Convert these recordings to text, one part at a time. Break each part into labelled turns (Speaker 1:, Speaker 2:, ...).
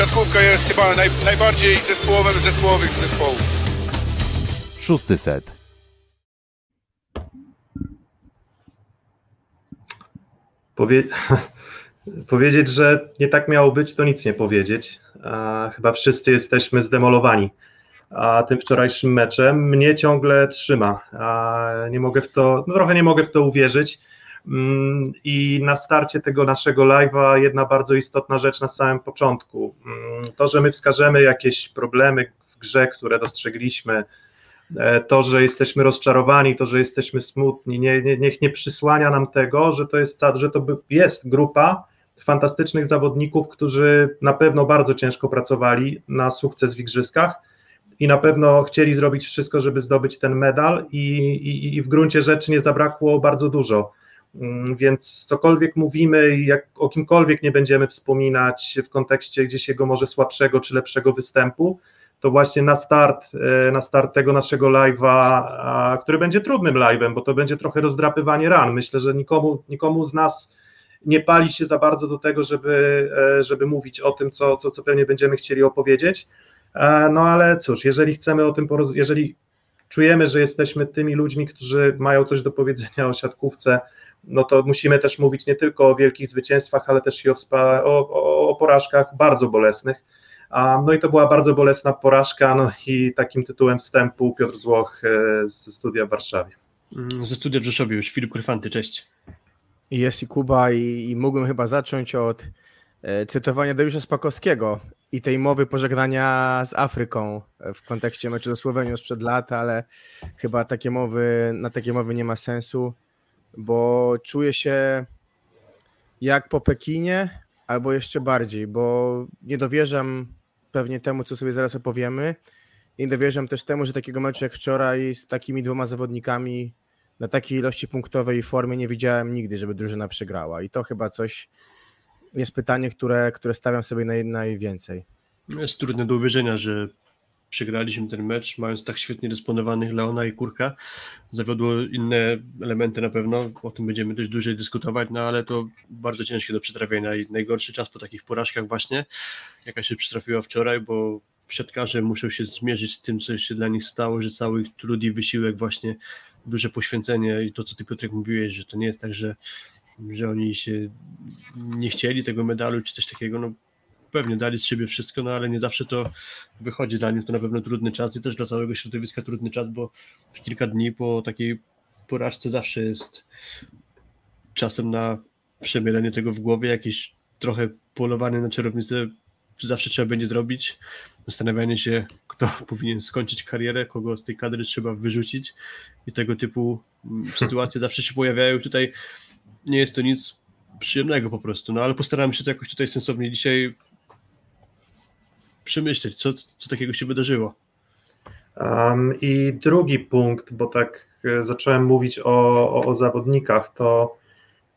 Speaker 1: siatkówka jest chyba naj, najbardziej zespołowym z zespołowych zespołów.
Speaker 2: Szósty set.
Speaker 3: Powie... powiedzieć, że nie tak miało być, to nic nie powiedzieć. Chyba wszyscy jesteśmy zdemolowani a tym wczorajszym meczem mnie ciągle trzyma. Nie mogę w to, no trochę nie mogę w to uwierzyć. Mm, I na starcie tego naszego live'a jedna bardzo istotna rzecz na samym początku. Mm, to, że my wskażemy jakieś problemy w grze, które dostrzegliśmy, e, to, że jesteśmy rozczarowani, to, że jesteśmy smutni, nie, nie, niech nie przysłania nam tego, że to jest, że to jest grupa fantastycznych zawodników, którzy na pewno bardzo ciężko pracowali na sukces w igrzyskach i na pewno chcieli zrobić wszystko, żeby zdobyć ten medal i, i, i w gruncie rzeczy nie zabrakło bardzo dużo. Mm, więc cokolwiek mówimy, jak o kimkolwiek nie będziemy wspominać w kontekście gdzieś jego może słabszego czy lepszego występu, to właśnie na start, e, na start tego naszego live'a, który będzie trudnym live'em, bo to będzie trochę rozdrapywanie ran. Myślę, że nikomu, nikomu z nas nie pali się za bardzo do tego, żeby, e, żeby mówić o tym, co, co, co pewnie będziemy chcieli opowiedzieć. E, no ale cóż, jeżeli chcemy o tym porozmawiać, jeżeli czujemy, że jesteśmy tymi ludźmi, którzy mają coś do powiedzenia o siatkówce, no to musimy też mówić nie tylko o wielkich zwycięstwach, ale też i o, o, o porażkach bardzo bolesnych. No i to była bardzo bolesna porażka, no i takim tytułem wstępu Piotr Złoch e, ze studia w Warszawie.
Speaker 4: Mm, ze studia w Rzeszowie już, Filip Kryfanty, cześć.
Speaker 5: Jest i Kuba i, i mógłbym chyba zacząć od e, cytowania Dariusza Spakowskiego i tej mowy pożegnania z Afryką w kontekście meczu ze Słowenią sprzed lat, ale chyba takie mowy, na takie mowy nie ma sensu, bo czuję się jak po Pekinie, albo jeszcze bardziej, bo nie dowierzam pewnie temu, co sobie zaraz opowiemy. I nie dowierzam też temu, że takiego meczu jak wczoraj z takimi dwoma zawodnikami na takiej ilości punktowej i formie nie widziałem nigdy, żeby drużyna przegrała. I to chyba coś, jest pytanie, które, które stawiam sobie naj, najwięcej.
Speaker 4: Jest trudne do uwierzenia, że przegraliśmy ten mecz, mając tak świetnie dysponowanych Leona i Kurka. Zawiodło inne elementy na pewno, o tym będziemy dość dłużej dyskutować, no ale to bardzo ciężkie do przetrawienia i najgorszy czas po takich porażkach właśnie, jaka się przytrafiła wczoraj, bo siatkarze muszą się zmierzyć z tym, co się dla nich stało, że cały ich trud i wysiłek, właśnie duże poświęcenie i to, co ty Piotrek mówiłeś, że to nie jest tak, że że oni się nie chcieli tego medalu czy coś takiego, no pewnie dali z siebie wszystko, no ale nie zawsze to wychodzi dla nich, to na pewno trudny czas i też dla całego środowiska trudny czas, bo kilka dni po takiej porażce zawsze jest czasem na przemielenie tego w głowie, jakieś trochę polowanie na czarownicę zawsze trzeba będzie zrobić, zastanawianie się, kto powinien skończyć karierę, kogo z tej kadry trzeba wyrzucić i tego typu mm, sytuacje zawsze się pojawiają. Tutaj nie jest to nic przyjemnego po prostu, no ale postaramy się to jakoś tutaj sensownie dzisiaj przemyśleć, co, co takiego się wydarzyło.
Speaker 3: Um, I drugi punkt, bo tak e, zacząłem mówić o, o, o, zawodnikach, to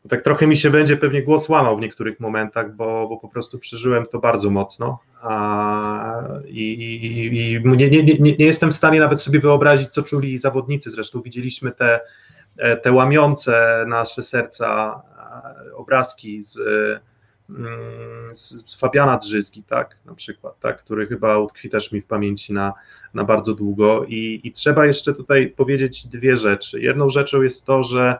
Speaker 3: tak trochę mi się będzie pewnie głos łamał w niektórych momentach, bo, bo po prostu przeżyłem to bardzo mocno a, i, i, i nie, nie, nie, nie jestem w stanie nawet sobie wyobrazić, co czuli zawodnicy. Zresztą widzieliśmy te E, te łamiące nasze serca e, obrazki z, z Fabiana Drzyzgi, tak, na przykład, tak, który chyba utkwi też mi w pamięci na, na bardzo długo I, i trzeba jeszcze tutaj powiedzieć dwie rzeczy. Jedną rzeczą jest to, że,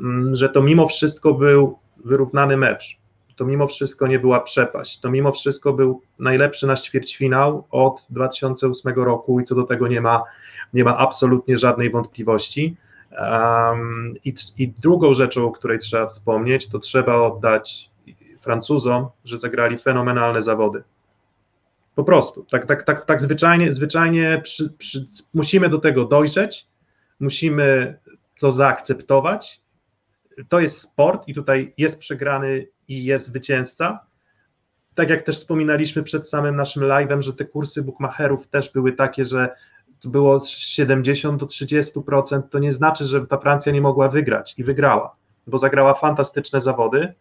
Speaker 3: mm, że to mimo wszystko był wyrównany mecz, to mimo wszystko nie była przepaść, to mimo wszystko był najlepszy nasz ćwierćfinał od 2008 roku i co do tego nie ma, nie ma absolutnie żadnej wątpliwości. Um, i, I drugą rzeczą, o której trzeba wspomnieć, to trzeba oddać Francuzom, że zagrali fenomenalne zawody. Po prostu, tak, tak, tak, tak zwyczajnie, zwyczajnie przy, przy, musimy do tego dojrzeć, musimy to zaakceptować. To jest sport i tutaj jest przegrany i jest zwycięzca. Tak jak też wspominaliśmy przed samym naszym live'em, że te kursy bookmacherów też były takie, że było 70 do 30%, to nie znaczy, że ta Francja nie mogła wygrać i wygrała, bo zagrała fantastyczne zawody.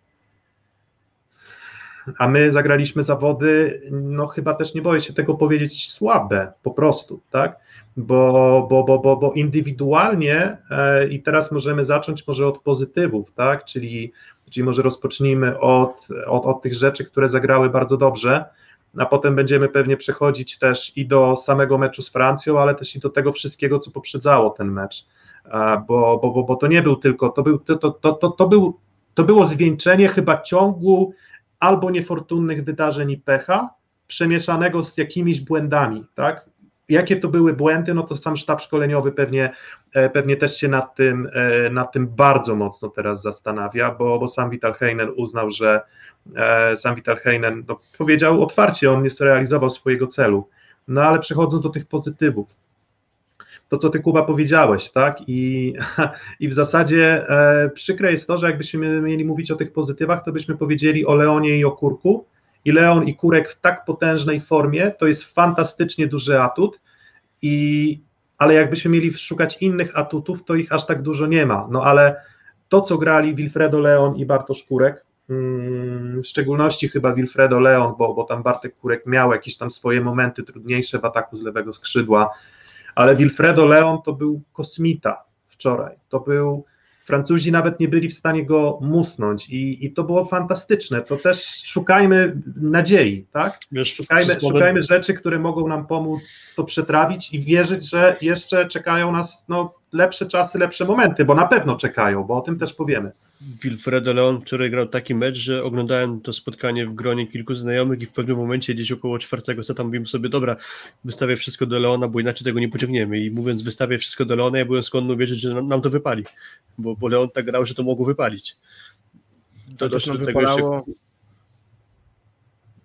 Speaker 3: A my zagraliśmy zawody, no chyba też nie boję się tego powiedzieć, słabe po prostu, tak? Bo, bo, bo, bo, bo indywidualnie e, i teraz możemy zacząć może od pozytywów, tak? Czyli, czyli może rozpocznijmy od, od, od tych rzeczy, które zagrały bardzo dobrze a potem będziemy pewnie przechodzić też i do samego meczu z Francją, ale też i do tego wszystkiego, co poprzedzało ten mecz, bo, bo, bo, bo to nie był tylko, to, był, to, to, to, to, był, to było zwieńczenie chyba ciągu albo niefortunnych wydarzeń i pecha, przemieszanego z jakimiś błędami, tak? Jakie to były błędy, no to sam sztab szkoleniowy pewnie, e, pewnie też się nad tym, e, nad tym bardzo mocno teraz zastanawia, bo, bo sam Vital Heinen uznał, że e, sam Vital Heinen no, powiedział otwarcie, on nie zrealizował swojego celu. No ale przechodząc do tych pozytywów, to, co ty Kuba powiedziałeś, tak? I, i w zasadzie e, przykre jest to, że jakbyśmy mieli mówić o tych pozytywach, to byśmy powiedzieli o Leonie i o Kurku. I Leon i Kurek w tak potężnej formie to jest fantastycznie duży atut. I, ale jakbyśmy mieli szukać innych atutów, to ich aż tak dużo nie ma. No ale to, co grali Wilfredo Leon i Bartosz Kurek, mm, w szczególności chyba Wilfredo Leon, bo, bo tam Bartek Kurek miał jakieś tam swoje momenty trudniejsze w ataku z lewego skrzydła, ale Wilfredo Leon to był kosmita wczoraj. To był. Francuzi nawet nie byli w stanie go musnąć i, i to było fantastyczne. To też szukajmy nadziei, tak? Wiesz, szukajmy, szukajmy rzeczy, które mogą nam pomóc to przetrawić i wierzyć, że jeszcze czekają nas no, lepsze czasy, lepsze momenty, bo na pewno czekają, bo o tym też powiemy.
Speaker 4: Wilfredo Leon wczoraj grał taki mecz, że oglądałem to spotkanie w gronie kilku znajomych i w pewnym momencie gdzieś około czwartego seta mówimy sobie, dobra, wystawię wszystko do Leona, bo inaczej tego nie pociągniemy i mówiąc wystawię wszystko do Leona, ja byłem skłonny uwierzyć, że nam, nam to wypali, bo, bo Leon tak grał, że to mogło wypalić.
Speaker 5: To, też nam wypalało... Jeszcze...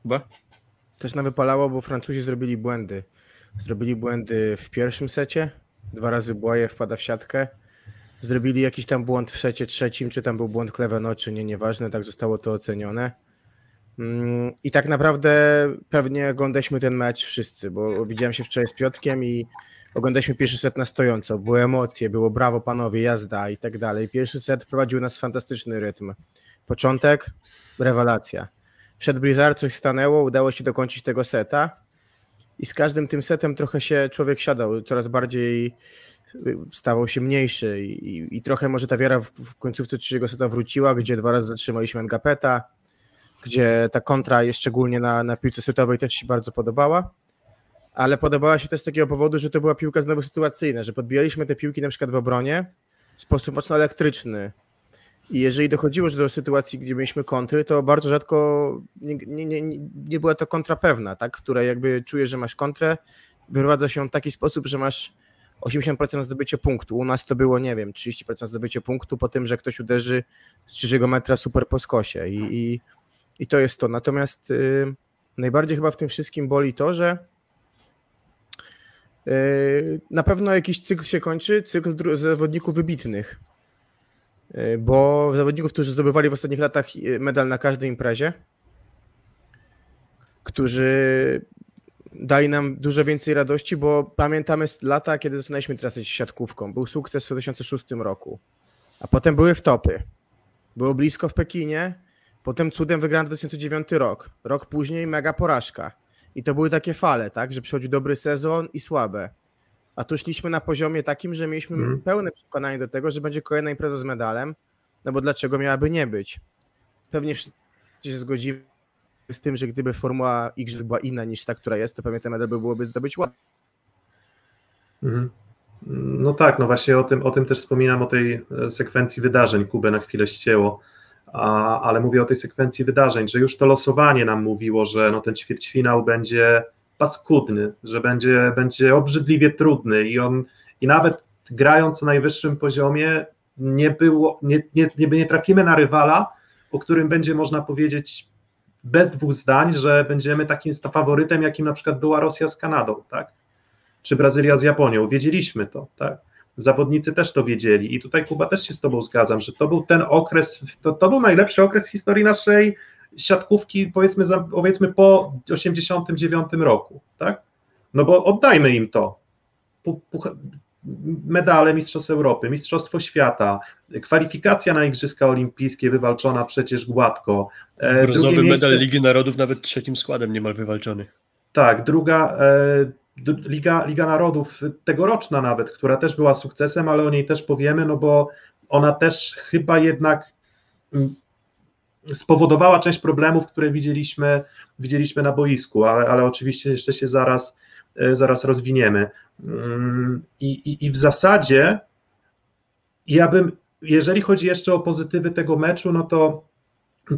Speaker 5: Ba? Też nam wypalało, bo Francuzi zrobili błędy. Zrobili błędy w pierwszym secie, dwa razy Błaje wpada w siatkę, zrobili jakiś tam błąd w secie trzecim, czy tam był błąd Kleveno, czy nie, nieważne, tak zostało to ocenione. Mm, I tak naprawdę pewnie oglądaliśmy ten mecz wszyscy, bo widziałem się wczoraj z Piotkiem i oglądaliśmy pierwszy set na stojąco. Były emocje, było brawo panowie, jazda i tak dalej. Pierwszy set prowadził nas fantastyczny rytm. Początek, rewelacja. Przed Blizzard coś stanęło, udało się dokończyć tego seta i z każdym tym setem trochę się człowiek siadał, coraz bardziej stawał się mniejszy i, i trochę może ta wiara w, w końcówce trzeciego seta wróciła, gdzie dwa razy zatrzymaliśmy Ngapeta, gdzie ta kontra szczególnie na, na piłce setowej też się bardzo podobała, ale podobała się też z takiego powodu, że to była piłka znowu sytuacyjna, że podbijaliśmy te piłki na przykład w obronie w sposób mocno elektryczny i jeżeli dochodziło do sytuacji, gdzie mieliśmy kontry, to bardzo rzadko nie, nie, nie, nie była to kontra pewna, tak? która jakby czujesz, że masz kontrę, wyprowadza się w taki sposób, że masz 80% zdobycie punktu. U nas to było, nie wiem, 30% zdobycie punktu po tym, że ktoś uderzy z trzeciego metra super po skosie i, i, i to jest to. Natomiast y, najbardziej chyba w tym wszystkim boli to, że y, na pewno jakiś cykl się kończy, cykl zawodników wybitnych, bo zawodników, którzy zdobywali w ostatnich latach y, medal na każdej imprezie, którzy dali nam dużo więcej radości, bo pamiętamy lata, kiedy zaczynaliśmy trasę siatkówką. Był sukces w 2006 roku, a potem były wtopy. Było blisko w Pekinie, potem cudem wygrano 2009 rok. Rok później mega porażka. I to były takie fale, tak, że przychodził dobry sezon i słabe. A tu szliśmy na poziomie takim, że mieliśmy hmm. pełne przekonanie do tego, że będzie kolejna impreza z medalem, no bo dlaczego miałaby nie być? Pewnie wszyscy się zgodzimy, z tym, że gdyby Formuła X była inna niż ta, która jest, to pewnie ten medal by byłoby zdobyć łatwiej.
Speaker 3: Mhm. No tak, no właśnie o tym, o tym też wspominam, o tej e, sekwencji wydarzeń. Kubę na chwilę ścięło, a, ale mówię o tej sekwencji wydarzeń, że już to losowanie nam mówiło, że no ten ćwierćfinał będzie paskudny, że będzie, będzie obrzydliwie trudny i on i nawet grając na najwyższym poziomie nie było, nie, nie, nie, nie trafimy na rywala, o którym będzie można powiedzieć bez dwóch zdań, że będziemy takim faworytem, jakim na przykład była Rosja z Kanadą, tak? Czy Brazylia z Japonią. Wiedzieliśmy to, tak? Zawodnicy też to wiedzieli i tutaj Kuba też się z Tobą zgadzam, że to był ten okres, to, to był najlepszy okres w historii naszej siatkówki, powiedzmy, powiedzmy po 89 roku, tak? No bo oddajmy im to medale Mistrzostw Europy, Mistrzostwo Świata, kwalifikacja na Igrzyska Olimpijskie wywalczona przecież gładko.
Speaker 4: E, Brązowy miejsce... medal Ligi Narodów nawet trzecim składem niemal wywalczony.
Speaker 3: Tak, druga e, Liga, Liga Narodów tegoroczna nawet, która też była sukcesem, ale o niej też powiemy, no bo ona też chyba jednak spowodowała część problemów, które widzieliśmy, widzieliśmy na boisku, ale, ale oczywiście jeszcze się zaraz, e, zaraz rozwiniemy. Mm, I, i, I w zasadzie ja bym, jeżeli chodzi jeszcze o pozytywy tego meczu, no to,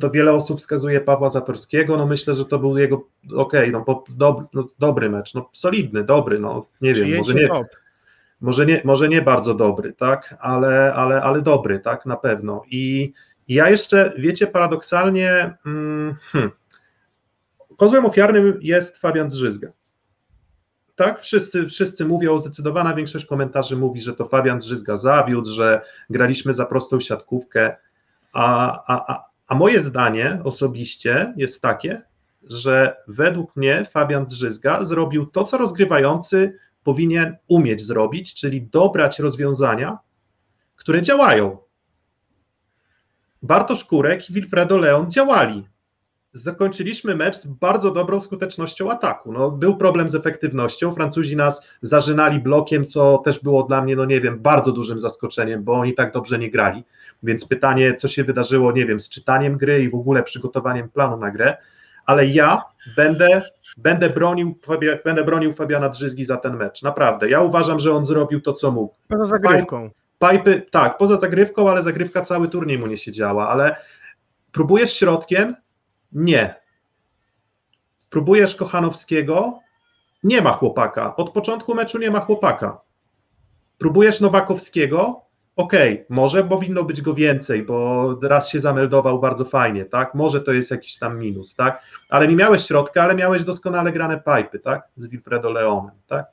Speaker 3: to wiele osób wskazuje Pawła Zatorskiego. No myślę, że to był jego, okej, okay, no, do, no, dobry mecz, no solidny, dobry, no nie wiem, może nie, może nie, może nie bardzo dobry, tak, ale, ale, ale dobry, tak, na pewno. I, i ja jeszcze, wiecie, paradoksalnie, hmm, kozłem ofiarnym jest Fabian Drzyzga. Tak, wszyscy, wszyscy mówią, zdecydowana większość komentarzy mówi, że to Fabian Drzyzga zawiódł, że graliśmy za prostą siatkówkę, a, a, a, a moje zdanie osobiście jest takie, że według mnie Fabian Drzyzga zrobił to, co rozgrywający powinien umieć zrobić, czyli dobrać rozwiązania, które działają. Bartosz Kurek i Wilfredo Leon działali. Zakończyliśmy mecz z bardzo dobrą skutecznością ataku. No, był problem z efektywnością. Francuzi nas zażynali blokiem, co też było dla mnie, no nie wiem, bardzo dużym zaskoczeniem, bo oni tak dobrze nie grali. Więc pytanie, co się wydarzyło, nie wiem, z czytaniem gry i w ogóle przygotowaniem planu na grę. Ale ja będę będę bronił, będę bronił Fabiana Drzyzgi za ten mecz. Naprawdę. Ja uważam, że on zrobił to, co mógł.
Speaker 5: Poza zagrywką.
Speaker 3: Pajpy, tak, poza zagrywką, ale zagrywka cały turniej mu nie siedziała, ale próbujesz środkiem? Nie. Próbujesz Kochanowskiego? Nie ma chłopaka. Od początku meczu nie ma chłopaka. Próbujesz Nowakowskiego? okej, okay, może powinno być go więcej, bo raz się zameldował bardzo fajnie, tak? Może to jest jakiś tam minus, tak? Ale nie miałeś środka, ale miałeś doskonale grane pipy, tak? Z Wilfredo Leonem, tak?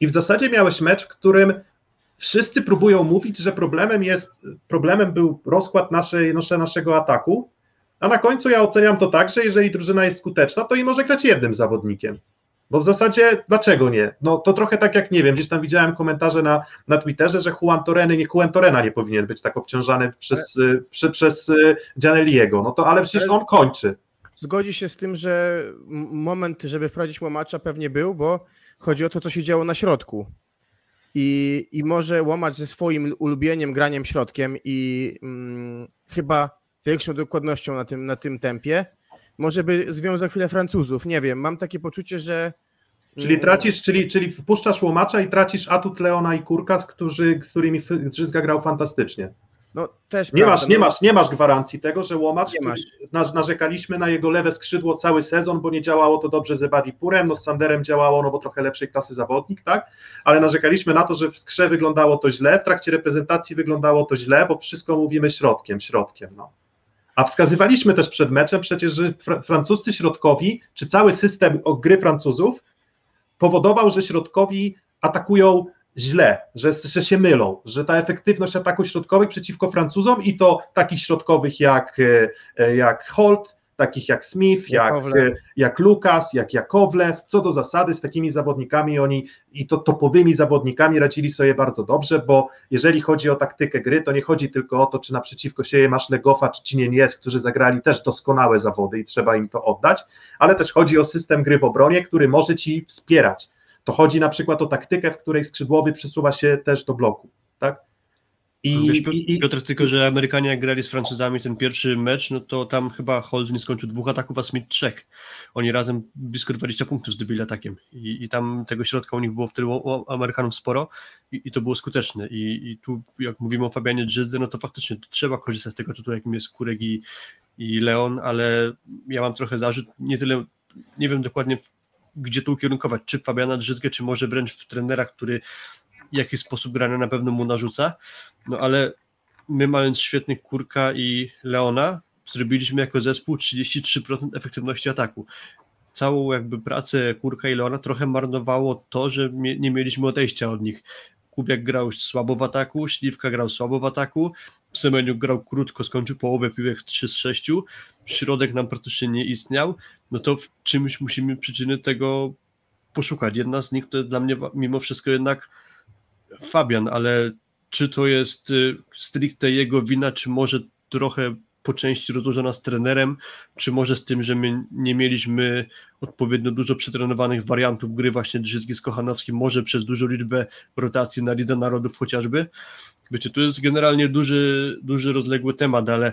Speaker 3: I w zasadzie miałeś mecz, w którym wszyscy próbują mówić, że problemem jest, problemem był rozkład naszej, naszego ataku, a na końcu ja oceniam to tak, że jeżeli drużyna jest skuteczna, to i może grać jednym zawodnikiem. Bo w zasadzie dlaczego nie? No to trochę tak jak nie wiem, gdzieś tam widziałem komentarze na, na Twitterze, że Juan Torreny, nie Juan Torrena nie powinien być tak obciążany przez, ale... przy, przez y, Gianelliego. No to ale przecież on kończy.
Speaker 5: Zgodzi się z tym, że moment, żeby wprowadzić łomacza pewnie był, bo chodzi o to, co się działo na środku. I, i może łomacz ze swoim ulubieniem graniem środkiem i mm, chyba większą dokładnością na tym, na tym tempie może by związał chwilę Francuzów. Nie wiem, mam takie poczucie, że.
Speaker 3: Czyli mm, tracisz, czyli, czyli wpuszczasz łomacza i tracisz atut Leona i Kurka, z, którzy, z którymi Drzyzga grał fantastycznie.
Speaker 5: No, też
Speaker 3: nie, masz, nie, no. masz, nie masz gwarancji tego, że łomacz, nie masz. narzekaliśmy na jego lewe skrzydło cały sezon, bo nie działało to dobrze z Ebadipurem, no z Sanderem działało, no bo trochę lepszej klasy zawodnik, tak? Ale narzekaliśmy na to, że w skrze wyglądało to źle, w trakcie reprezentacji wyglądało to źle, bo wszystko mówimy środkiem, środkiem, no. A wskazywaliśmy też przed meczem przecież, że fr francuscy środkowi, czy cały system gry Francuzów powodował, że środkowi atakują źle, że, że się mylą, że ta efektywność ataków środkowych przeciwko Francuzom i to takich środkowych jak, e, jak Holt, takich jak Smith, jak, jak Lukas, jak Jakowlew, co do zasady z takimi zawodnikami oni i to topowymi zawodnikami radzili sobie bardzo dobrze, bo jeżeli chodzi o taktykę gry, to nie chodzi tylko o to, czy naprzeciwko siebie masz Legofa czy Cinienies, którzy zagrali też doskonałe zawody i trzeba im to oddać, ale też chodzi o system gry w obronie, który może ci wspierać. To chodzi na przykład o taktykę, w której skrzydłowy przesuwa się też do bloku, tak?
Speaker 4: I, Wiesz, i, Piotr, tylko że Amerykanie jak grali z Francuzami ten pierwszy mecz, no to tam chyba Holden skończył dwóch ataków, a Smith trzech. Oni razem blisko 20 punktów zdobyli atakiem i, i tam tego środka u nich było wtedy u Amerykanów sporo i, i to było skuteczne. I, I, tu jak mówimy o Fabianie Drzyzdze, no to faktycznie trzeba korzystać z tego tutaj, jakim jest Kurek i, i Leon, ale ja mam trochę zarzut, nie tyle, nie wiem dokładnie gdzie to ukierunkować, czy Fabiana Drzyzgę, czy może wręcz w trenerach, który jakiś sposób grania na pewno mu narzuca, no ale my mając świetnych Kurka i Leona, zrobiliśmy jako zespół 33% efektywności ataku. Całą jakby pracę Kurka i Leona trochę marnowało to, że nie mieliśmy odejścia od nich. Kubiak grał słabo w ataku, Śliwka grał słabo w ataku, Semeniuk grał krótko, skończył połowę piłek 3 z 6, środek nam praktycznie nie istniał, no to w czymś musimy przyczyny tego poszukać. Jedna z nich to jest dla mnie mimo wszystko jednak Fabian, ale czy to jest y, stricte jego wina, czy może trochę po części rozłożona z trenerem, czy może z tym, że my nie mieliśmy odpowiednio dużo przetrenowanych wariantów gry właśnie Drzyzgi z Kochanowskim, może przez dużą liczbę rotacji na Lidze Narodów chociażby. Wiecie, to jest generalnie duży, duży rozległy temat, ale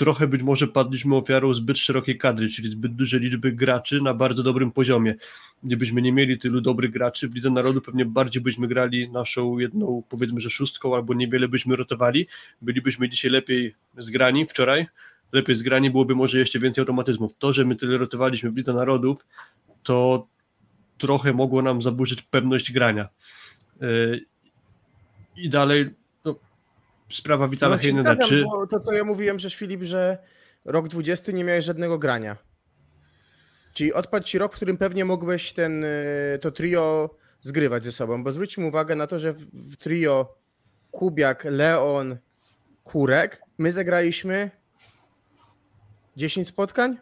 Speaker 4: trochę być może padliśmy ofiarą zbyt szerokiej kadry, czyli zbyt dużej liczby graczy na bardzo dobrym poziomie. Gdybyśmy nie mieli tylu dobrych graczy w Lidze Narodu, pewnie bardziej byśmy grali naszą jedną, powiedzmy, że szóstką, albo niewiele byśmy rotowali. Bylibyśmy dzisiaj lepiej zgrani wczoraj, lepiej zgrani, byłoby może jeszcze więcej automatyzmów. To, że my tyle rotowaliśmy w Lidze Narodów, to trochę mogło nam zaburzyć pewność grania. Yy, I dalej sprawa Witala
Speaker 5: No,
Speaker 4: Heinena. Czy,
Speaker 5: to, co ja mówiłem, że Filip, że rok 20 nie miałeś żadnego grania. Czyli odpadł ci rok, w którym pewnie mógłbyś ten, y, to trio zgrywać ze sobą, bo zwróćmy uwagę na to, że w, w trio Kubiak, Leon, Kurek, my zagraliśmy 10 spotkań?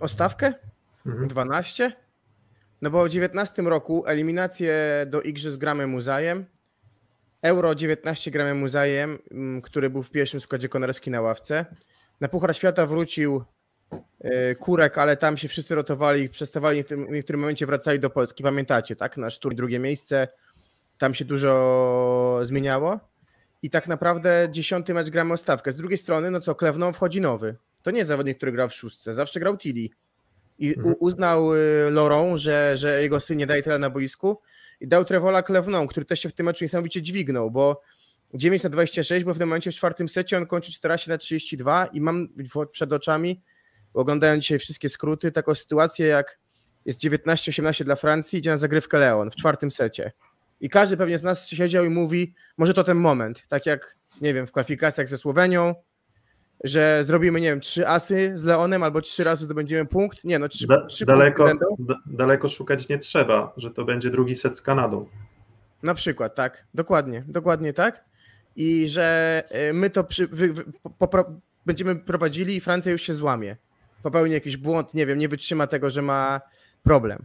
Speaker 5: O stawkę?
Speaker 3: Mhm.
Speaker 5: 12? No bo w 19 roku eliminację do Igrzysk gramy Muzajem, Euro 19 gramy Muzajem, który był w pierwszym składzie Konarski na ławce. Na Puchar Świata wrócił y, Kurek, ale tam się wszyscy rotowali przestawali w, niektórym momencie wracali do Polski. Pamiętacie, tak? Nasz tur drugie miejsce, tam się dużo zmieniało. I tak naprawdę dziesiąty mecz gramy o stawkę. Z drugiej strony, no co, Klewną wchodzi nowy. To nie jest zawodnik, który grał w szóstce, zawsze grał Tilly. I
Speaker 3: Mhm.
Speaker 5: uznał y, Lorą, że, że jego syn nie daje tyle na boisku i dał Trevola Klewną, który też się w tym meczu niesamowicie dźwignął, bo 9 na 26, bo w tym momencie w czwartym secie on kończy 14 na 32 i mam przed oczami, oglądając dzisiaj wszystkie skróty, taką sytuację jak jest 19-18 dla Francji, idzie na zagrywkę Leon w czwartym secie. I każdy pewnie z nas siedział i mówi, może to ten moment, tak jak, nie wiem, w kwalifikacjach ze Słowenią, że zrobimy, nie wiem, trzy asy z Leonem albo trzy razy zdobędziemy punkt. Nie, no trzy,
Speaker 3: Da,
Speaker 5: trzy
Speaker 3: daleko,
Speaker 5: punkty będą.
Speaker 3: da, daleko szukać nie trzeba, że to będzie drugi set z Kanadą.
Speaker 5: Na przykład, tak. Dokładnie, dokładnie tak. I że y, my to przy, wy, wy, po, po, będziemy prowadzili i Francja już się złamie. Popełni jakiś błąd, nie wiem, nie wytrzyma tego, że ma problem.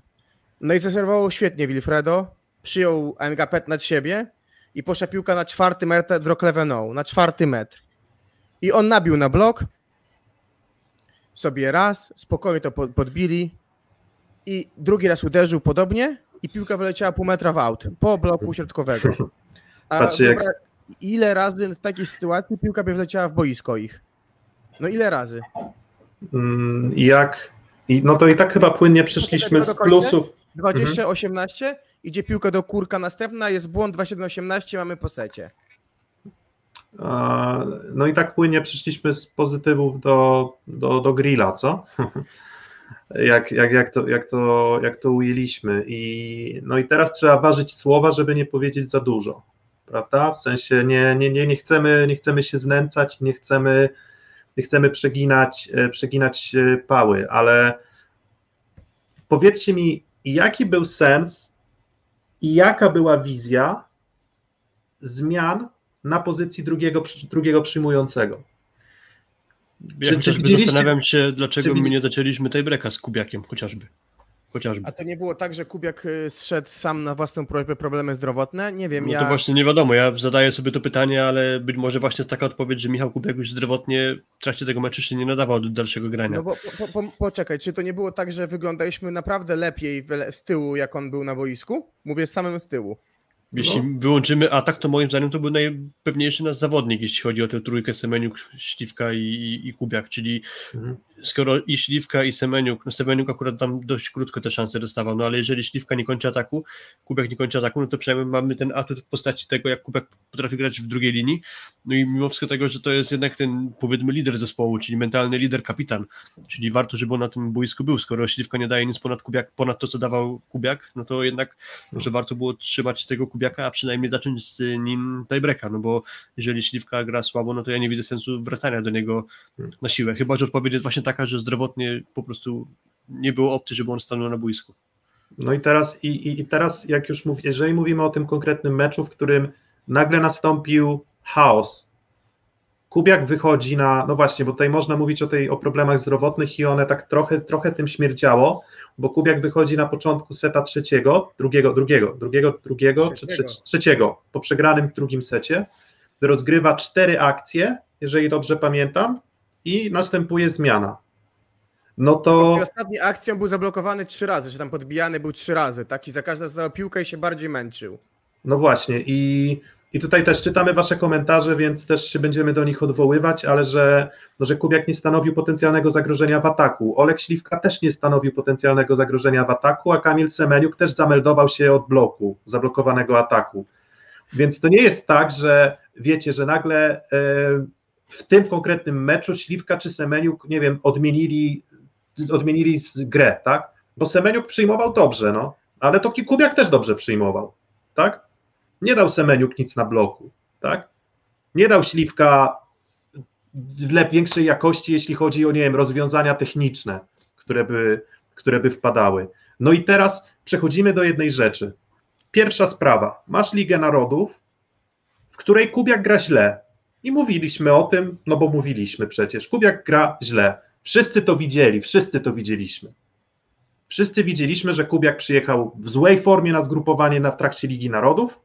Speaker 5: No i zaserwował świetnie Wilfredo, przyjął Engapet nad siebie i poszła piłka na czwarty metr do Cleveną, na czwarty metr. I on nabił na blok, sobie raz, spokojnie to po- podbili i drugi raz uderzył podobnie i piłka wyleciała pół metra w aut, po bloku środkowego. A
Speaker 3: Patrzcie, jak-
Speaker 5: wyobraź, ile razy w takiej sytuacji piłka by wleciała w boisko ich? No ile razy?
Speaker 3: Mm, jak, no to i tak chyba płynnie przeszliśmy z plusów.
Speaker 5: 20-18, idzie piłka do kurka następna, jest błąd 27-18, mamy po secie.
Speaker 3: A, No i tak płynnie przeszliśmy z pozytywów do, do, do grilla, co? Jak, jak, jak, to, jak, to, jak to ujęliśmy. I, no i teraz trzeba ważyć słowa, żeby nie powiedzieć za dużo. Prawda? W sensie nie, nie, nie, nie, chcemy, nie chcemy się znęcać, nie chcemy, nie chcemy przeginać, e, przeginać e, pały, ale powiedzcie mi, jaki był sens i jaka była wizja zmian na pozycji drugiego, drugiego przyjmującego.
Speaker 4: ja
Speaker 3: czy
Speaker 4: chociażby
Speaker 3: widzieliście-
Speaker 4: zastanawiam się, dlaczego
Speaker 3: czy
Speaker 4: my nie zaczęliśmy tej breka z Kubiakiem chociażby. Chociażby.
Speaker 5: A to nie było tak, że Kubiak y, zszedł sam na własną prośbę problemy zdrowotne? Nie wiem,
Speaker 4: No
Speaker 5: ja...
Speaker 4: to właśnie nie wiadomo, ja zadaję sobie to pytanie, ale być może właśnie jest taka odpowiedź, że Michał Kubiak już zdrowotnie w trakcie tego meczu się nie nadawał do dalszego grania.
Speaker 5: No bo po, po, poczekaj, czy to nie było tak, że wyglądaliśmy naprawdę lepiej w- z tyłu, jak on był na boisku? Mówię z samym z tyłu.
Speaker 4: Jeśli
Speaker 3: No.
Speaker 4: wyłączymy atak, to moim zdaniem to był najpewniejszy nasz zawodnik, jeśli chodzi o tę trójkę Semeniuk, Śliwka i, i, Kubiak, czyli
Speaker 3: Mhm.
Speaker 4: Skoro i Śliwka i Semeniuk, no Semeniuk akurat tam dość krótko te szanse dostawał, no ale jeżeli Śliwka nie kończy ataku, Kubiak nie kończy ataku, no to przynajmniej mamy ten atut w postaci tego, jak Kubiak potrafi grać w drugiej linii, no i mimo wszystko tego, że to jest jednak ten powiedzmy lider zespołu, czyli mentalny lider, kapitan, czyli warto, żeby on na tym boisku był, skoro Śliwka nie daje nic ponad Kubiak, ponad to, co dawał Kubiak, no to jednak może warto było trzymać tego Kubiaka, a przynajmniej zacząć z nim tiebreaka, no bo jeżeli Śliwka gra słabo, no to ja nie widzę sensu wracania do niego na siłę, chyba, że odpowiedź jest właśnie taka, że zdrowotnie po prostu nie było opcji, żeby on stanął na boisku.
Speaker 3: No i teraz, i, i, teraz jak już mówię, jeżeli mówimy o tym konkretnym meczu, w którym nagle nastąpił chaos, Kubiak wychodzi na, no właśnie, bo tutaj można mówić o, tej, o problemach zdrowotnych i one tak trochę, trochę tym śmierdziało, bo Kubiak wychodzi na początku seta trzeciego, drugiego, drugiego, drugiego, drugiego, czy
Speaker 5: Trzeciego.
Speaker 3: trze, trzeciego, po przegranym drugim secie, rozgrywa cztery akcje, jeżeli dobrze pamiętam, i następuje zmiana. No to...
Speaker 5: Akcji on był zablokowany trzy razy, że tam podbijany był trzy razy, tak? I za każdym dostał piłkę i się bardziej męczył.
Speaker 3: No właśnie, i I tutaj też czytamy Wasze komentarze, więc też się będziemy do nich odwoływać, ale że, no, że Kubiak nie stanowił potencjalnego zagrożenia w ataku. Olek Śliwka też nie stanowił potencjalnego zagrożenia w ataku, a Kamil Semeniuk też zameldował się od bloku, zablokowanego ataku. Więc to nie jest tak, że wiecie, że nagle e, w tym konkretnym meczu Śliwka czy Semeniuk, nie wiem, odmienili, odmienili grę, tak? Bo Semeniuk przyjmował dobrze, no, ale to Kubiak też dobrze przyjmował, tak? Nie dał Semeniuk nic na bloku, tak? Nie dał Śliwka większej jakości, jeśli chodzi o, nie wiem, rozwiązania techniczne, które by, które by wpadały. No i teraz przechodzimy do jednej rzeczy. Pierwsza sprawa. Masz Ligę Narodów, w której Kubiak gra źle. I mówiliśmy o tym, no bo mówiliśmy przecież. Kubiak gra źle. Wszyscy to widzieli, wszyscy to widzieliśmy. Wszyscy widzieliśmy, że Kubiak przyjechał w złej formie na zgrupowanie na w trakcie Ligi Narodów.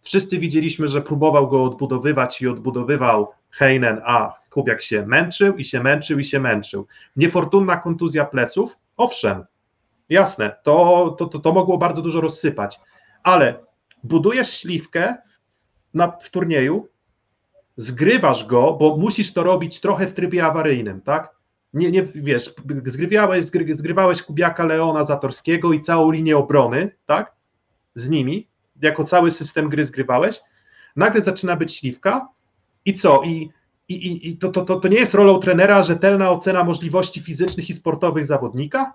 Speaker 3: Wszyscy widzieliśmy, że próbował go odbudowywać i odbudowywał Heinen, a Kubiak się męczył i się męczył i się męczył. Niefortunna kontuzja pleców, owszem, jasne, to, to, to, to mogło bardzo dużo rozsypać, ale budujesz śliwkę na, w turnieju, zgrywasz go, bo musisz to robić trochę w trybie awaryjnym, tak? Nie, nie wiesz, zgrywałeś, zgry, zgrywałeś Kubiaka Leona Zatorskiego i całą linię obrony, tak? Z nimi, jako cały system gry zgrywałeś, nagle zaczyna być śliwka i co? I, i, i to, to, to, to nie jest rolą trenera rzetelna ocena możliwości fizycznych i sportowych zawodnika?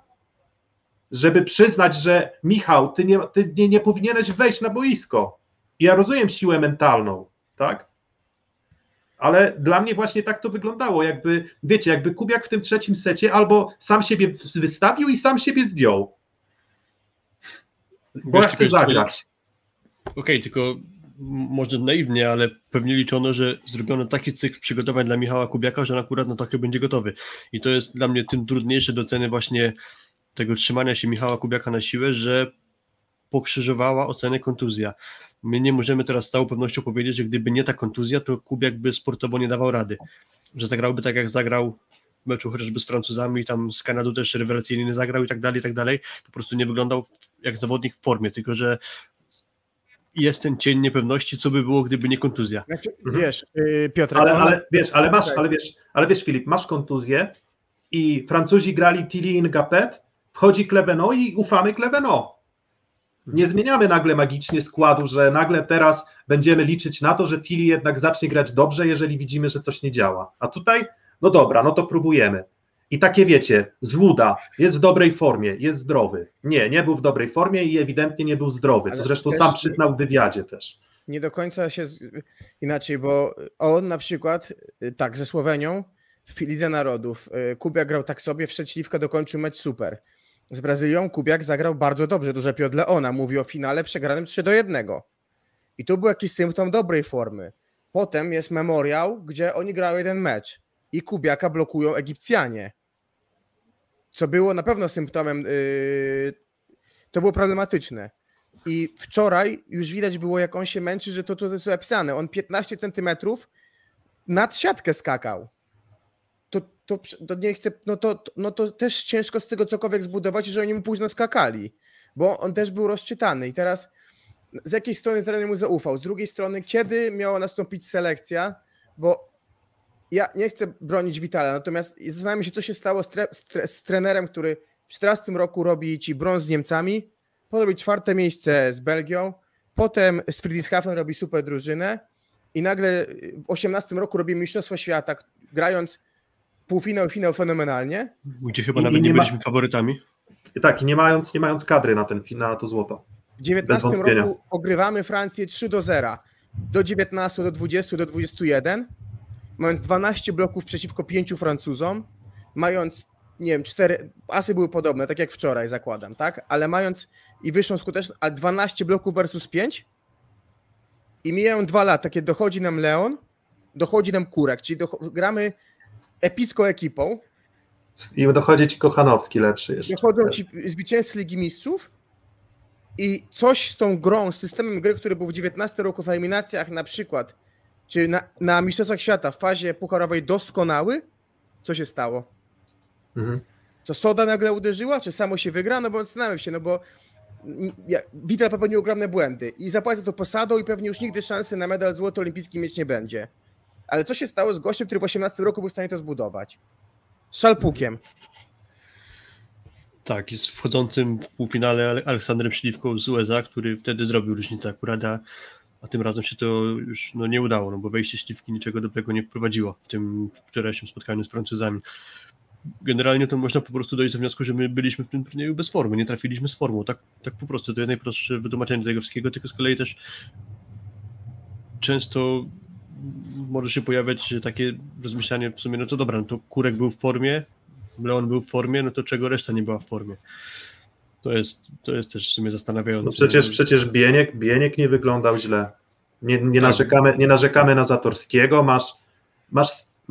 Speaker 3: Żeby przyznać, że Michał, ty nie, ty nie, nie powinieneś wejść na boisko. Ja rozumiem siłę mentalną, tak? Ale dla mnie właśnie tak to wyglądało, jakby, wiecie, jakby Kubiak w tym trzecim secie albo sam siebie wystawił i sam siebie zdjął. Bo ja chcę zagrać.
Speaker 4: Okej, okay, tylko może naiwnie, ale pewnie liczono, że zrobiono taki cykl przygotowań dla Michała Kubiaka, że on akurat na takie będzie gotowy. I to jest dla mnie tym trudniejsze do ceny właśnie tego trzymania się Michała Kubiaka na siłę, że pokrzyżowała ocenę kontuzja. My nie możemy teraz z całą pewnością powiedzieć, że gdyby nie ta kontuzja, to Kubiak by sportowo nie dawał rady. Że zagrałby tak, jak zagrał w meczu chociażby z Francuzami, tam z Kanadą też rewelacyjnie nie zagrał i tak dalej, i tak dalej. Po prostu nie wyglądał jak zawodnik w formie, tylko że jest ten cień niepewności, co by było, gdyby nie kontuzja.
Speaker 5: Znaczy, mhm. wiesz, yy, Piotr,
Speaker 3: ale, ale, wiesz, ale masz, ale wiesz, ale wiesz, Filip, masz kontuzję i Francuzi grali Tilly Ngapet, wchodzi Kleveno i ufamy Kleveno. Nie zmieniamy nagle magicznie składu, że nagle teraz będziemy liczyć na to, że Tilly jednak zacznie grać dobrze, jeżeli widzimy, że coś nie działa. A tutaj, no dobra, no to próbujemy. I takie wiecie, złuda, jest w dobrej formie, jest zdrowy. Nie, nie był w dobrej formie i ewidentnie nie był zdrowy, co zresztą sam przyznał w wywiadzie też.
Speaker 5: Nie do końca się z... inaczej, bo on na przykład, y, tak, ze Słowenią w Lidze Narodów, y, Kubia grał tak sobie, wszedł śliwka, dokończył mecz super. Z Brazylią Kubiak zagrał bardzo dobrze, dużo lepiej od Leona. Mówi o finale przegranym 3 do 1. I tu był jakiś symptom dobrej formy. Potem jest memoriał, gdzie oni grają jeden mecz i Kubiaka blokują Egipcjanie. Co było na pewno symptomem, yy, to było problematyczne. I wczoraj już widać było, jak on się męczy, że to, to jest opisane. On 15 centymetrów nad siatkę skakał to, to, to nie chcę, no to, no to też ciężko z tego cokolwiek zbudować, że oni mu późno skakali, bo on też był rozczytany. I teraz z jakiej strony trener mu zaufał, z drugiej strony kiedy miała nastąpić selekcja, bo ja nie chcę bronić Witala, natomiast zastanawiam się, co się stało z, tre, z, tre, z trenerem, który w 2014 roku robi ci brąz z Niemcami, potem robi czwarte miejsce z Belgią, potem z Friedrichshafen robi super drużynę i nagle w 18 roku robi Mistrzostwo Świata, grając półfinał finał fenomenalnie.
Speaker 4: Gdzie chyba I, nawet i nie, nie byliśmy faworytami.
Speaker 3: Tak, i nie mając, nie mając kadry na ten finał, na to złoto.
Speaker 5: W 19 roku ogrywamy Francję 3 do 0. Do 19, do 20, do 21. Mając 12 bloków przeciwko 5 Francuzom. Mając, nie wiem, 4. Asy były podobne, tak jak wczoraj zakładam, tak? Ale mając i wyższą skuteczność, a 12 bloków versus 5. I mijają dwa lata, kiedy dochodzi nam Leon, dochodzi nam Kurek, czyli gramy epicką ekipą.
Speaker 3: I dochodzi ci Kochanowski lepszy jeszcze.
Speaker 5: Dochodzą ci zwycięzcy Ligi Mistrzów i coś z tą grą, z systemem gry, który był w 19 roku w eliminacjach na przykład, czy na, na Mistrzostwach Świata w fazie pucharowej doskonały, co się stało? Mhm. To Soda nagle uderzyła, czy samo się wygra? No bo zastanawiam się, no bo ja, Witel popełnił ogromne błędy i zapłacił to posadą i pewnie już nigdy szansy na medal złoty olimpijski mieć nie będzie. Ale co się stało z gościem, który w 18 roku był w stanie to zbudować? Z szalpukiem.
Speaker 4: Tak, z wchodzącym w półfinale Ale- Aleksandrem Śliwką z USA, który wtedy zrobił różnicę akurat, a, a tym razem się to już no, nie udało, no bo wejście Śliwki niczego dobrego nie wprowadziło w tym wczorajszym spotkaniu z Francuzami. Generalnie to można po prostu dojść do wniosku, że my byliśmy w tym turnieju bez formy, nie trafiliśmy z formą, tak, tak po prostu, to jest najprostsze wytłumaczenie tego wszystkiego, tylko z kolei też często może się pojawiać takie rozmyślanie w sumie, no to dobra, no to Kurek był w formie, Leon był w formie, no to czego reszta nie była w formie? To jest, to jest też w sumie zastanawiające.
Speaker 3: No przecież, przecież Bieniek, Bieniek nie wyglądał źle. Nie, nie,
Speaker 4: Tak.
Speaker 3: narzekamy, nie narzekamy na Zatorskiego. Masz, masz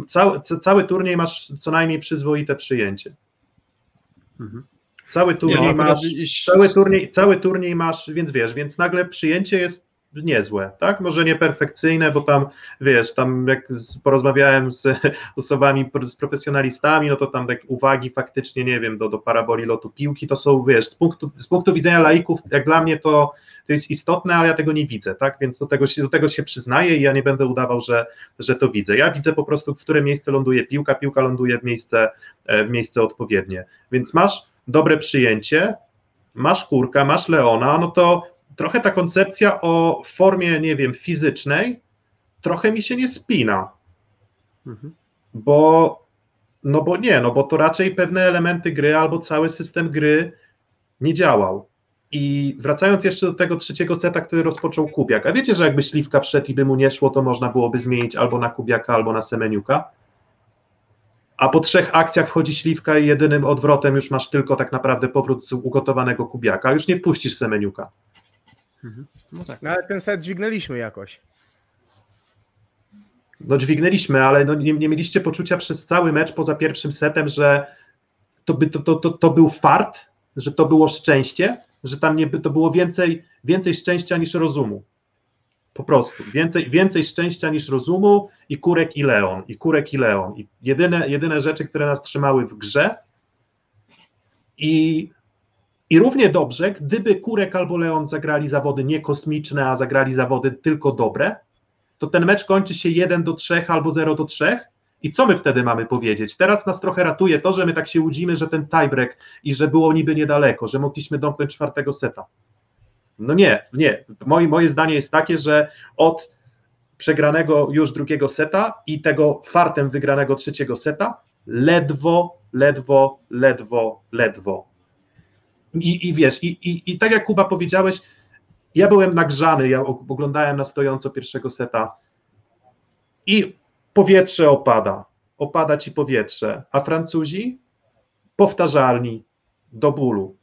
Speaker 3: cały, ca- cały turniej masz co najmniej przyzwoite przyjęcie.
Speaker 4: Mhm.
Speaker 3: Cały
Speaker 4: Nie,
Speaker 3: turniej
Speaker 4: no akurat
Speaker 3: masz. Cały turniej, cały turniej masz, więc wiesz, więc nagle przyjęcie jest niezłe, tak? Może nie perfekcyjne, bo tam, wiesz, tam jak porozmawiałem z osobami, z profesjonalistami, no to tam tak uwagi faktycznie, nie wiem, do, do paraboli lotu piłki, to są, wiesz, z punktu, z punktu widzenia laików, jak dla mnie to, to jest istotne, ale ja tego nie widzę, tak? Więc do tego się, do tego się przyznaję i ja nie będę udawał, że, że to widzę. Ja widzę po prostu, w które miejsce ląduje piłka, piłka ląduje w miejsce, e, w miejsce odpowiednie. Więc masz dobre przyjęcie, masz kurka, masz Leona, no to trochę ta koncepcja o formie, nie wiem, fizycznej, trochę mi się nie spina,
Speaker 4: Mhm.
Speaker 3: bo no bo nie, no bo to raczej pewne elementy gry albo cały system gry nie działał. I wracając jeszcze do tego trzeciego seta, który rozpoczął Kubiak, a wiecie, że jakby Śliwka wszedł i by mu nie szło, to można byłoby zmienić albo na Kubiaka, albo na Semeniuka? A po trzech akcjach wchodzi Śliwka i jedynym odwrotem już masz tylko tak naprawdę powrót z ugotowanego Kubiaka, już nie wpuścisz Semeniuka.
Speaker 4: No tak.
Speaker 5: No ale ten set dźwignęliśmy jakoś.
Speaker 3: No dźwignęliśmy, ale no nie, nie mieliście poczucia przez cały mecz poza pierwszym setem, że to, by, to, to, to, to był fart, że to było szczęście, że tam nie, by- to było więcej, więcej szczęścia niż rozumu. Po prostu. Więcej, więcej szczęścia niż rozumu i Kurek i Leon. I Kurek i Leon. I jedyne, jedyne rzeczy, które nas trzymały w grze. I, I równie dobrze, gdyby Kurek albo Leon zagrali zawody nie kosmiczne, a zagrali zawody tylko dobre, to ten mecz kończy się 1 do 3 albo 0 do 3. I co my wtedy mamy powiedzieć? Teraz nas trochę ratuje to, że my tak się łudzimy, że ten tiebreak i że było niby niedaleko, że mogliśmy domknąć czwartego seta. No nie, nie. Moje, moje zdanie jest takie, że od przegranego już drugiego seta i tego fartem wygranego trzeciego seta ledwo, ledwo, ledwo, ledwo. I, i wiesz, i, i, i tak jak Kuba powiedziałeś, ja byłem nagrzany, ja oglądałem na stojąco pierwszego seta i powietrze opada, opada ci powietrze, a Francuzi powtarzalni do bólu.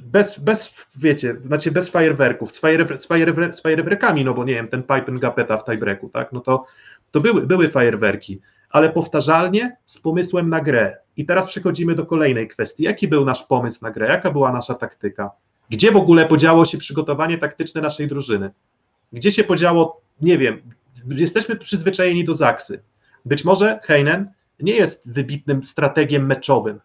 Speaker 3: Bez, bez wiecie, znaczy bez fajerwerków, z, fajer, z, fajerwer, z fajerwerkami, no bo nie wiem, ten Pipe Gapeta w tiebreaku, tak, no to, to były, były fajerwerki, ale powtarzalnie z pomysłem na grę. I teraz przechodzimy do kolejnej kwestii. Jaki był nasz pomysł na grę? Jaka była nasza taktyka? Gdzie w ogóle podziało się przygotowanie taktyczne naszej drużyny? Gdzie się podziało, nie wiem, jesteśmy przyzwyczajeni do Zaksy. Być może Heinen nie jest wybitnym strategiem meczowym,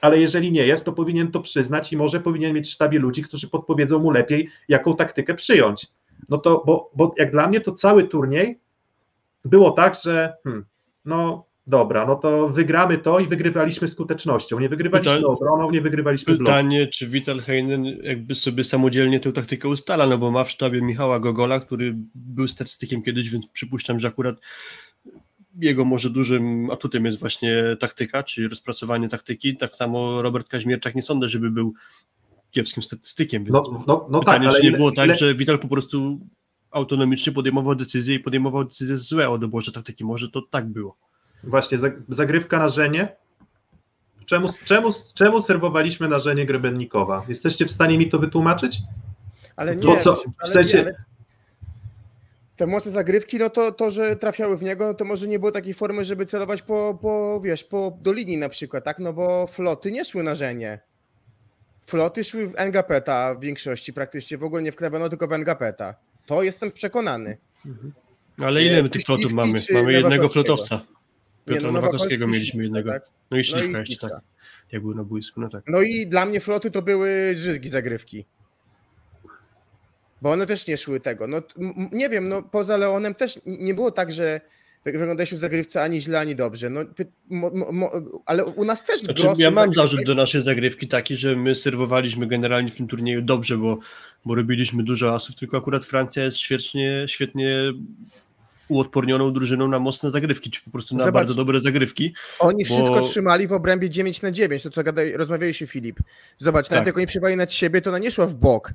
Speaker 3: ale jeżeli nie jest, to powinien to przyznać i może powinien mieć w sztabie ludzi, którzy podpowiedzą mu lepiej, jaką taktykę przyjąć. No to, bo, bo jak dla mnie to cały turniej było tak, że hmm, no dobra, no to wygramy to i wygrywaliśmy skutecznością. Nie wygrywaliśmy
Speaker 4: Pytań-
Speaker 3: obroną, nie wygrywaliśmy blokiem.
Speaker 4: Pytanie, czy Vital Heinen jakby sobie samodzielnie tę taktykę ustala, no bo ma w sztabie Michała Gogola, który był statystykiem kiedyś, więc przypuszczam, że akurat jego może dużym atutem jest właśnie taktyka, czyli rozpracowanie taktyki. Tak samo Robert Kaźmierczak nie sądzę, żeby był kiepskim statystykiem,
Speaker 3: No, no, no tak,
Speaker 4: pytanie,
Speaker 3: ale
Speaker 4: czy nie
Speaker 3: ile-
Speaker 4: było tak,
Speaker 3: ile-
Speaker 4: że Vital po prostu autonomicznie podejmował decyzje i podejmował decyzje złe o doborze taktyki. Może to tak było.
Speaker 3: Właśnie, zag- zagrywka na Żenie. Czemu, czemu, czemu serwowaliśmy na Żenie Grebennikowa? Jesteście w stanie mi to wytłumaczyć?
Speaker 5: Ale nie,
Speaker 3: To co, w
Speaker 5: ale
Speaker 3: sensie-
Speaker 5: nie, ale te moce zagrywki, no to, to, że trafiały w niego, no to może nie było takiej formy, żeby celować po, po, wiesz, po, do linii na przykład, tak? No bo floty nie szły na żenie. Floty szły w Engapeta w większości, praktycznie w ogóle nie w Kleveno, tylko w Engapeta. To jestem przekonany.
Speaker 4: Ale
Speaker 5: Nie,
Speaker 4: ile my tych flotów mamy? Mamy jednego flotowca. Piotra
Speaker 5: no,
Speaker 4: Nowakowskiego
Speaker 5: Nowakowski,
Speaker 4: mieliśmy jednego.
Speaker 5: tak.
Speaker 4: No i
Speaker 5: No
Speaker 4: Śliwka
Speaker 5: i
Speaker 4: jeszcze,
Speaker 5: Śliwka.
Speaker 4: tak. Jak był na boisku, no tak.
Speaker 5: No i dla mnie floty to były żyzgi zagrywki. Bo one też nie szły tego. No nie wiem, no poza Leonem też nie było tak, że wyglądaliśmy w zagrywce ani źle, ani dobrze. No, mo, mo, ale u nas też
Speaker 4: Znaczy, ja mam zarzut do naszej zagrywki taki, że my serwowaliśmy generalnie w tym turnieju dobrze, bo, bo robiliśmy dużo asów, tylko akurat Francja jest świetnie, świetnie uodpornioną drużyną na mocne zagrywki, czy po prostu na
Speaker 5: Zobacz.
Speaker 4: bardzo dobre zagrywki.
Speaker 5: Oni
Speaker 4: bo-
Speaker 5: wszystko trzymali w obrębie 9 na 9, to co gadaj, rozmawialiśmy Filip. Zobacz, nawet
Speaker 4: Tak.
Speaker 5: jak oni przybali nad siebie, to ona nie szła w bok.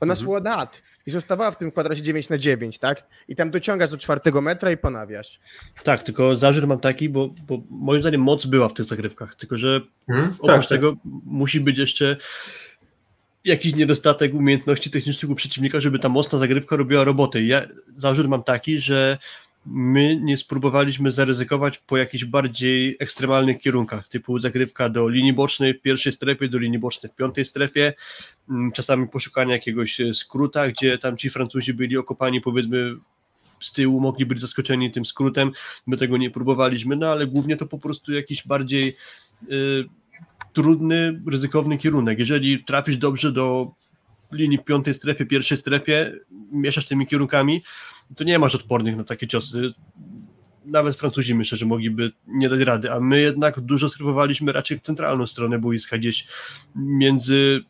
Speaker 5: Ona
Speaker 4: Mhm.
Speaker 5: szła nad i zostawała w tym kwadracie 9 na 9, tak? I tam dociągasz do czwartego metra i ponawiasz.
Speaker 4: Tak, tylko zarzut mam taki, bo, bo moim zdaniem moc była w tych zagrywkach, tylko że
Speaker 3: Mhm,
Speaker 4: oprócz
Speaker 3: tak,
Speaker 4: tego musi być jeszcze jakiś niedostatek umiejętności technicznych u przeciwnika, żeby ta mocna zagrywka robiła robotę. I Ja zarzut mam taki, że my nie spróbowaliśmy zaryzykować po jakichś bardziej ekstremalnych kierunkach, typu zagrywka do linii bocznej w pierwszej strefie, do linii bocznej w piątej strefie, mm, czasami poszukanie jakiegoś e, skróta, gdzie tam ci Francuzi byli okopani powiedzmy z tyłu, mogli być zaskoczeni tym skrótem, my tego nie próbowaliśmy, no ale głównie to po prostu jakiś bardziej y, trudny, ryzykowny kierunek. Jeżeli trafisz dobrze do linii w piątej strefie, pierwszej strefie, mieszasz tymi kierunkami, to nie masz odpornych na takie ciosy. Nawet Francuzi myślę, że mogliby nie dać rady, a my jednak dużo spróbowaliśmy raczej w centralną stronę boiska, gdzieś między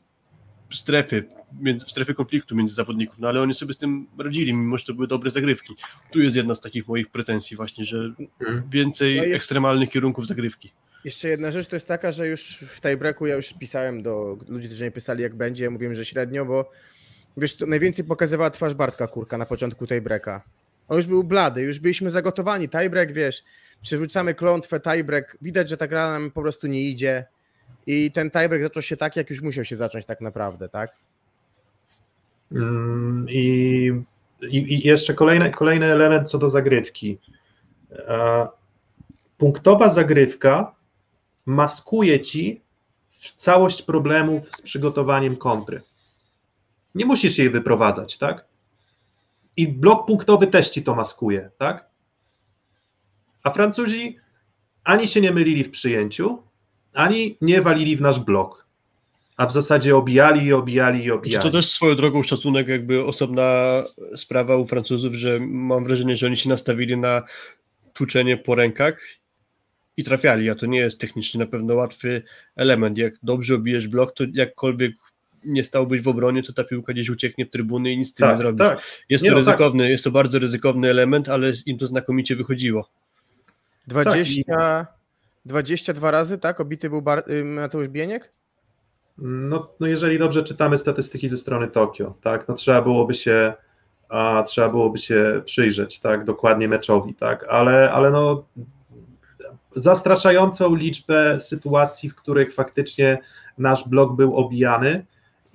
Speaker 4: strefy, między, w strefie konfliktu między zawodników, no ale oni sobie z tym radzili, mimo że to były dobre zagrywki. Tu jest jedna z takich moich pretensji właśnie, że
Speaker 3: Mhm.
Speaker 4: więcej
Speaker 5: No i-
Speaker 4: ekstremalnych kierunków zagrywki.
Speaker 5: Jeszcze jedna rzecz to jest taka, że już w tiebreaku ja już pisałem do ludzi, którzy nie pisali jak będzie, ja mówiłem, że średnio, bo wiesz, to najwięcej pokazywała twarz Bartka Kurka na początku tiebreaka. On już był blady, już byliśmy zagotowani. Tiebreak, wiesz, przywrócamy klątwę, tiebreak, widać, że ta gra nam po prostu nie idzie i ten tiebreak zaczął się tak, jak już musiał się zacząć tak naprawdę, tak?
Speaker 3: Mm, I, i, i jeszcze kolejny, kolejny element co do zagrywki. E, Punktowa zagrywka maskuje ci całość problemów z przygotowaniem kontry. Nie musisz jej wyprowadzać, tak? I blok punktowy też ci to maskuje, tak? A Francuzi ani się nie mylili w przyjęciu, ani nie walili w nasz blok. A w zasadzie obijali i obijali i obijali.
Speaker 4: To też swoją drogą szacunek, jakby osobna sprawa u Francuzów, że mam wrażenie, że oni się nastawili na tłuczenie po rękach i trafiali, a to nie jest technicznie na pewno łatwy element. Jak dobrze obijesz blok, to jakkolwiek nie stałbyś w obronie, to ta piłka gdzieś ucieknie w trybuny i nic z tym nie
Speaker 3: tak,
Speaker 4: zrobisz.
Speaker 3: tak.
Speaker 4: Jest
Speaker 3: Nie
Speaker 4: to
Speaker 3: no, tak.
Speaker 4: ryzykowny, jest to bardzo ryzykowny element, ale im to znakomicie wychodziło.
Speaker 5: 20, 22 razy, tak? Obity był Bar- y, Mateusz Bieniek?
Speaker 3: No, no jeżeli dobrze czytamy statystyki ze strony Tokio, tak, no trzeba byłoby się a, trzeba byłoby się przyjrzeć, tak, dokładnie meczowi, tak, ale, ale no zastraszającą liczbę sytuacji, w których faktycznie nasz blok był obijany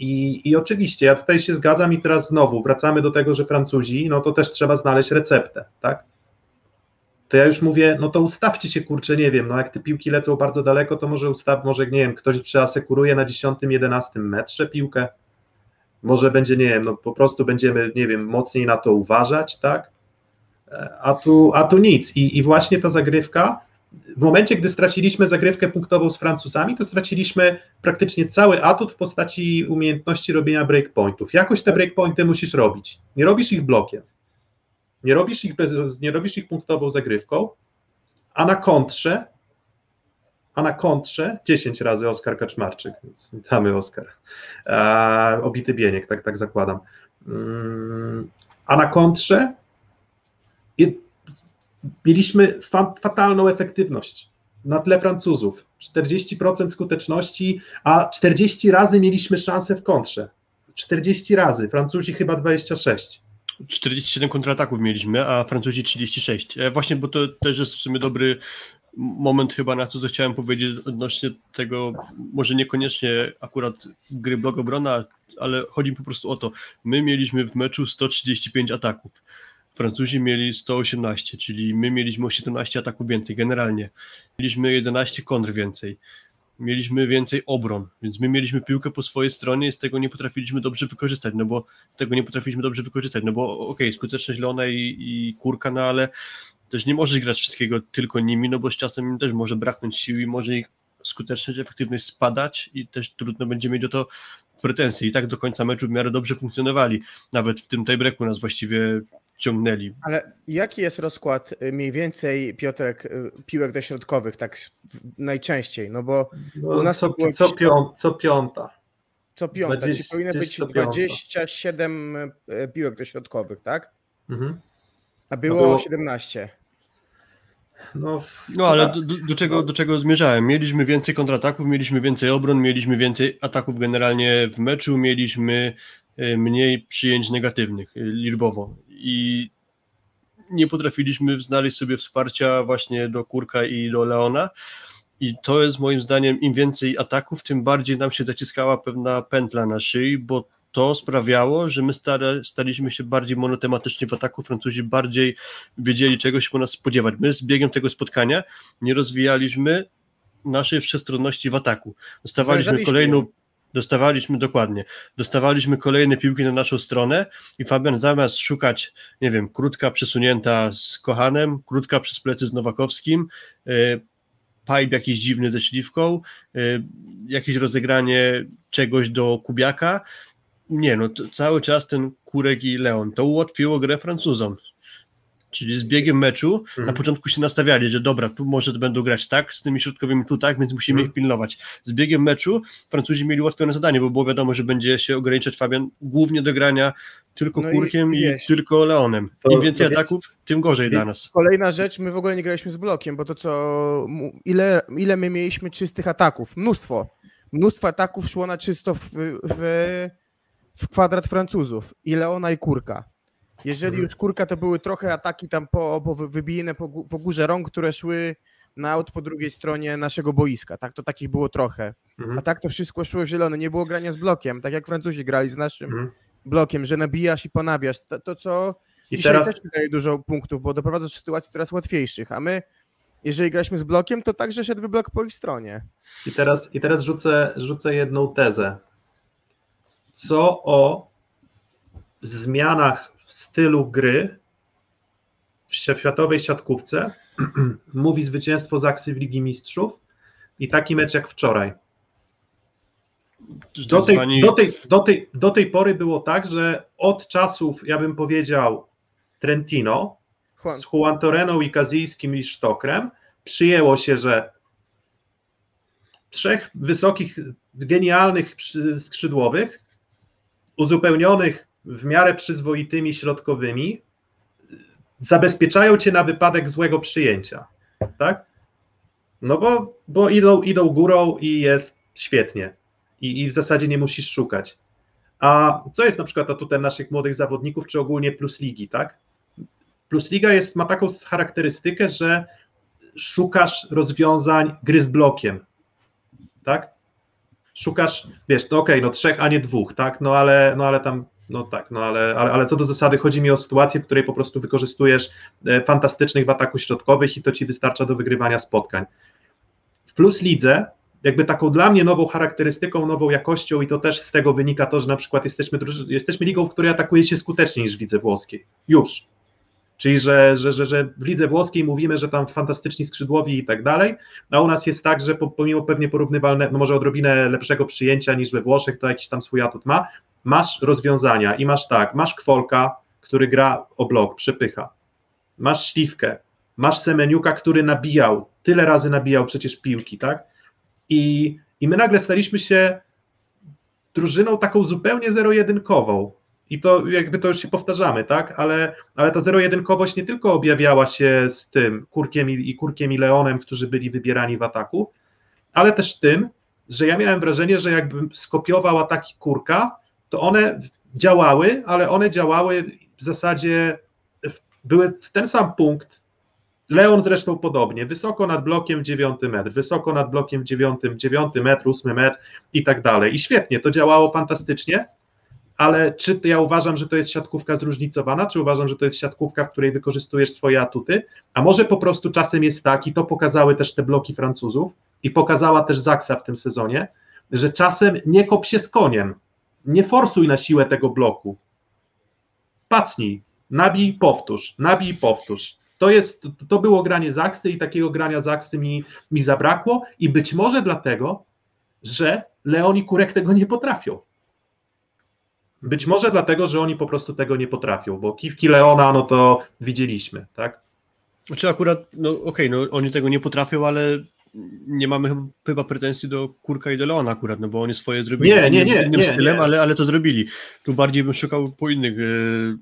Speaker 3: i, i oczywiście ja tutaj się zgadzam i teraz znowu wracamy do tego, że Francuzi, no to też trzeba znaleźć receptę, tak, to ja już mówię, no to ustawcie się, kurczę, nie wiem, no jak te piłki lecą bardzo daleko, to może ustaw, może, nie wiem, ktoś przeasekuruje na 10, 11 metrze piłkę, może będzie, nie wiem, no po prostu będziemy, nie wiem, mocniej na to uważać, tak, E, a tu, a tu nic. I, i właśnie ta zagrywka, w momencie, gdy straciliśmy zagrywkę punktową z Francuzami, to straciliśmy praktycznie cały atut w postaci umiejętności robienia breakpointów. Jakoś te breakpointy musisz robić, nie robisz ich blokiem, nie robisz ich, bez, nie robisz ich punktową zagrywką, a na kontrze, a na kontrze 10 razy Oskar Kaczmarczyk, więc witamy Oskar, e, obity bieniek, tak, tak zakładam. Mm, a na kontrze mieliśmy fa, fatalną efektywność na tle Francuzów. 40% skuteczności, a 40 razy mieliśmy szansę w kontrze. 40 razy, Francuzi chyba 26.
Speaker 4: 47 kontrataków mieliśmy, a Francuzi 36. E, Właśnie, bo to też jest w sumie dobry moment chyba na to, co chciałem powiedzieć odnośnie tego, może niekoniecznie akurat gry blok obrona, ale chodzi po prostu o to, my mieliśmy w meczu 135 ataków, Francuzi mieli 118, czyli my mieliśmy o 17 ataków więcej generalnie, mieliśmy 11 kontr więcej, mieliśmy więcej obron, więc my mieliśmy piłkę po swojej stronie i z tego nie potrafiliśmy dobrze wykorzystać, no bo tego nie potrafiliśmy dobrze wykorzystać, no bo okej, skuteczność Leona i, i Kurka, no ale też nie możesz grać wszystkiego tylko nimi, no bo z czasem im też może braknąć sił i może ich skuteczność, efektywność spadać i też trudno będzie mieć o to pretensje. I tak do końca meczu w miarę dobrze funkcjonowali. Nawet w tym tiebreaku nas właściwie ciągnęli.
Speaker 5: Ale jaki jest rozkład y, mniej więcej, Piotrek, y, piłek dośrodkowych, tak najczęściej? No bo
Speaker 3: No,
Speaker 5: u nas
Speaker 3: co,
Speaker 5: było
Speaker 3: co, pią, co piąta.
Speaker 5: co piąta,
Speaker 3: 20
Speaker 5: czyli powinno być
Speaker 3: gdzieś co piąta.
Speaker 5: 27 y, piłek dośrodkowych, tak?
Speaker 3: Mhm.
Speaker 5: A było,
Speaker 3: było-
Speaker 5: 17.
Speaker 3: No, w-
Speaker 4: No ale do, do, do, czego, do czego zmierzałem? Mieliśmy więcej kontrataków, mieliśmy więcej obron, mieliśmy więcej ataków generalnie w meczu, mieliśmy mniej przyjęć negatywnych e, liczbowo i nie potrafiliśmy znaleźć sobie wsparcia właśnie do Kurka i do Leona i to jest moim zdaniem im więcej ataków, tym bardziej nam się zaciskała pewna pętla na szyi, bo to sprawiało, że my stare, staliśmy się bardziej monotematycznie w ataku, Francuzi bardziej wiedzieli czego się po nas spodziewać. My z biegiem tego spotkania nie rozwijaliśmy naszej wszechstronności w ataku. Dostawaliśmy kolejną. Dostawaliśmy dokładnie, dostawaliśmy kolejne piłki na naszą stronę i Fabian zamiast szukać, nie wiem, krótka przesunięta z Kochanem, krótka przez plecy z Nowakowskim, y, pipe jakiś dziwny ze śliwką, y, jakieś rozegranie czegoś do Kubiaka, nie, no cały czas ten Kurek i Leon, to ułatwiło grę Francuzom. Czyli z biegiem meczu na
Speaker 3: Mhm.
Speaker 4: początku się nastawiali, że dobra, tu może będą grać tak, z tymi środkowymi tu tak, więc musimy
Speaker 3: Mhm.
Speaker 4: ich pilnować. Z biegiem meczu Francuzi mieli ułatwione zadanie, bo było wiadomo, że będzie się ograniczać Fabian głównie do grania tylko
Speaker 5: No
Speaker 4: Kurkiem
Speaker 5: i
Speaker 4: i, tylko Leonem.
Speaker 3: to-
Speaker 4: Im więcej
Speaker 3: to wiecie-
Speaker 4: ataków, tym gorzej dla nas.
Speaker 5: Kolejna rzecz, my w ogóle nie graliśmy z blokiem, bo to co, ile, ile my mieliśmy czystych ataków? Mnóstwo. Mnóstwo ataków szło na czysto w, w, w kwadrat Francuzów. I Leona i Kurka. Jeżeli
Speaker 3: Mhm.
Speaker 5: już Kurka, to były trochę ataki tam po, po wy- wybijane po, po górze rąk, które szły na aut po drugiej stronie naszego boiska. Tak, to takich było trochę.
Speaker 3: Mhm.
Speaker 5: A tak to wszystko szło w zielone. Nie było grania z blokiem, tak jak Francuzi grali z naszym
Speaker 3: Mhm.
Speaker 5: blokiem, że nabijasz i ponawiasz. To, to co
Speaker 3: I
Speaker 5: Dzisiaj
Speaker 3: teraz,
Speaker 5: też daje dużo punktów, bo doprowadza do sytuacji coraz łatwiejszych, a my, jeżeli graliśmy z blokiem, to także szedł blok po ich stronie.
Speaker 3: i teraz, i teraz rzucę, rzucę jedną tezę. Co o zmianach w stylu gry w światowej siatkówce mówi zwycięstwo Zaksy w Ligi Mistrzów i taki mecz jak wczoraj. Do tej, do, tej, do, tej, do tej pory było tak, że od czasów, ja bym powiedział, Trentino
Speaker 5: Juan,
Speaker 3: z Juan Toreną i Kazijskim i Sztokrem przyjęło się, że trzech wysokich, genialnych skrzydłowych, uzupełnionych w miarę przyzwoitymi środkowymi, zabezpieczają cię na wypadek złego przyjęcia. Tak? No bo, bo idą, idą górą i jest świetnie. I, I w zasadzie nie musisz szukać. A co jest na przykład atutem naszych młodych zawodników, czy ogólnie plus ligi, tak? Plus liga jest, ma taką charakterystykę, że szukasz rozwiązań gry z blokiem, tak? Szukasz, wiesz, no okej, no trzech, a nie dwóch, tak? No ale, no ale tam, no tak, no ale, ale, ale co do zasady chodzi mi o sytuację, w której po prostu wykorzystujesz e, fantastycznych w ataku środkowych i to ci wystarcza do wygrywania spotkań. W plus lidze, jakby taką dla mnie nową charakterystyką, nową jakością i to też z tego wynika to, że na przykład jesteśmy, jesteśmy ligą, w której atakuje się skuteczniej niż w lidze włoskiej. Już. Czyli, że, że, że, że w lidze włoskiej mówimy, że tam fantastyczni skrzydłowi i tak dalej, a u nas jest tak, że po- pomimo pewnie porównywalne, no może odrobinę lepszego przyjęcia niż we Włoszech, to jakiś tam swój atut ma, masz rozwiązania i masz tak, masz Kwolka, który gra o blok, przepycha, masz Śliwkę, masz Semeniuka, który nabijał, tyle razy nabijał przecież piłki, tak? I, i my nagle staliśmy się drużyną taką zupełnie zero-jedynkową. I to jakby to już się powtarzamy, tak? Ale, ale ta zero-jedynkowość nie tylko objawiała się z tym Kurkiem i, i Kurkiem i Leonem, którzy byli wybierani w ataku, ale też tym, że ja miałem wrażenie, że jakbym skopiował ataki Kurka, to one działały, ale one działały w zasadzie, były ten sam punkt. Leon zresztą podobnie, wysoko nad blokiem dziewiąty metr, wysoko nad blokiem dziewiątym, dziewiąty metr, ósmy metr i tak dalej. I świetnie, to działało fantastycznie, ale czy ja uważam, że to jest siatkówka zróżnicowana, czy uważam, że to jest siatkówka, w której wykorzystujesz swoje atuty, a może po prostu czasem jest tak, i to pokazały też te bloki Francuzów, i pokazała też Zaksa w tym sezonie, że czasem nie kop się z koniem, nie forsuj na siłę tego bloku, pacnij, nabij, powtórz, nabij, powtórz. To, jest, to było granie Zaksy i takiego grania Zaksy mi, mi zabrakło i być może dlatego, że Leon i Kurek tego nie potrafią. Być może dlatego, że oni po prostu tego nie potrafią, bo kiwki Leona, no to widzieliśmy, tak?
Speaker 4: Znaczy akurat, no okej, okay, no oni tego nie potrafią, ale nie mamy chyba pretensji do Kurka i do Leona akurat, no bo oni swoje zrobili
Speaker 3: nie, nie, nie,
Speaker 4: innym
Speaker 3: nie,
Speaker 4: stylem. Ale, ale to zrobili. Tu bardziej bym szukał po innych yy,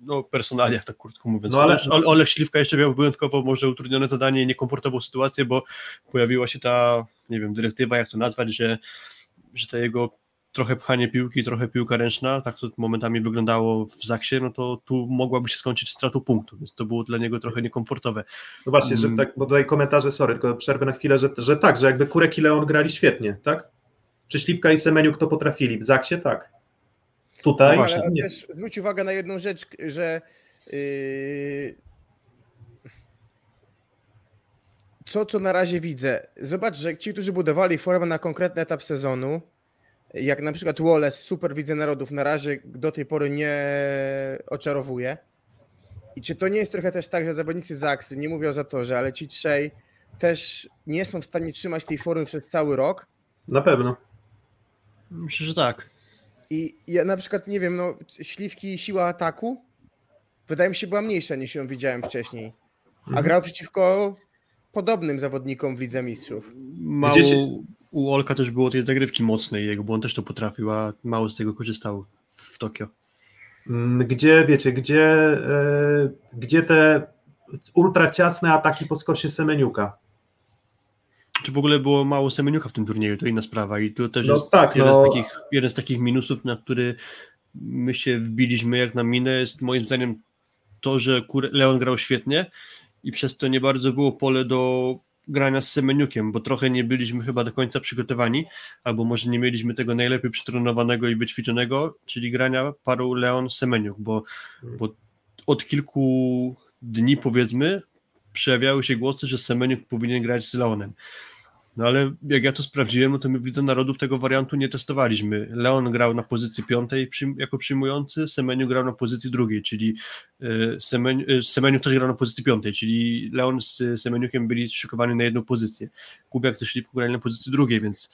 Speaker 4: no, personaliach, tak krótko mówiąc.
Speaker 3: No, ale...
Speaker 4: Olek Śliwka jeszcze miał wyjątkowo może utrudnione zadanie i niekomfortową sytuację, bo pojawiła się ta, nie wiem, dyrektywa, jak to nazwać, że, że to jego trochę pchanie piłki, trochę piłka ręczna, tak to momentami wyglądało w Zaksie, no to tu mogłaby się skończyć stratą punktu, więc to było dla niego trochę niekomfortowe.
Speaker 3: No właśnie, że tak, bo tutaj komentarze, sorry, tylko przerwę na chwilę, że, że tak, że jakby Kurek i Leon grali świetnie, tak? Czy Śliwka i Semeniuk to potrafili? W Zaksie tak. Tutaj
Speaker 5: no, ale też zwróć uwagę na jedną rzecz, że yy... co to na razie widzę? Zobacz, że ci, którzy budowali formę na konkretny etap sezonu, jak na przykład Wallace, super widzę narodów, na razie do tej pory nie oczarowuje. I czy to nie jest trochę też tak, że zawodnicy Zaksy, nie mówię o Zatorze, ale ci trzej też nie są w stanie trzymać tej formy przez cały rok?
Speaker 3: Na pewno.
Speaker 4: Myślę, że tak.
Speaker 5: I ja na przykład, nie wiem, no, śliwki siła ataku wydaje mi się była mniejsza niż ją widziałem wcześniej. A grał przeciwko podobnym zawodnikom w Lidze Mistrzów.
Speaker 4: Mało u Olka też było tej zagrywki mocnej jego, bo on też to potrafił, a mało z tego korzystał w Tokio.
Speaker 3: Gdzie, wiecie, gdzie, e, gdzie te ultra ciasne ataki po skosie Semeniuka?
Speaker 4: Czy w ogóle było mało Semeniuka w tym turnieju, to inna sprawa i to też
Speaker 3: No
Speaker 4: jest
Speaker 3: tak,
Speaker 4: jeden,
Speaker 3: no.
Speaker 4: z takich, jeden z takich minusów, na który my się wbiliśmy jak na minę, jest moim zdaniem to, że Leon grał świetnie i przez to nie bardzo było pole do grania z Semeniukiem, bo trochę nie byliśmy chyba do końca przygotowani, albo może nie mieliśmy tego najlepiej przetrenowanego i wyćwiczonego, czyli grania paru Leon Semeniuk, bo, bo od kilku dni powiedzmy przejawiały się głosy, że Semeniuk powinien grać z Leonem. No ale jak ja to sprawdziłem, no to my w Lidze Narodów tego wariantu nie testowaliśmy. Leon grał na pozycji piątej jako przyjmujący, Semeniu grał na pozycji drugiej, czyli y, Semeniu, y, Semeniu też grał na pozycji piątej, czyli Leon z Semeniukiem byli szykowani na jedną pozycję. Kubiak ze Śliwką grali na pozycji drugiej, więc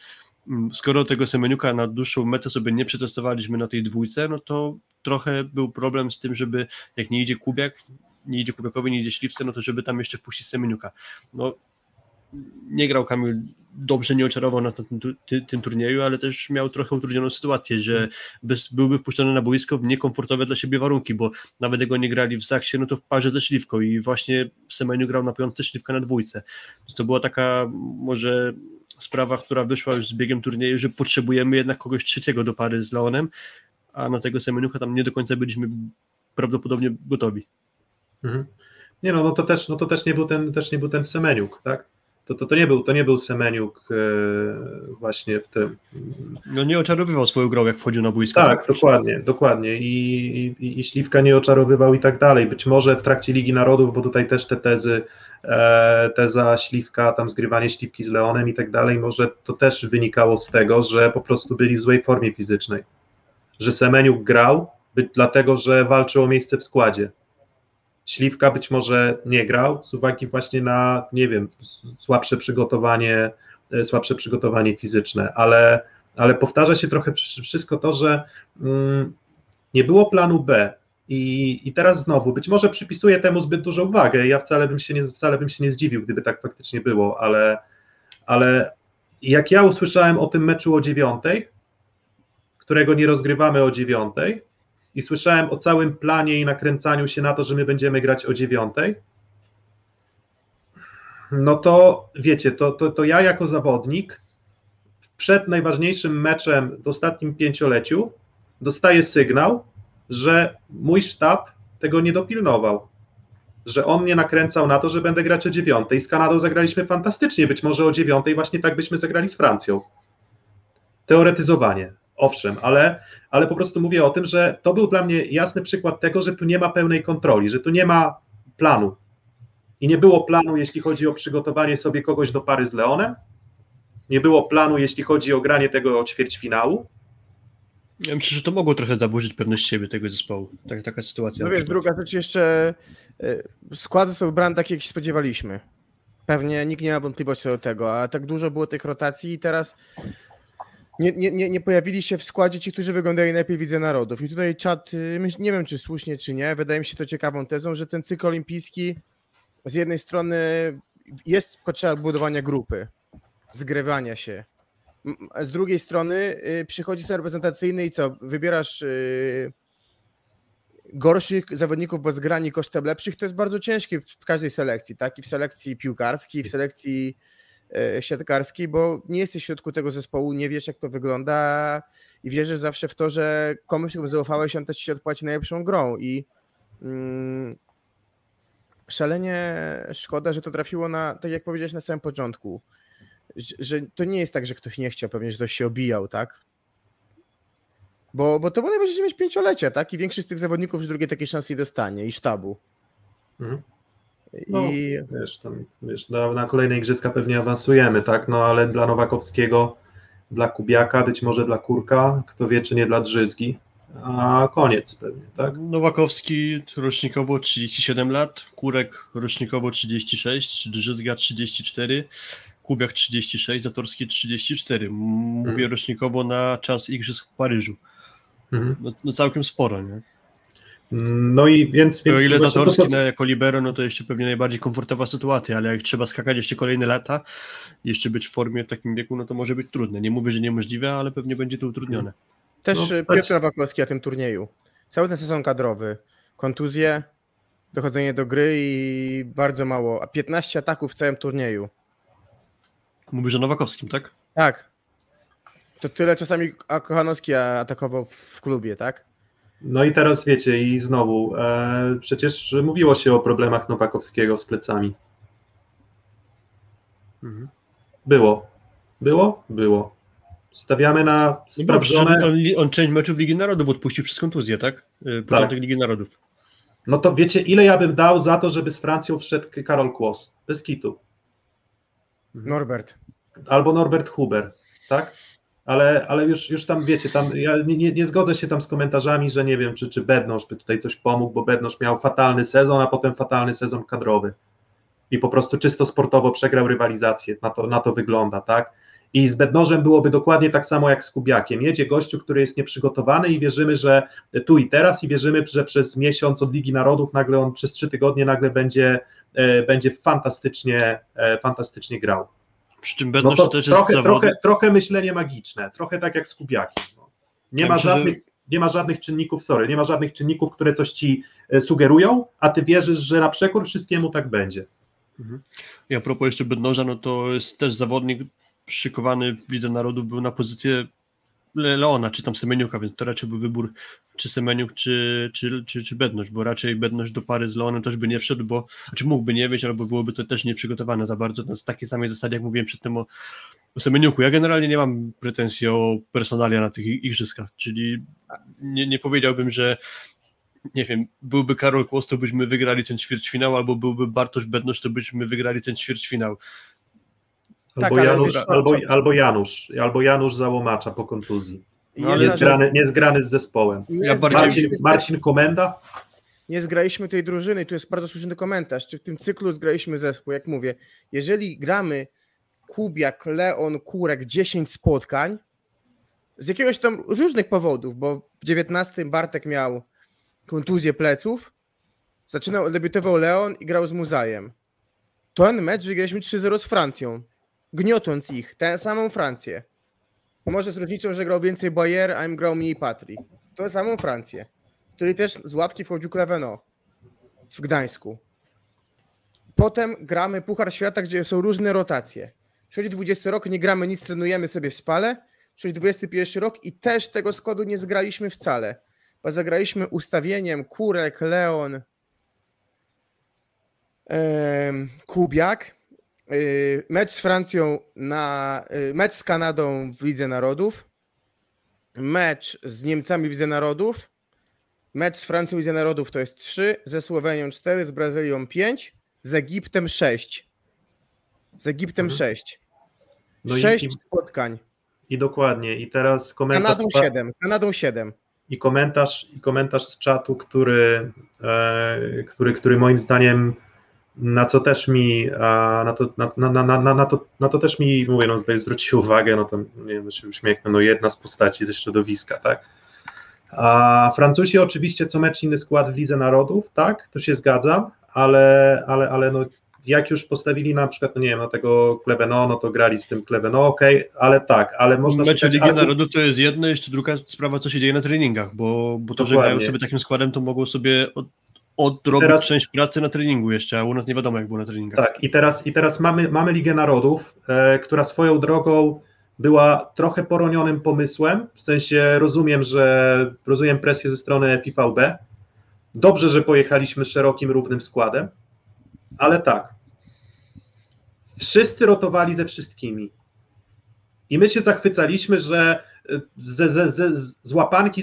Speaker 4: mm, skoro tego Semeniuka na dłuższą metę sobie nie przetestowaliśmy na tej dwójce, no to trochę był problem z tym, żeby jak nie idzie Kubiak, nie idzie Kubiakowi, nie idzie Śliwce, no to żeby tam jeszcze wpuścić Semeniuka. No nie grał Kamil dobrze, nie oczarował na tym, tym, tym turnieju, ale też miał trochę utrudnioną sytuację, że bez, byłby wpuszczony na boisko w niekomfortowe dla siebie warunki, bo nawet jego nie grali w Zaksie, no to w parze ze Śliwką i właśnie Semeniu grał na piątce, Śliwka na dwójce. Więc to była taka może sprawa, która wyszła już z biegiem turnieju, że potrzebujemy jednak kogoś trzeciego do pary z Leonem, a na tego Semeniucha tam nie do końca byliśmy prawdopodobnie gotowi.
Speaker 3: Mhm. Nie no, no to też, no to też nie był ten, też nie był ten Semeniuk, tak? To, to, to, nie był, to nie był Semeniuk e, właśnie w tym.
Speaker 4: No nie oczarowywał swoją grą, jak wchodził na boisko.
Speaker 3: Tak, dokładnie, dokładnie. I, i, I Śliwka nie oczarowywał i tak dalej. Być może w trakcie Ligi Narodów, bo tutaj też te tezy, e, teza Śliwka, tam zgrywanie Śliwki z Leonem i tak dalej, może to też wynikało z tego, że po prostu byli w złej formie fizycznej. Że Semeniuk grał, by, dlatego że walczył o miejsce w składzie. Śliwka być może nie grał z uwagi właśnie na, nie wiem, słabsze przygotowanie, słabsze przygotowanie fizyczne, ale, ale powtarza się trochę wszystko to, że mm, nie było planu B. I, I teraz znowu, być może przypisuję temu zbyt dużą uwagę. Ja wcale bym się nie, wcale bym się nie zdziwił, gdyby tak faktycznie było, ale, ale jak ja usłyszałem o tym meczu o dziewiątej, którego nie rozgrywamy o dziewiątej, i słyszałem o całym planie i nakręcaniu się na to, że my będziemy grać o dziewiątej, no to wiecie, to, to, to ja jako zawodnik przed najważniejszym meczem w ostatnim pięcioleciu dostaję sygnał, że mój sztab tego nie dopilnował, że on mnie nakręcał na to, że będę grać o dziewiątej. Z Kanadą zagraliśmy fantastycznie, być może o dziewiątej właśnie tak byśmy zagrali z Francją. Teoretyzowanie, owszem, ale, ale po prostu mówię o tym, że to był dla mnie jasny przykład tego, że tu nie ma pełnej kontroli, że tu nie ma planu. I nie było planu, jeśli chodzi o przygotowanie sobie kogoś do pary z Leonem, nie było planu, jeśli chodzi o granie tego ćwierćfinału,
Speaker 4: Ja myślę, że to mogło trochę zaburzyć pewność siebie tego zespołu. Tak, taka sytuacja.
Speaker 5: No wiesz, druga rzecz jeszcze, y, skład został wybrany tak, jak się spodziewaliśmy. Pewnie nikt nie ma wątpliwości co do tego, a tak dużo było tych rotacji i teraz nie, nie, nie, nie pojawili się w składzie ci, którzy wyglądali najlepiej w Lidze Narodów. I tutaj czat, y, nie wiem czy słusznie, czy nie, wydaje mi się to ciekawą tezą, że ten cykl olimpijski z jednej strony jest potrzeba budowania grupy, zgrywania się. Z drugiej strony y, przychodzi sen reprezentacyjny i co? Wybierasz y, gorszych zawodników, bo zgrani kosztem lepszych, to jest bardzo ciężkie w każdej selekcji, tak? I w selekcji piłkarskiej, w selekcji siatkarskiej, bo nie jesteś w środku tego zespołu, nie wiesz jak to wygląda i wierzysz zawsze w to, że komuś, komu zaufałeś, on też ci odpłaci najlepszą grą i mm, szalenie szkoda, że to trafiło na, tak jak powiedziałeś na samym początku, że, że to nie jest tak, że ktoś nie chciał, pewnie, że ktoś się obijał, tak? Bo, bo to było najważniejsze mieć pięciolecie, tak? I większość z tych zawodników już drugiej takiej szansy nie dostanie i sztabu.
Speaker 3: Mhm.
Speaker 5: I
Speaker 3: No. Wiesz, tam, wiesz na, na kolejne igrzyska pewnie awansujemy, tak? No ale dla Nowakowskiego, dla Kubiaka, być może dla Kurka, kto wie, czy nie dla Drzyzgi. A koniec pewnie, tak?
Speaker 4: Nowakowski rocznikowo 37 lat, Kurek rocznikowo 36, Drzyzga 34, Kubiak 36, Zatorski 34. M- Mówię
Speaker 3: Mhm.
Speaker 4: rocznikowo na czas igrzysk w Paryżu.
Speaker 3: Mhm.
Speaker 4: No, no całkiem sporo, nie?
Speaker 3: No i więc...
Speaker 4: O
Speaker 3: więc
Speaker 4: ile
Speaker 3: właśnie to,
Speaker 4: jako libero, no to jeszcze pewnie najbardziej komfortowa sytuacja, ale jak trzeba skakać jeszcze kolejne lata, jeszcze być w formie w takim wieku, no to może być trudne. Nie mówię, że niemożliwe, ale pewnie będzie to utrudnione.
Speaker 5: też
Speaker 3: no, też-
Speaker 5: Piotr Nowakowski na tym turnieju. Cały ten sezon kadrowy, kontuzje, dochodzenie do gry i bardzo mało, a 15 ataków w całym turnieju.
Speaker 4: Mówisz o Nowakowskim, tak?
Speaker 5: Tak. To tyle czasami a Kochanowski atakował w klubie, tak?
Speaker 3: No i teraz wiecie, i znowu, e, przecież mówiło się o problemach Nowakowskiego z plecami.
Speaker 4: Mhm.
Speaker 3: Było. Było? Było. Stawiamy na
Speaker 4: No
Speaker 3: sprawdzone.
Speaker 4: on, li- on część meczów Ligi Narodów odpuścił przez kontuzję, tak? Y, Początek Ligi Narodów.
Speaker 3: No to wiecie, ile ja bym dał za to, żeby z Francją wszedł Karol Kłos? Bez kitu.
Speaker 5: Norbert.
Speaker 3: Albo Norbert Huber, tak? Ale, ale już, już tam wiecie, tam ja nie, nie, zgodzę się tam z komentarzami, że nie wiem, czy, czy Bednosz by tutaj coś pomógł, bo Bednosz miał fatalny sezon, a potem fatalny sezon kadrowy. I po prostu czysto sportowo przegrał rywalizację. Na to, na to wygląda, tak? I z Bednożem byłoby dokładnie tak samo jak z Kubiakiem. Jedzie gościu, który jest nieprzygotowany i wierzymy, że tu i teraz i wierzymy, że przez miesiąc od Ligi Narodów nagle on przez trzy tygodnie nagle będzie, e, będzie fantastycznie, e, fantastycznie grał.
Speaker 4: Przy czym
Speaker 3: No
Speaker 4: Bednosz
Speaker 3: to
Speaker 4: to też jest
Speaker 3: trochę,
Speaker 4: zawodnik.
Speaker 3: trochę, trochę myślenie magiczne, trochę tak jak z Kubiakiem. No. Nie, ma
Speaker 4: myślę, że-
Speaker 3: żadnych, nie ma żadnych czynników, sorry, nie ma żadnych czynników, które coś ci e, sugerują, a ty wierzysz, że na przekór wszystkiemu tak będzie.
Speaker 4: I a propos jeszcze Bednoża, no to jest też zawodnik szykowany w Lidze Narodów, był na pozycję Leona, czy tam Semeniuka, więc to raczej był wybór czy Semeniuk, czy, czy, czy, czy Bednosz, bo raczej Bednosz do pary z Leonem też by nie wszedł, bo, znaczy mógłby nie być, albo byłoby to też nieprzygotowane za bardzo, na takiej samej zasadzie, jak mówiłem przedtem o, o Semeniuku. Ja generalnie nie mam pretensji o personalia na tych igrzyskach, czyli nie, nie powiedziałbym, że nie wiem, byłby Karol Kłos, to byśmy wygrali ten ćwierćfinał, albo byłby Bartosz Bednosz, to byśmy wygrali ten ćwierćfinał.
Speaker 3: Albo,
Speaker 5: Tak, ale
Speaker 3: Janusz,
Speaker 5: wiesz,
Speaker 3: albo, albo Janusz, albo Janusz Załomacza po kontuzji.
Speaker 4: No, ale
Speaker 5: jedna
Speaker 3: Nie
Speaker 5: rzecz-
Speaker 3: zgrany, nie zgrany z zespołem.
Speaker 5: nie
Speaker 3: Marcin, Marcin Komenda?
Speaker 5: nie zgraliśmy tej drużyny, tu jest bardzo słuszny komentarz, czy w tym cyklu zgraliśmy zespół, jak mówię, jeżeli gramy Kubiak, Leon, Kurek 10 spotkań, z jakiegoś tam z różnych powodów, bo w 19 Bartek miał kontuzję pleców, zaczynał, debiutował Leon i grał z Muzajem. Ten mecz wygraliśmy 3-0 z Francją, gniotąc ich, tę samą Francję. Może z różnicą, że grał więcej Bayer, a im grał mniej Patri. Tę samą Francję który też z ławki wchodził Kleveno w Gdańsku. Potem gramy Puchar Świata, gdzie są różne rotacje. Przychodzi 20 rok, nie gramy nic, trenujemy sobie w spale. Przychodzi 21 rok i też tego składu nie zgraliśmy wcale. Bo zagraliśmy ustawieniem Kurek, Leon, Kubiak, mecz z Francją na y, mecz z Kanadą w Lidze Narodów, mecz z Niemcami w Lidze Narodów, Mecz z Francją Lidze Narodów to jest 3, ze Słowenią 4, z Brazylią 5, z Egiptem 6. Z Egiptem
Speaker 3: Mhm.
Speaker 5: 6.
Speaker 3: No i-
Speaker 5: 6
Speaker 3: i-
Speaker 5: spotkań.
Speaker 3: I dokładnie. I teraz komentarz.
Speaker 5: Kanadą 7, Kanadą 7.
Speaker 3: I komentarz, i komentarz z czatu, który, e, który, który moim zdaniem na co też mi, na to, na, na, na, na, to, na to też mi, mówię, no tutaj zwrócił uwagę, no to nie wiem, się uśmiechnę, no jedna z postaci ze środowiska, tak. A Francuzi oczywiście co mecz inny skład w Lidze Narodów, tak, to się zgadzam, ale, ale, ale no jak już postawili na przykład, no nie wiem, na tego Klebeno, no to grali z tym Klebeno, okej, okay, ale tak, ale można...
Speaker 4: Mecze Ligi argu... Narodów to jest jedno, jeszcze druga sprawa, co się dzieje na treningach, bo, bo to, Dokładnie. że grają sobie takim składem, to mogą sobie od, odrobić teraz, część pracy na treningu jeszcze, a u nas nie wiadomo, jak było na treningach.
Speaker 3: Tak, i teraz, i teraz mamy, mamy Ligę Narodów, e, która swoją drogą była trochę poronionym pomysłem, w sensie rozumiem, że rozumiem presję ze strony FIVB, dobrze, że pojechaliśmy szerokim, równym składem, ale tak, wszyscy rotowali ze wszystkimi. I my się zachwycaliśmy, że ze, ze, ze, z łapanki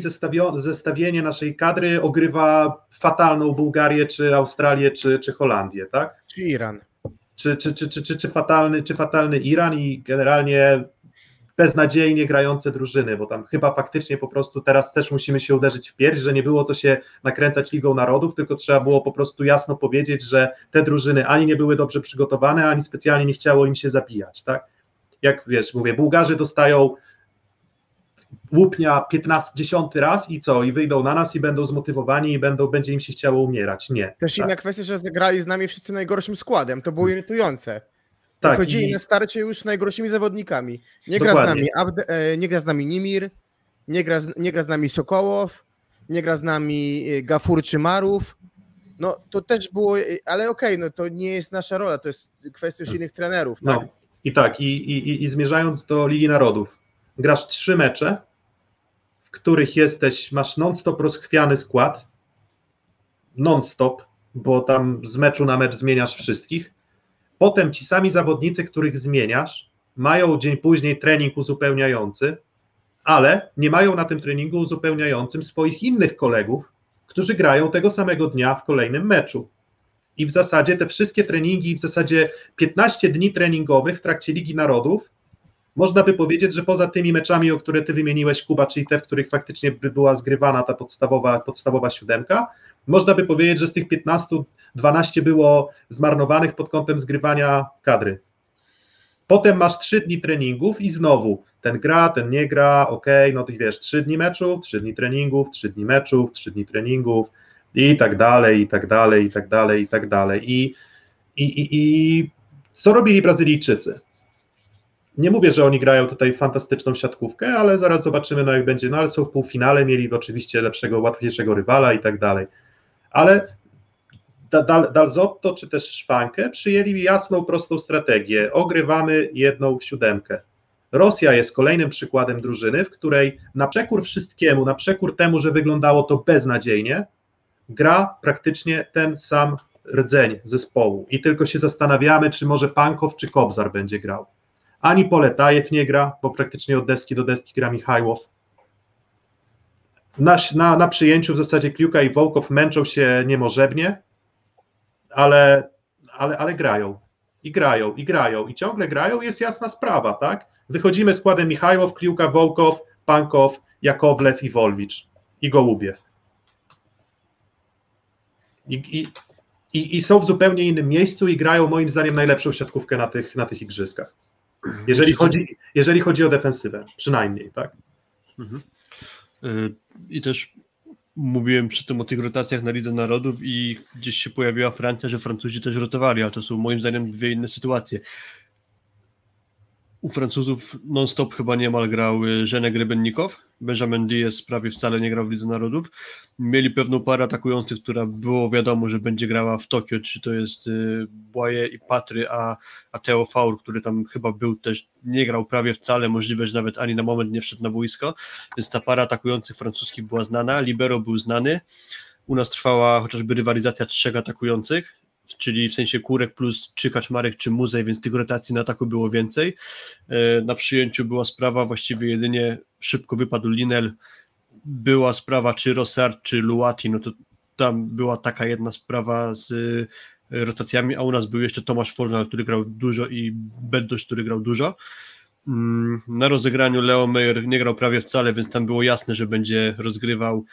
Speaker 3: zestawienie naszej kadry ogrywa fatalną Bułgarię, czy Australię, czy, czy Holandię, tak?
Speaker 5: Czy Iran.
Speaker 3: Czy, czy, czy, czy, czy, czy, fatalny, czy fatalny Iran i generalnie beznadziejnie grające drużyny, bo tam chyba faktycznie po prostu teraz też musimy się uderzyć w pierś, że nie było co się nakręcać Ligą Narodów, tylko trzeba było po prostu jasno powiedzieć, że te drużyny ani nie były dobrze przygotowane, ani specjalnie nie chciało im się zabijać, tak? Jak wiesz, mówię, Bułgarzy dostają łupnia 15, 10 raz i co? I wyjdą na nas i będą zmotywowani i będą, będzie im się chciało umierać. Nie.
Speaker 5: Też tak. inna kwestia, że zagrali z nami wszyscy najgorszym składem. To było irytujące. Tak, Chodzili i... na starcie już najgorszymi zawodnikami. Nie gra, z nami Abde, e, nie gra z nami Nimir, nie gra z, nie gra z nami Sokołow, nie gra z nami e, Gafur czy Marów. No to też było, e, ale okej, okay, no to nie jest nasza rola, to jest kwestia już innych trenerów.
Speaker 3: No tak? i tak, i, i, i zmierzając do Ligi Narodów, grasz trzy mecze, w których jesteś, masz non-stop rozchwiany skład, non-stop, bo tam z meczu na mecz zmieniasz wszystkich. Potem ci sami zawodnicy, których zmieniasz, mają dzień później trening uzupełniający, ale nie mają na tym treningu uzupełniającym swoich innych kolegów, którzy grają tego samego dnia w kolejnym meczu. I w zasadzie te wszystkie treningi, w zasadzie 15 dni treningowych w trakcie Ligi Narodów można by powiedzieć, że poza tymi meczami, o które ty wymieniłeś, Kuba, czyli te, w których faktycznie by była zgrywana ta podstawowa, podstawowa siódemka, można by powiedzieć, że z tych 15, 12 było zmarnowanych pod kątem zgrywania kadry. Potem masz 3 dni treningów i znowu ten gra, ten nie gra, ok, no ty wiesz, 3 dni meczów, 3 dni treningów, 3 dni meczów, 3 dni treningów i tak dalej, i tak dalej, i tak dalej, i tak dalej. I, i, i, i co robili Brazylijczycy? Nie mówię, że oni grają tutaj fantastyczną siatkówkę, ale zaraz zobaczymy, no jak będzie. No ale są w półfinale, mieli oczywiście lepszego, łatwiejszego rywala i tak dalej. Ale Dal, Dalzotto czy też Szwankę przyjęli jasną, prostą strategię. Ogrywamy jedną siódemkę. Rosja jest kolejnym przykładem drużyny, w której na przekór wszystkiemu, na przekór temu, że wyglądało to beznadziejnie, gra praktycznie ten sam rdzeń zespołu. I tylko się zastanawiamy, czy może Pankow czy Kobzar będzie grał. Ani Poletajew nie gra, bo praktycznie od deski do deski gra Michajłow. Na, na, na przyjęciu w zasadzie Kliuka i Wołkow męczą się niemożebnie, ale, ale, ale grają. I grają, i grają, i ciągle grają, jest jasna sprawa, tak? Wychodzimy składem Michajłow, Kliuka, Wołkow, Pankow, Jakowlew i Wolwicz i Gołubiew. I, i, i, I są w zupełnie innym miejscu i grają moim zdaniem najlepszą siatkówkę na tych, na tych igrzyskach. Jeżeli chodzi, jeżeli chodzi o defensywę, przynajmniej, tak. Mhm.
Speaker 4: Y, I też mówiłem przy tym o tych rotacjach na Lidze Narodów i gdzieś się pojawiła Francja, że Francuzi też rotowali, a to są moim zdaniem dwie inne sytuacje u Francuzów non-stop chyba niemal grał Żenek Rebennikow. Benjamin Diaz prawie wcale nie grał w Lidze Narodów. Mieli pewną parę atakujących, która było wiadomo, że będzie grała w Tokio, czy to jest y, Błaje i Patry, a, a Theo Faur, który tam chyba był też, nie grał prawie wcale, możliwe, że nawet ani na moment nie wszedł na boisko, więc ta para atakujących francuskich była znana, Libero był znany, u nas trwała chociażby rywalizacja trzech atakujących, czyli w sensie Kurek plus czy Kaczmarek, czy Muzej, więc tych rotacji na ataku było więcej. E, na przyjęciu była sprawa, właściwie jedynie szybko wypadł Linel, była sprawa czy Rossard, czy Luati, no to tam była taka jedna sprawa z e, rotacjami, a u nas był jeszcze Tomasz Fornal, który grał dużo i Beddoś, który grał dużo. Mm, na rozegraniu Leo Meyer nie grał prawie wcale, więc tam było jasne, że będzie rozgrywał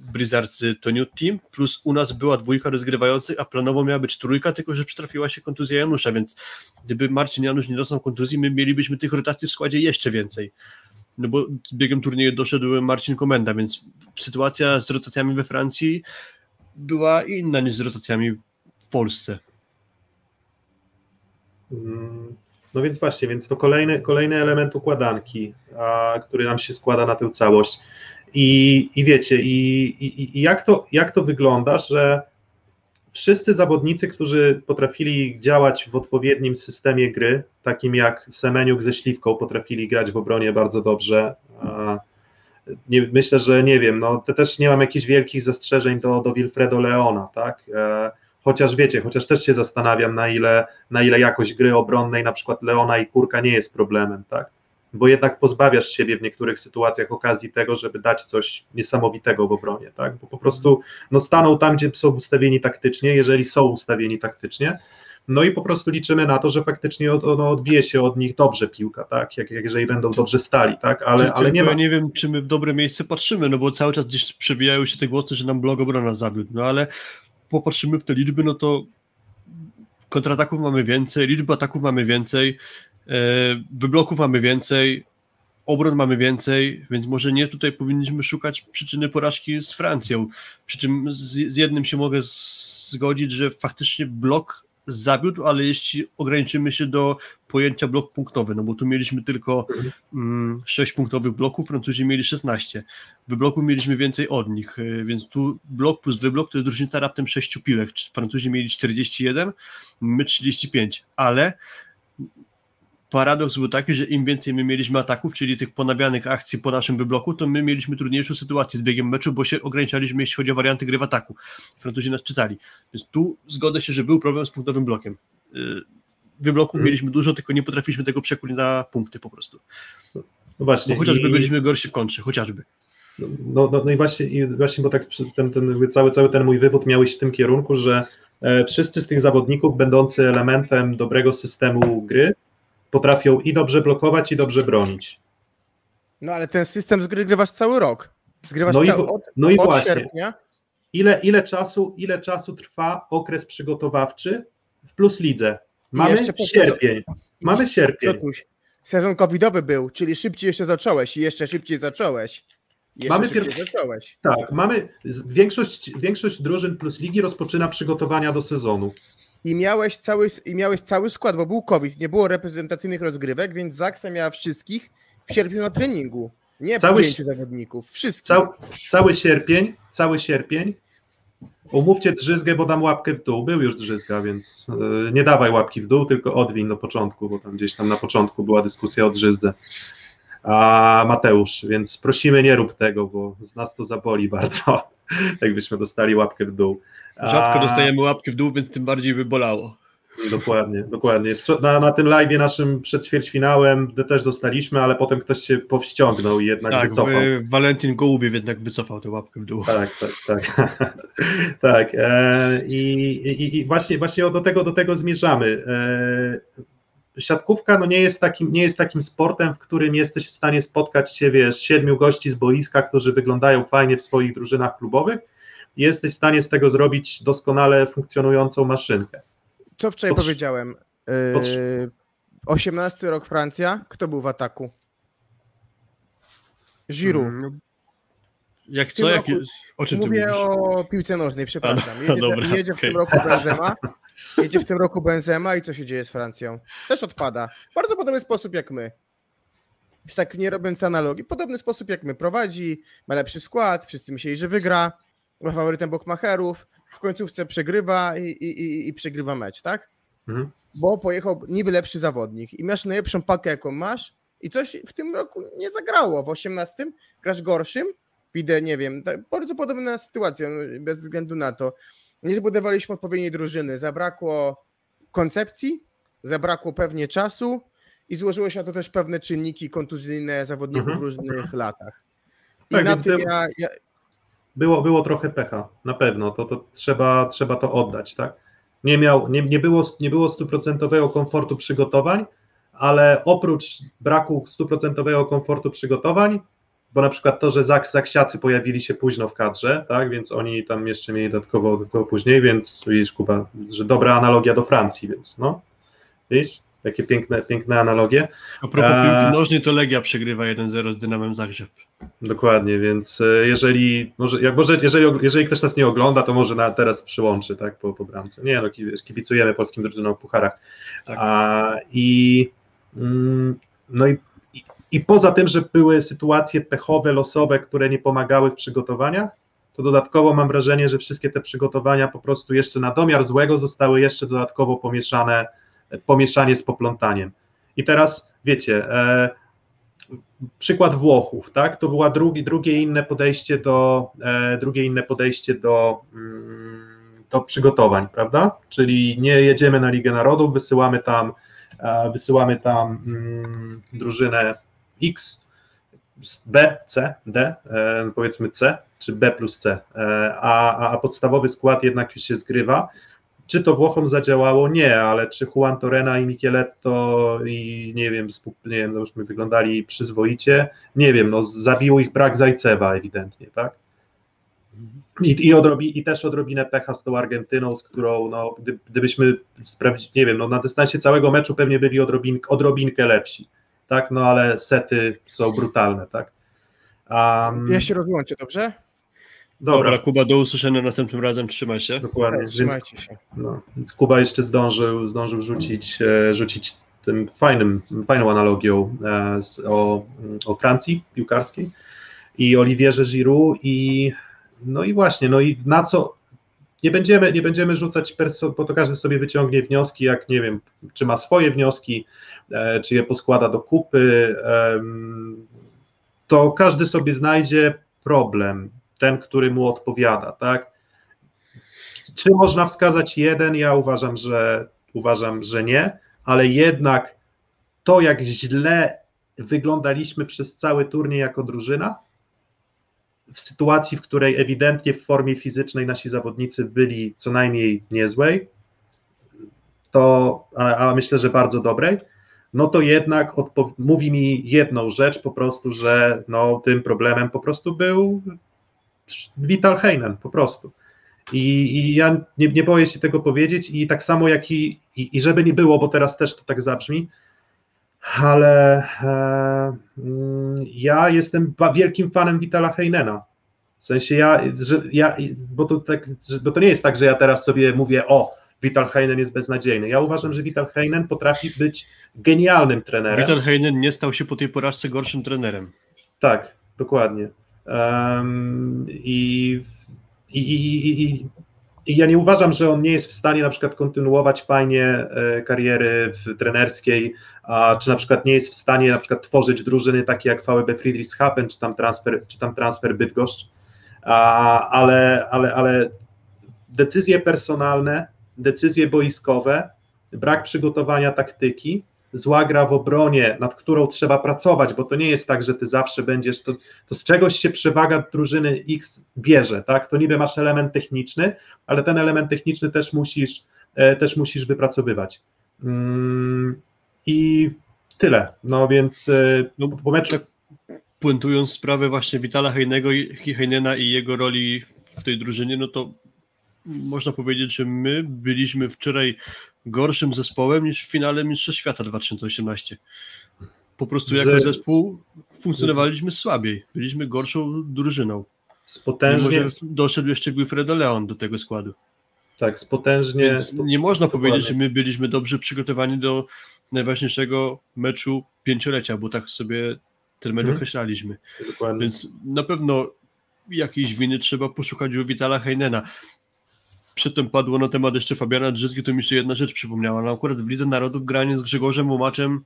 Speaker 4: Blizzard to New Team, plus u nas była dwójka rozgrywających, a planowo miała być trójka, tylko że przytrafiła się kontuzja Janusza, więc gdyby Marcin Janusz nie dostał kontuzji, my mielibyśmy tych rotacji w składzie jeszcze więcej. No bo z biegiem turnieju doszedł Marcin Komenda, więc sytuacja z rotacjami we Francji była inna niż z rotacjami w Polsce.
Speaker 3: Mm, No więc właśnie, więc to kolejny, kolejny element układanki, a, który nam się składa na tę całość. I, i wiecie, i, i, i jak, to, jak to wygląda, że wszyscy zawodnicy, którzy potrafili działać w odpowiednim systemie gry, takim jak Semeniuk ze Śliwką, potrafili grać w obronie bardzo dobrze. Nie, myślę, że nie wiem, no to też nie mam jakichś wielkich zastrzeżeń do, do Wilfredo Leona, tak? E, Chociaż wiecie, chociaż też się zastanawiam, na ile, na ile jakość gry obronnej, na przykład Leona i Kurka, nie jest problemem, tak? Bo jednak pozbawiasz siebie w niektórych sytuacjach okazji tego, żeby dać coś niesamowitego w obronie, tak? Bo po prostu no, staną tam, gdzie są ustawieni taktycznie, jeżeli są ustawieni taktycznie. No i po prostu liczymy na to, że faktycznie od, ono odbije się od nich dobrze piłka, tak? Jak, jak jeżeli będą dobrze stali, tak? Ale, ale nie ma.
Speaker 4: ja nie wiem, czy my w dobre miejsce patrzymy, no bo cały czas gdzieś przewijają się te głosy, że nam blog obrona zawiódł, no ale popatrzymy w te liczby, no to kontrataków mamy więcej, liczby ataków mamy więcej, wybloków mamy więcej, obron mamy więcej, więc może nie tutaj powinniśmy szukać przyczyny porażki z Francją. Przy czym z, jednym się mogę zgodzić, że faktycznie blok zawiódł, ale jeśli ograniczymy się do pojęcia blok punktowy, no bo tu mieliśmy tylko mm, 6 punktowych bloków, Francuzi mieli 16. Wybloków mieliśmy więcej od nich, y, więc tu blok plus wyblok to jest różnica raptem 6 piłek. Francuzi mieli 41, my 35, ale paradoks był taki, że im więcej my mieliśmy ataków, czyli tych ponawianych akcji po naszym wybloku, to my mieliśmy trudniejszą sytuację z biegiem meczu, bo się ograniczaliśmy, jeśli chodzi o warianty gry w ataku. Francuzi nas czytali. Więc tu zgodzę się, że był problem z punktowym blokiem. Y, Wybloków
Speaker 3: Mhm.
Speaker 4: mieliśmy dużo, tylko nie potrafiliśmy tego przekuć na punkty po prostu.
Speaker 3: No właśnie.
Speaker 4: Bo chociażby
Speaker 3: i-
Speaker 4: byliśmy gorsi w kontrze, chociażby.
Speaker 3: No, no, no i właśnie, i właśnie, bo tak ten, ten, cały, cały ten mój wywód miał iść w tym kierunku, że e, wszyscy z tych zawodników będący elementem dobrego systemu gry potrafią i dobrze blokować, i dobrze bronić.
Speaker 5: No ale ten system zgrywasz cały rok. Zgrywasz
Speaker 3: No i
Speaker 5: cały,
Speaker 3: wo-
Speaker 5: od,
Speaker 3: no i
Speaker 5: od
Speaker 3: właśnie.
Speaker 5: sierpnia.
Speaker 3: Ile, ile, czasu, ile czasu trwa okres przygotowawczy w plus lidze? Mamy sierpień. Mamy sierpień.
Speaker 5: Piotuś, sezon covidowy był, czyli szybciej jeszcze zacząłeś i jeszcze szybciej zacząłeś. Jeszcze
Speaker 3: Mamy pier-
Speaker 5: zacząłeś.
Speaker 3: Tak, mamy większość, większość drużyn plus ligi rozpoczyna przygotowania do sezonu.
Speaker 5: I miałeś, cały, I miałeś cały skład, bo był COVID, nie było reprezentacyjnych rozgrywek, więc Zaksa miała wszystkich w sierpniu na treningu. Nie
Speaker 3: Cały
Speaker 5: pięciu zawodników, wszystkich.
Speaker 3: Cał, cały sierpień, cały sierpień. Umówcie drzyzgę, bo dam łapkę w dół. Był już drzyzga, więc e, nie dawaj łapki w dół, tylko odwiń na początku, bo tam gdzieś tam na początku była dyskusja o drzyzdze. A Mateusz, więc prosimy nie rób tego, bo z nas to zaboli bardzo, jakbyśmy dostali łapkę w dół.
Speaker 4: Rzadko dostajemy łapki w dół, więc tym bardziej by bolało.
Speaker 3: Dokładnie, dokładnie. Na, na tym live naszym przed ćwierćfinałem też dostaliśmy, ale potem ktoś się powściągnął i jednak
Speaker 4: Tak,
Speaker 3: wycofał.
Speaker 4: wy- Walentin Gołubiew jednak wycofał tę łapkę w dół.
Speaker 3: Tak, tak, tak. tak. E, i, i, I właśnie, właśnie do tego, do tego zmierzamy. E, siatkówka no nie, jest takim, nie jest takim sportem, w którym jesteś w stanie spotkać się, wiesz, siedmiu gości z boiska, którzy wyglądają fajnie w swoich drużynach klubowych jesteś w stanie z tego zrobić doskonale funkcjonującą maszynkę.
Speaker 5: Co wczoraj
Speaker 3: Potrz-
Speaker 5: powiedziałem? Yy, 18 rok Francja, kto był w ataku? Giroud.
Speaker 4: Mm, Jak
Speaker 5: W tym
Speaker 4: co? Jak,
Speaker 5: roku-
Speaker 4: o czym
Speaker 5: Mówię o piłce nożnej, przepraszam.
Speaker 4: A,
Speaker 5: Jedzie,
Speaker 4: dobra,
Speaker 5: jedzie w tym
Speaker 4: okej.
Speaker 5: roku Benzema. Jedzie w tym roku Benzema i co się dzieje z Francją? Też odpada. Bardzo podobny sposób jak my. Już tak nie robiąc analogii, podobny sposób jak my. Prowadzi, ma lepszy skład, wszyscy myśleli, że wygra, ma faworytem Bokmacherów, w końcówce przegrywa i, i, i, i przegrywa mecz, tak?
Speaker 3: Mhm.
Speaker 5: Bo pojechał niby lepszy zawodnik i masz najlepszą pakę, jaką masz i coś w tym roku nie zagrało. W 18 grasz gorszym, widzę, nie wiem, tak, bardzo podobna sytuacja, no, bez względu na to. Nie zbudowaliśmy odpowiedniej drużyny, zabrakło koncepcji, zabrakło pewnie czasu i złożyło się na to też pewne czynniki kontuzyjne zawodników
Speaker 3: Mhm.
Speaker 5: w różnych latach. I
Speaker 3: Tak,
Speaker 5: na tym ja, ja,
Speaker 3: Było, było trochę pecha, na pewno, to, to trzeba, trzeba to oddać, tak? Nie, miał, nie, nie było, nie było stuprocentowego komfortu przygotowań, ale oprócz braku stuprocentowego komfortu przygotowań, bo na przykład to, że Zak, Zaksiacy pojawili się późno w kadrze, tak, więc oni tam jeszcze mieli dodatkowo, dodatkowo później, więc widzisz Kuba, że dobra analogia do Francji, więc no, widzisz, jakie piękne, piękne analogie.
Speaker 4: A propos
Speaker 3: Eee.
Speaker 4: piłki nożnej, to Legia przegrywa 1-0 z Dynamem Zagrzeb.
Speaker 3: Dokładnie, więc e, jeżeli, może, jak może, jeżeli, jeżeli ktoś nas nie ogląda, to może na, teraz przyłączy, tak, po, po bramce. Nie, no, ki- kibicujemy polskim drużynom w pucharach.
Speaker 4: Tak.
Speaker 3: A, I mm, no i, i, i poza tym, że były sytuacje pechowe, losowe, które nie pomagały w przygotowaniach, to dodatkowo mam wrażenie, że wszystkie te przygotowania po prostu jeszcze na domiar złego zostały jeszcze dodatkowo pomieszane, pomieszanie z poplątaniem. I teraz wiecie, e, przykład Włochów, tak? To była drugi, drugie inne podejście do e, drugie inne podejście do, mm, do przygotowań, prawda? Czyli nie jedziemy na Ligę Narodów, wysyłamy tam e, wysyłamy tam mm, drużynę X, B, C, D, e, powiedzmy C, czy B plus C, e, a, a- a podstawowy skład jednak już się zgrywa. Czy to Włochom zadziałało? Nie, ale czy Juan Torena i Micheletto i nie wiem, nie wiem, no już my wyglądali przyzwoicie? Nie wiem, no zabił ich brak Zajcewa ewidentnie, tak? I, i, odrobi, I też odrobinę pecha z tą Argentyną, z którą, no, gdy, gdybyśmy sprawdzić, nie wiem, no, na dystansie całego meczu pewnie byli odrobin, odrobinkę lepsi, tak? No ale sety są brutalne, tak? Um,
Speaker 5: Ja się rozłączę, dobrze?
Speaker 4: Dobra,
Speaker 3: dobra,
Speaker 4: Kuba, do usłyszenia następnym razem, trzymaj się.
Speaker 3: dokładnie.
Speaker 5: Tak,
Speaker 3: Więc
Speaker 5: Trzymajcie się.
Speaker 3: No, więc Kuba jeszcze zdążył, zdążył rzucić, e, rzucić tym fajnym, fajną analogią e, z, o, o Francji piłkarskiej i Olivierze Giroud i no i właśnie, no i na co nie będziemy, nie będziemy rzucać perso, bo to każdy sobie wyciągnie wnioski, jak nie wiem, czy ma swoje wnioski, e, czy je poskłada do kupy, em, to każdy sobie znajdzie problem, ten, który mu odpowiada, tak? Czy można wskazać jeden? Ja uważam, że uważam, że nie, ale jednak to, jak źle wyglądaliśmy przez cały turniej jako drużyna, w sytuacji, w której ewidentnie w formie fizycznej nasi zawodnicy byli co najmniej niezłej, to, a, myślę, że bardzo dobrej, no to jednak mówi mi jedną rzecz po prostu, że no, tym problemem po prostu był Vital Heinen, po prostu. I, i ja nie, nie boję się tego powiedzieć i tak samo jak i, i, i żeby nie było, bo teraz też to tak zabrzmi, ale e, mm, ja jestem wielkim fanem Vitala Heinena. W sensie ja, że ja bo, to tak, bo to nie jest tak, że ja teraz sobie mówię, o, Vital Heinen jest beznadziejny. Ja uważam, że Vital Heinen potrafi być genialnym trenerem.
Speaker 4: Vital Heinen nie stał się po tej porażce gorszym trenerem.
Speaker 3: Tak, dokładnie. Um, i, i, i, i, ja nie uważam, że on nie jest w stanie na przykład kontynuować fajnie e, kariery w trenerskiej, a, czy na przykład nie jest w stanie na przykład tworzyć drużyny takie jak VB Friedrichshafen, czy tam transfer, czy tam transfer Bydgoszcz, a, ale, ale, ale decyzje personalne, decyzje boiskowe, brak przygotowania taktyki, zła gra w obronie, nad którą trzeba pracować, bo to nie jest tak, że ty zawsze będziesz, to, to z czegoś się przewaga drużyny X bierze, tak? To niby masz element techniczny, ale ten element techniczny też musisz, e, też musisz wypracowywać. Mm, I tyle. No więc e,
Speaker 4: No,
Speaker 3: po meczu.
Speaker 4: tak puentując sprawę właśnie Vitala Heinego i Heinena i jego roli w tej drużynie, no to można powiedzieć, że my byliśmy wczoraj gorszym zespołem niż w finale Mistrzostw Świata 2018. Po prostu jako zespół funkcjonowaliśmy słabiej. Byliśmy gorszą drużyną.
Speaker 3: z
Speaker 4: Mimo,
Speaker 3: potężnie,
Speaker 4: że doszedł jeszcze Wilfredo Leon do tego składu.
Speaker 3: tak, z potężnie,
Speaker 4: Więc nie można
Speaker 3: dokładnie.
Speaker 4: powiedzieć, że my byliśmy dobrze przygotowani do najważniejszego meczu pięciolecia, bo tak sobie ten mecz
Speaker 3: Mhm.
Speaker 4: określaliśmy.
Speaker 3: dokładnie.
Speaker 4: Więc na pewno jakiejś winy trzeba poszukać u Witala Heinena. Przedtem padło na temat jeszcze Fabiana Drzyzgi, to mi się jedna rzecz przypomniała. No akurat w Lidze Narodów granie z Grzegorzem Łomaczem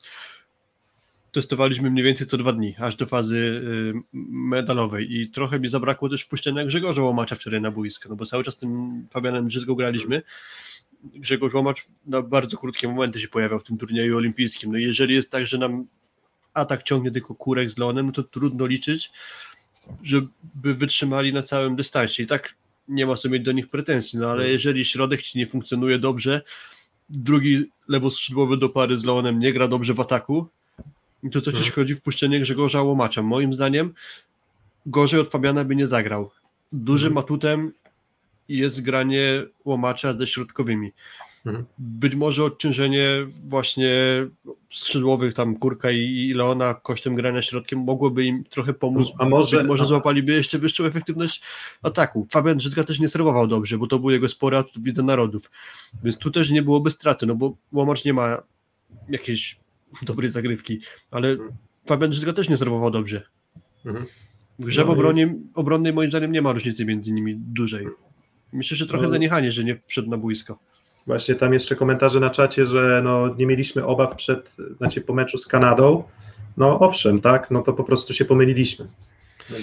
Speaker 4: testowaliśmy mniej więcej co dwa dni, aż do fazy y, medalowej i trochę mi zabrakło też wpuszczenia Grzegorza Łomacza wczoraj na boisko, no bo cały czas tym Fabianem Drzyzgą graliśmy. Grzegorz Łomacz na bardzo krótkie momenty się pojawiał w tym turnieju olimpijskim. No jeżeli jest tak, że nam atak ciągnie tylko kurek z Leonem, no to trudno liczyć, żeby wytrzymali na całym dystansie. I tak nie ma co mieć do nich pretensji, no ale jeżeli środek ci nie funkcjonuje dobrze, drugi lewoskrzydłowy do pary z Leonem nie gra dobrze w ataku. To też jeśli chodzi w puszczenie Grzegorza Łomacza. Moim zdaniem gorzej od Fabiana by nie zagrał. Dużym
Speaker 3: Mhm.
Speaker 4: atutem jest granie Łomacza ze środkowymi.
Speaker 3: Mhm.
Speaker 4: Być może odciążenie właśnie skrzydłowych tam Kurka i, i Leona kosztem grania środkiem mogłoby im trochę pomóc.
Speaker 3: A może-
Speaker 4: Być może
Speaker 3: a-
Speaker 4: złapaliby jeszcze wyższą efektywność ataku. Fabian Żytka też nie serwował dobrze, bo to był jego spory atut w Lidze Narodów. Więc tu też nie byłoby straty, no bo Łomacz nie ma jakiejś dobrej zagrywki, ale Fabian Żytka też nie serwował dobrze.
Speaker 3: Mhm.
Speaker 4: W grze w
Speaker 3: No i-
Speaker 4: obronie, obronnej moim zdaniem nie ma różnicy między nimi dużej. Myślę, że trochę
Speaker 3: No.
Speaker 4: zaniechanie, że nie wszedł na boisko.
Speaker 3: Właśnie tam jeszcze komentarze na czacie, że no, nie mieliśmy obaw przed, znaczy po meczu z Kanadą. No owszem, tak, no to po prostu się pomyliliśmy.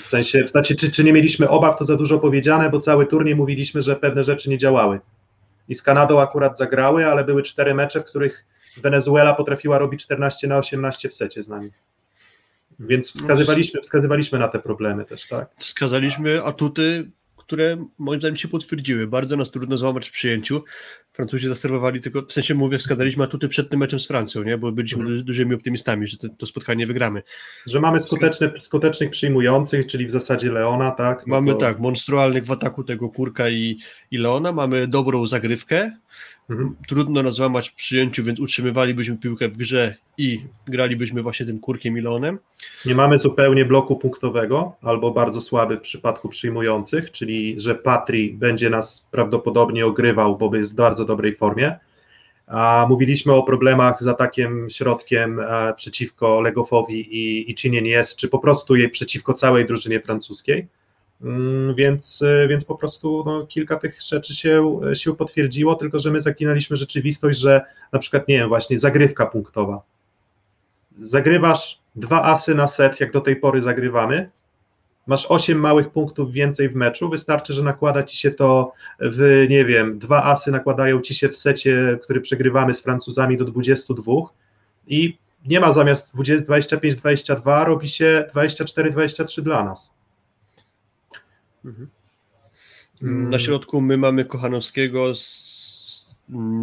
Speaker 3: W sensie, znaczy, czy, czy nie mieliśmy obaw, to za dużo powiedziane, bo cały turniej mówiliśmy, że pewne rzeczy nie działały. I z Kanadą akurat zagrały, ale były cztery mecze, w których Wenezuela potrafiła robić 14 na 18 w secie z nami. Więc wskazywaliśmy, wskazywaliśmy na te problemy też, tak?
Speaker 4: Wskazaliśmy atuty, które moim zdaniem się potwierdziły. Bardzo nas trudno złamać w przyjęciu. Francuzi zaserwowali tylko, w sensie mówię, wskazaliśmy atuty przed tym meczem z Francją, nie? bo byliśmy
Speaker 3: Mhm.
Speaker 4: duży, dużymi optymistami, że to, to spotkanie wygramy.
Speaker 3: Że mamy skuteczne, skutecznych przyjmujących, czyli w zasadzie Leona, tak? No
Speaker 4: Mamy
Speaker 3: to-
Speaker 4: tak, monstrualnych w ataku tego Kurka i, i Leona, mamy dobrą zagrywkę,
Speaker 3: Mhm.
Speaker 4: trudno nas złamać w przyjęciu, więc utrzymywalibyśmy piłkę w grze i gralibyśmy właśnie tym Kurkiem i Leonem.
Speaker 3: Nie mamy zupełnie bloku punktowego, albo bardzo słaby w przypadku przyjmujących, czyli że Patri będzie nas prawdopodobnie ogrywał, bo jest w bardzo dobrej formie. A mówiliśmy o problemach z atakiem środkiem e, przeciwko Legofowi i, i Chinien jest, czy po prostu jej przeciwko całej drużynie francuskiej. Mm, Więc, e, więc po prostu no, kilka tych rzeczy się, się potwierdziło, tylko że my zaginaliśmy rzeczywistość, że na przykład, nie wiem, właśnie zagrywka punktowa. Zagrywasz dwa asy na set, jak do tej pory zagrywamy, masz osiem małych punktów więcej w meczu, wystarczy, że nakłada ci się to w, nie wiem, dwa asy nakładają ci się w secie, który przegrywamy z Francuzami do 22 i nie ma zamiast 25-22, robi się 24-23 dla nas. Mm.
Speaker 4: Na środku my mamy Kochanowskiego, z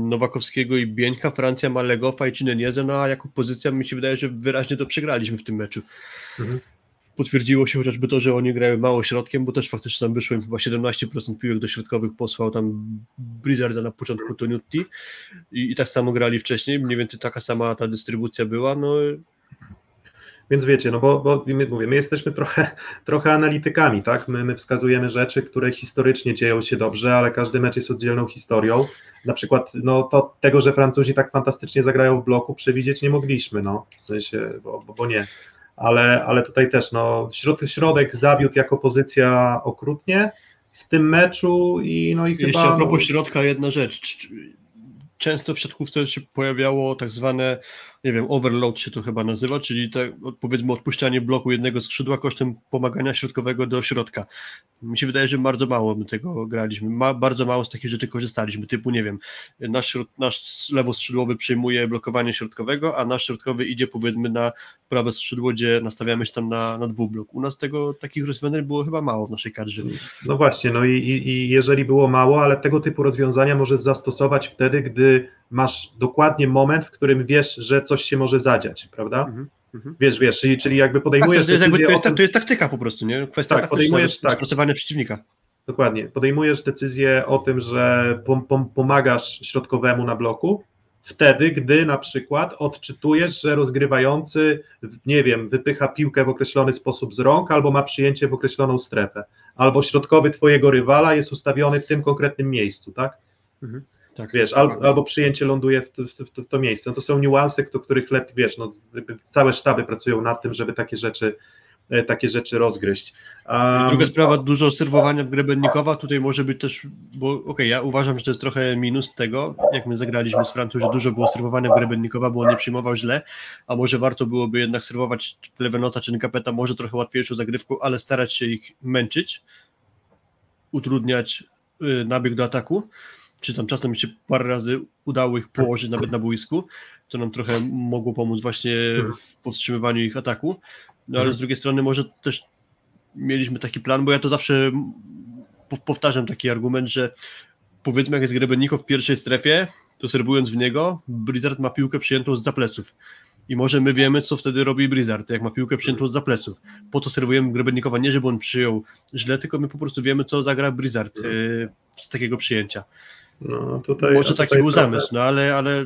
Speaker 4: Nowakowskiego i Bieńka, Francja ma Legofa i Cineniezę, no a jako pozycja mi się wydaje, że wyraźnie to przegraliśmy w tym meczu.
Speaker 3: Mhm.
Speaker 4: Potwierdziło się chociażby to, że oni grają mało środkiem, bo też faktycznie tam wyszło im chyba 17% piłek do środkowych, posłał tam Blizzarda na początku Tonutti i, i tak samo grali wcześniej, mniej więcej taka sama ta dystrybucja była, no
Speaker 3: Więc wiecie, no bo, bo my, mówię, my jesteśmy trochę, trochę analitykami, tak? My, my wskazujemy rzeczy, które historycznie dzieją się dobrze, ale każdy mecz jest oddzielną historią. Na przykład no, to, tego, że Francuzi tak fantastycznie zagrają w bloku, przewidzieć nie mogliśmy, no, w sensie, bo, bo, bo nie. Ale, ale tutaj też, no, środ, środek zawiódł jako pozycja okrutnie w tym meczu i no i chyba...
Speaker 4: Jeszcze a propos
Speaker 3: no,
Speaker 4: środka jedna rzecz. Często w siatkówce się pojawiało tak zwane, nie wiem, overload się to chyba nazywa, czyli te, powiedzmy odpuszczanie bloku jednego skrzydła kosztem pomagania środkowego do środka. Mi się wydaje, że bardzo mało my tego graliśmy, Ma, bardzo mało z takich rzeczy korzystaliśmy, typu nie wiem, nasz, środ, nasz przejmuje blokowanie środkowego, a nasz środkowy idzie powiedzmy na prawe skrzydło, gdzie nastawiamy się tam na, na dwublok. U nas tego takich rozwiązań było chyba mało w naszej kadrze.
Speaker 3: No właśnie, no i, i, jeżeli było mało, ale tego typu rozwiązania możesz zastosować wtedy, gdy masz dokładnie moment, w którym wiesz, że coś się może zadziać, prawda?
Speaker 4: Mhm, mhm.
Speaker 3: Wiesz, wiesz, czyli, czyli jakby
Speaker 4: Tak,
Speaker 3: podejmujesz
Speaker 4: to, jest, jakby,
Speaker 3: decyzję
Speaker 4: to, jest,
Speaker 3: tym,
Speaker 4: to jest taktyka po prostu, nie? Kwestia
Speaker 3: Tak, podejmujesz, tak.
Speaker 4: przeciwnika.
Speaker 3: Dokładnie. Podejmujesz decyzję o tym, że pom, pom, pomagasz środkowemu na bloku, wtedy, gdy na przykład odczytujesz, że rozgrywający, nie wiem, wypycha piłkę w określony sposób z rąk, albo ma przyjęcie w określoną strefę, albo środkowy twojego rywala jest ustawiony w tym konkretnym miejscu, tak?
Speaker 4: Tak,
Speaker 3: Wiesz, al, albo przyjęcie ląduje w to, w, w to miejsce. No to są niuanse, do których lepiej, wiesz, no, całe sztaby pracują nad tym, żeby takie rzeczy, e, takie rzeczy rozgryźć. Um,
Speaker 4: Druga sprawa, dużo serwowania w Grebennikowa, tutaj może być też, bo okej, okay, ja uważam, że to jest trochę minus tego, jak my zagraliśmy z Francją, że dużo było serwowania w Grebennikowa, bo on nie przyjmował źle, a może warto byłoby jednak serwować Lewenota czy Nkapeta może trochę łatwiejszą zagrywką, ale starać się ich męczyć, utrudniać y, nabieg do ataku, czy tam czasem się parę razy udało ich położyć nawet na boisku, to nam trochę mogło pomóc właśnie w powstrzymywaniu ich ataku, no ale z drugiej strony może też mieliśmy taki plan, bo ja to zawsze powtarzam taki argument, że powiedzmy jak jest Grebeniko w pierwszej strefie, to serwując w niego, Blizzard ma piłkę przyjętą z zapleców. I może my wiemy, co wtedy robi Blizzard, jak ma piłkę przyjętą z zapleców. Po to serwujemy Grebenikowa, nie żeby on przyjął źle, tylko my po prostu wiemy, co zagra Blizzard yy, z takiego przyjęcia.
Speaker 3: No, tutaj,
Speaker 4: może
Speaker 3: tutaj
Speaker 4: taki był
Speaker 3: trochę-
Speaker 4: zamysł, no ale, ale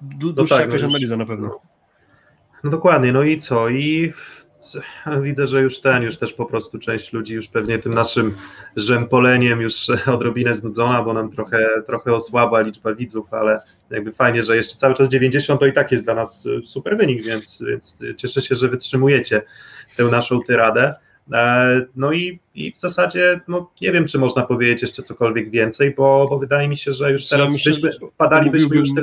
Speaker 4: du-
Speaker 3: No
Speaker 4: dłuższa
Speaker 3: tak, no
Speaker 4: jakaś
Speaker 3: już-
Speaker 4: analiza na pewno.
Speaker 3: No dokładnie, no i co? I widzę, że już ten, już też po prostu część ludzi już pewnie tym naszym żempoleniem już odrobinę znudzona, bo nam trochę, trochę osłabła liczba widzów, ale jakby fajnie, że jeszcze cały czas 90 to i tak jest dla nas y, super wynik, więc, więc cieszę się, że wytrzymujecie tę naszą tyradę. E, No i, i w zasadzie no, nie wiem, czy można powiedzieć jeszcze cokolwiek więcej, bo, bo wydaje mi się, że już teraz
Speaker 4: myślę,
Speaker 3: byśmy, wpadalibyśmy już... Te...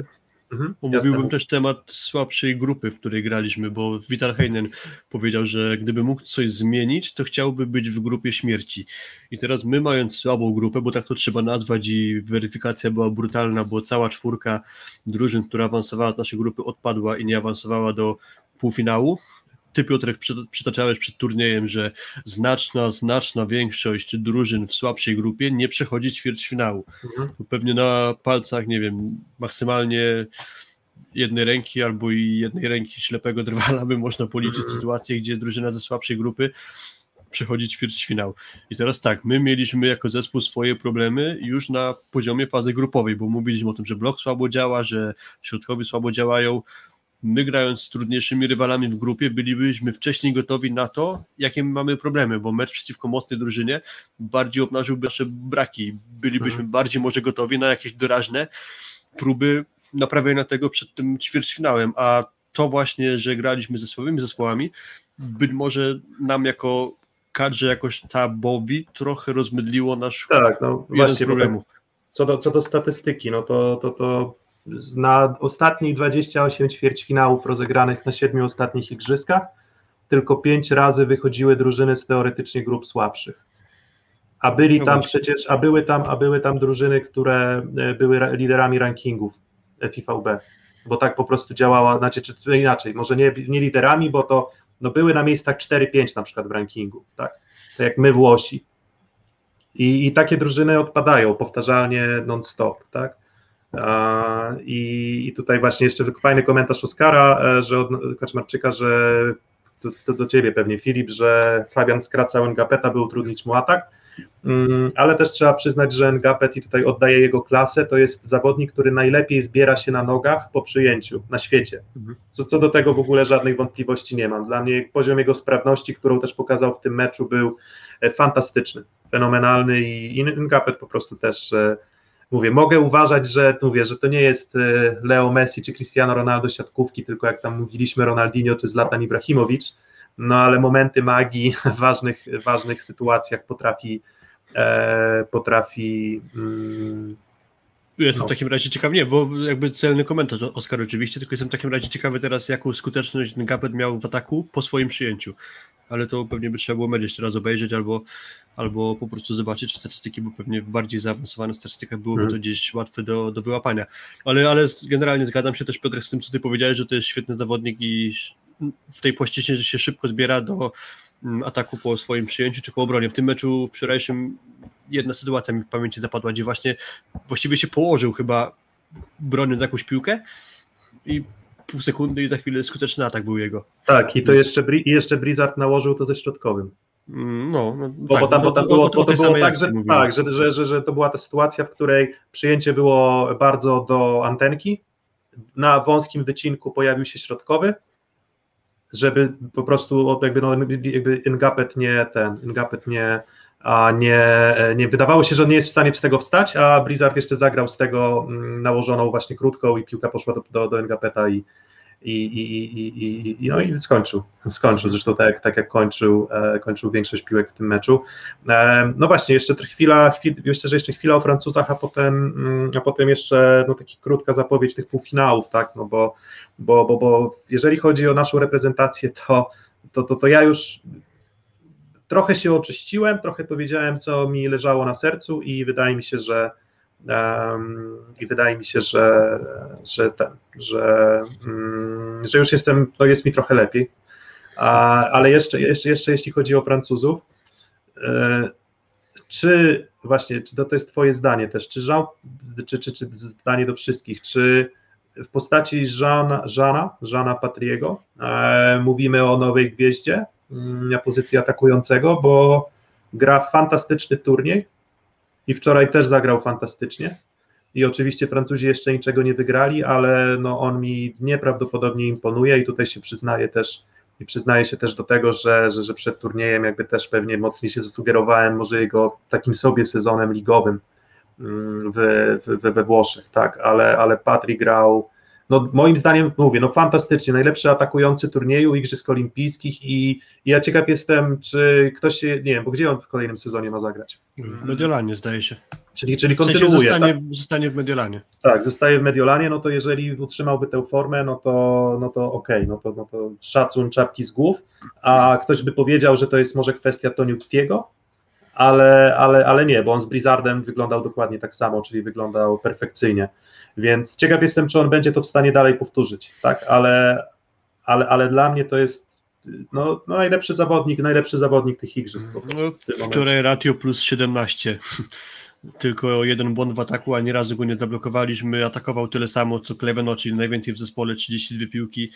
Speaker 3: Mhm,
Speaker 4: Omówiłbym też temat słabszej grupy, w której graliśmy, bo Vital Heinen powiedział, że gdyby mógł coś zmienić, to chciałby być w grupie śmierci. I teraz my, mając słabą grupę, bo tak to trzeba nazwać, i weryfikacja była brutalna, bo cała czwórka drużyn, która awansowała z naszej grupy, odpadła i nie awansowała do półfinału. Ty, Piotrek, przy- przytaczałeś przed turniejem, że znaczna, znaczna większość drużyn w słabszej grupie nie przechodzi ćwierćfinału
Speaker 3: Mhm.
Speaker 4: pewnie na palcach, nie wiem, maksymalnie jednej ręki albo i jednej ręki ślepego drwala by można policzyć
Speaker 3: Mhm.
Speaker 4: sytuację, gdzie drużyna ze słabszej grupy przechodzi ćwierćfinał. I teraz tak, my mieliśmy jako zespół swoje problemy już na poziomie fazy grupowej, bo mówiliśmy o tym, że blok słabo działa, że środkowi słabo działają. My grając z trudniejszymi rywalami w grupie bylibyśmy wcześniej gotowi na to, jakie my mamy problemy, bo mecz przeciwko mocnej drużynie bardziej obnażyłby nasze braki. Bylibyśmy bardziej może gotowi na jakieś doraźne próby naprawienia tego przed tym ćwierćfinałem, a to właśnie, że graliśmy ze słabymi zespołami, być może nam jako kadrze jakoś tabowi trochę rozmydliło nasz
Speaker 3: Tak, no
Speaker 4: jeden z
Speaker 3: właśnie, bo tak,
Speaker 4: problemów.
Speaker 3: co, do, co do statystyki, no to, to, to na ostatnich 28 ćwierćfinałów rozegranych na siedmiu ostatnich igrzyskach tylko pięć razy wychodziły drużyny z teoretycznie grup słabszych. A byli
Speaker 4: No
Speaker 3: tam przecież, a były tam, a były tam drużyny, które e, były ra- liderami rankingów FIVB, bo tak po prostu działała, znaczy, czy czy inaczej, może nie, nie liderami, bo to no, były na miejscach 4-5 na przykład w rankingu, tak, tak jak my Włosi. I, I takie drużyny odpadają powtarzalnie non-stop, tak? I, tutaj właśnie jeszcze fajny komentarz Oskara, e, że od Kaczmarczyka, że to, to do ciebie pewnie Filip, że Fabian skracał Ngapeta, by utrudnić mu atak, Mm, ale też trzeba przyznać, że Ngapet i tutaj oddaje jego klasę, to jest zawodnik, który najlepiej zbiera się na nogach po przyjęciu na świecie.
Speaker 4: Mhm.
Speaker 3: Co, co do tego w ogóle żadnych wątpliwości nie mam. Dla mnie poziom jego sprawności, którą też pokazał w tym meczu, był e, fantastyczny, fenomenalny i, i Ngapet po prostu też e, mówię, mogę uważać, że mówię, że to nie jest e, Leo Messi czy Cristiano Ronaldo siatkówki, tylko jak tam mówiliśmy Ronaldinho czy Zlatan Ibrahimowicz, no ale momenty magii w ważnych, ważnych sytuacjach potrafi e, potrafi mm,
Speaker 4: Jestem
Speaker 3: No.
Speaker 4: w takim razie ciekawy, nie, bo jakby celny komentarz, Oskar oczywiście, tylko jestem w takim razie ciekawy teraz, jaką skuteczność Ngapet miał w ataku po swoim przyjęciu. Ale to pewnie by trzeba było mecz jeszcze raz obejrzeć albo, albo po prostu zobaczyć statystyki, bo pewnie w bardziej zaawansowanych statystykach byłoby
Speaker 3: Mhm.
Speaker 4: to gdzieś łatwe do, do wyłapania. Ale, ale generalnie zgadzam się też Piotr z tym, co ty powiedziałeś, że to jest świetny zawodnik i w tej płaszczyźnie, że się szybko zbiera do mm, ataku po swoim przyjęciu czy po obronie. W tym meczu wczorajszym jedna sytuacja mi w pamięci zapadła, gdzie właśnie właściwie się położył chyba broniąc jakąś piłkę i pół sekundy i za chwilę skuteczny atak był jego.
Speaker 3: tak i to jeszcze, i jeszcze Blizzard nałożył to ze środkowym.
Speaker 4: Mm, No, no
Speaker 3: Bo,
Speaker 4: tak,
Speaker 3: bo tam, bo tam było,
Speaker 4: o- o
Speaker 3: bo to było tak, że, tak że, że, że, że to była ta sytuacja, w której przyjęcie było bardzo do antenki, na wąskim wycinku pojawił się środkowy, żeby po prostu jakby, no, jakby Ngapet nie ten, Ngapet nie, a nie, nie wydawało się, że on nie jest w stanie z tego wstać, a Blizzard jeszcze zagrał z tego mm, nałożoną właśnie krótką i piłka poszła do, do, do Ngapeta i, i, i, i, no i skończył, skończył, zresztą tak, tak jak kończył, e, kończył większość piłek w tym meczu. E, no właśnie, jeszcze chwila, chwil, myślę, że jeszcze chwila o Francuzach, a potem, mm, a potem jeszcze no, taka krótka zapowiedź tych półfinałów, tak, no bo, bo, bo, bo jeżeli chodzi o naszą reprezentację, to, to, to, to ja już trochę się oczyściłem, trochę powiedziałem, co mi leżało na sercu i wydaje mi się, że i wydaje mi się, że, że, ten, że, mm, że już jestem, no jest mi trochę lepiej. Ale jeszcze, jeszcze, jeszcze jeśli chodzi o Francuzów, e, czy właśnie, czy to, to jest twoje zdanie też, czy, Jean, czy, czy, czy zdanie do wszystkich, czy w postaci Jeana, Jeana, Jeana Patriego e, mówimy o nowej gwieździe na pozycji atakującego, bo gra fantastyczny turniej i wczoraj też zagrał fantastycznie. I oczywiście Francuzi jeszcze niczego nie wygrali, ale no on mi nieprawdopodobnie imponuje i tutaj się przyznaję też i przyznaję się też do tego, że, że, że przed turniejem jakby też pewnie mocniej się zasugerowałem może jego takim sobie sezonem ligowym mm, w, w, we Włoszech, tak, ale, ale Patry grał no moim zdaniem, mówię, no fantastycznie, najlepszy atakujący turnieju Igrzysk Olimpijskich i, i ja ciekaw jestem, czy ktoś się, nie wiem, bo gdzie on w kolejnym sezonie ma zagrać?
Speaker 4: W Mediolanie zdaje się.
Speaker 3: Czyli, czyli
Speaker 4: W sensie
Speaker 3: kontynuuje,
Speaker 4: zostanie,
Speaker 3: tak?
Speaker 4: zostanie w Mediolanie.
Speaker 3: Tak, zostaje w Mediolanie, no to jeżeli utrzymałby tę formę, no to, no to okej, no, to, no to szacun czapki z głów, a ktoś by powiedział, że to jest może kwestia Toniutiego, ale, ale, ale nie, bo on z Blizzardem wyglądał dokładnie tak samo, czyli wyglądał perfekcyjnie, więc ciekaw jestem, czy on będzie to w stanie dalej powtórzyć, tak, ale, ale, ale dla mnie to jest no, no najlepszy zawodnik, najlepszy zawodnik tych igrzysk po
Speaker 4: No, wczoraj ratio plus 17. Tylko jeden błąd w ataku, a nie razu go nie zablokowaliśmy. Atakował tyle samo co Kleveno, czyli najwięcej w zespole 32 piłki,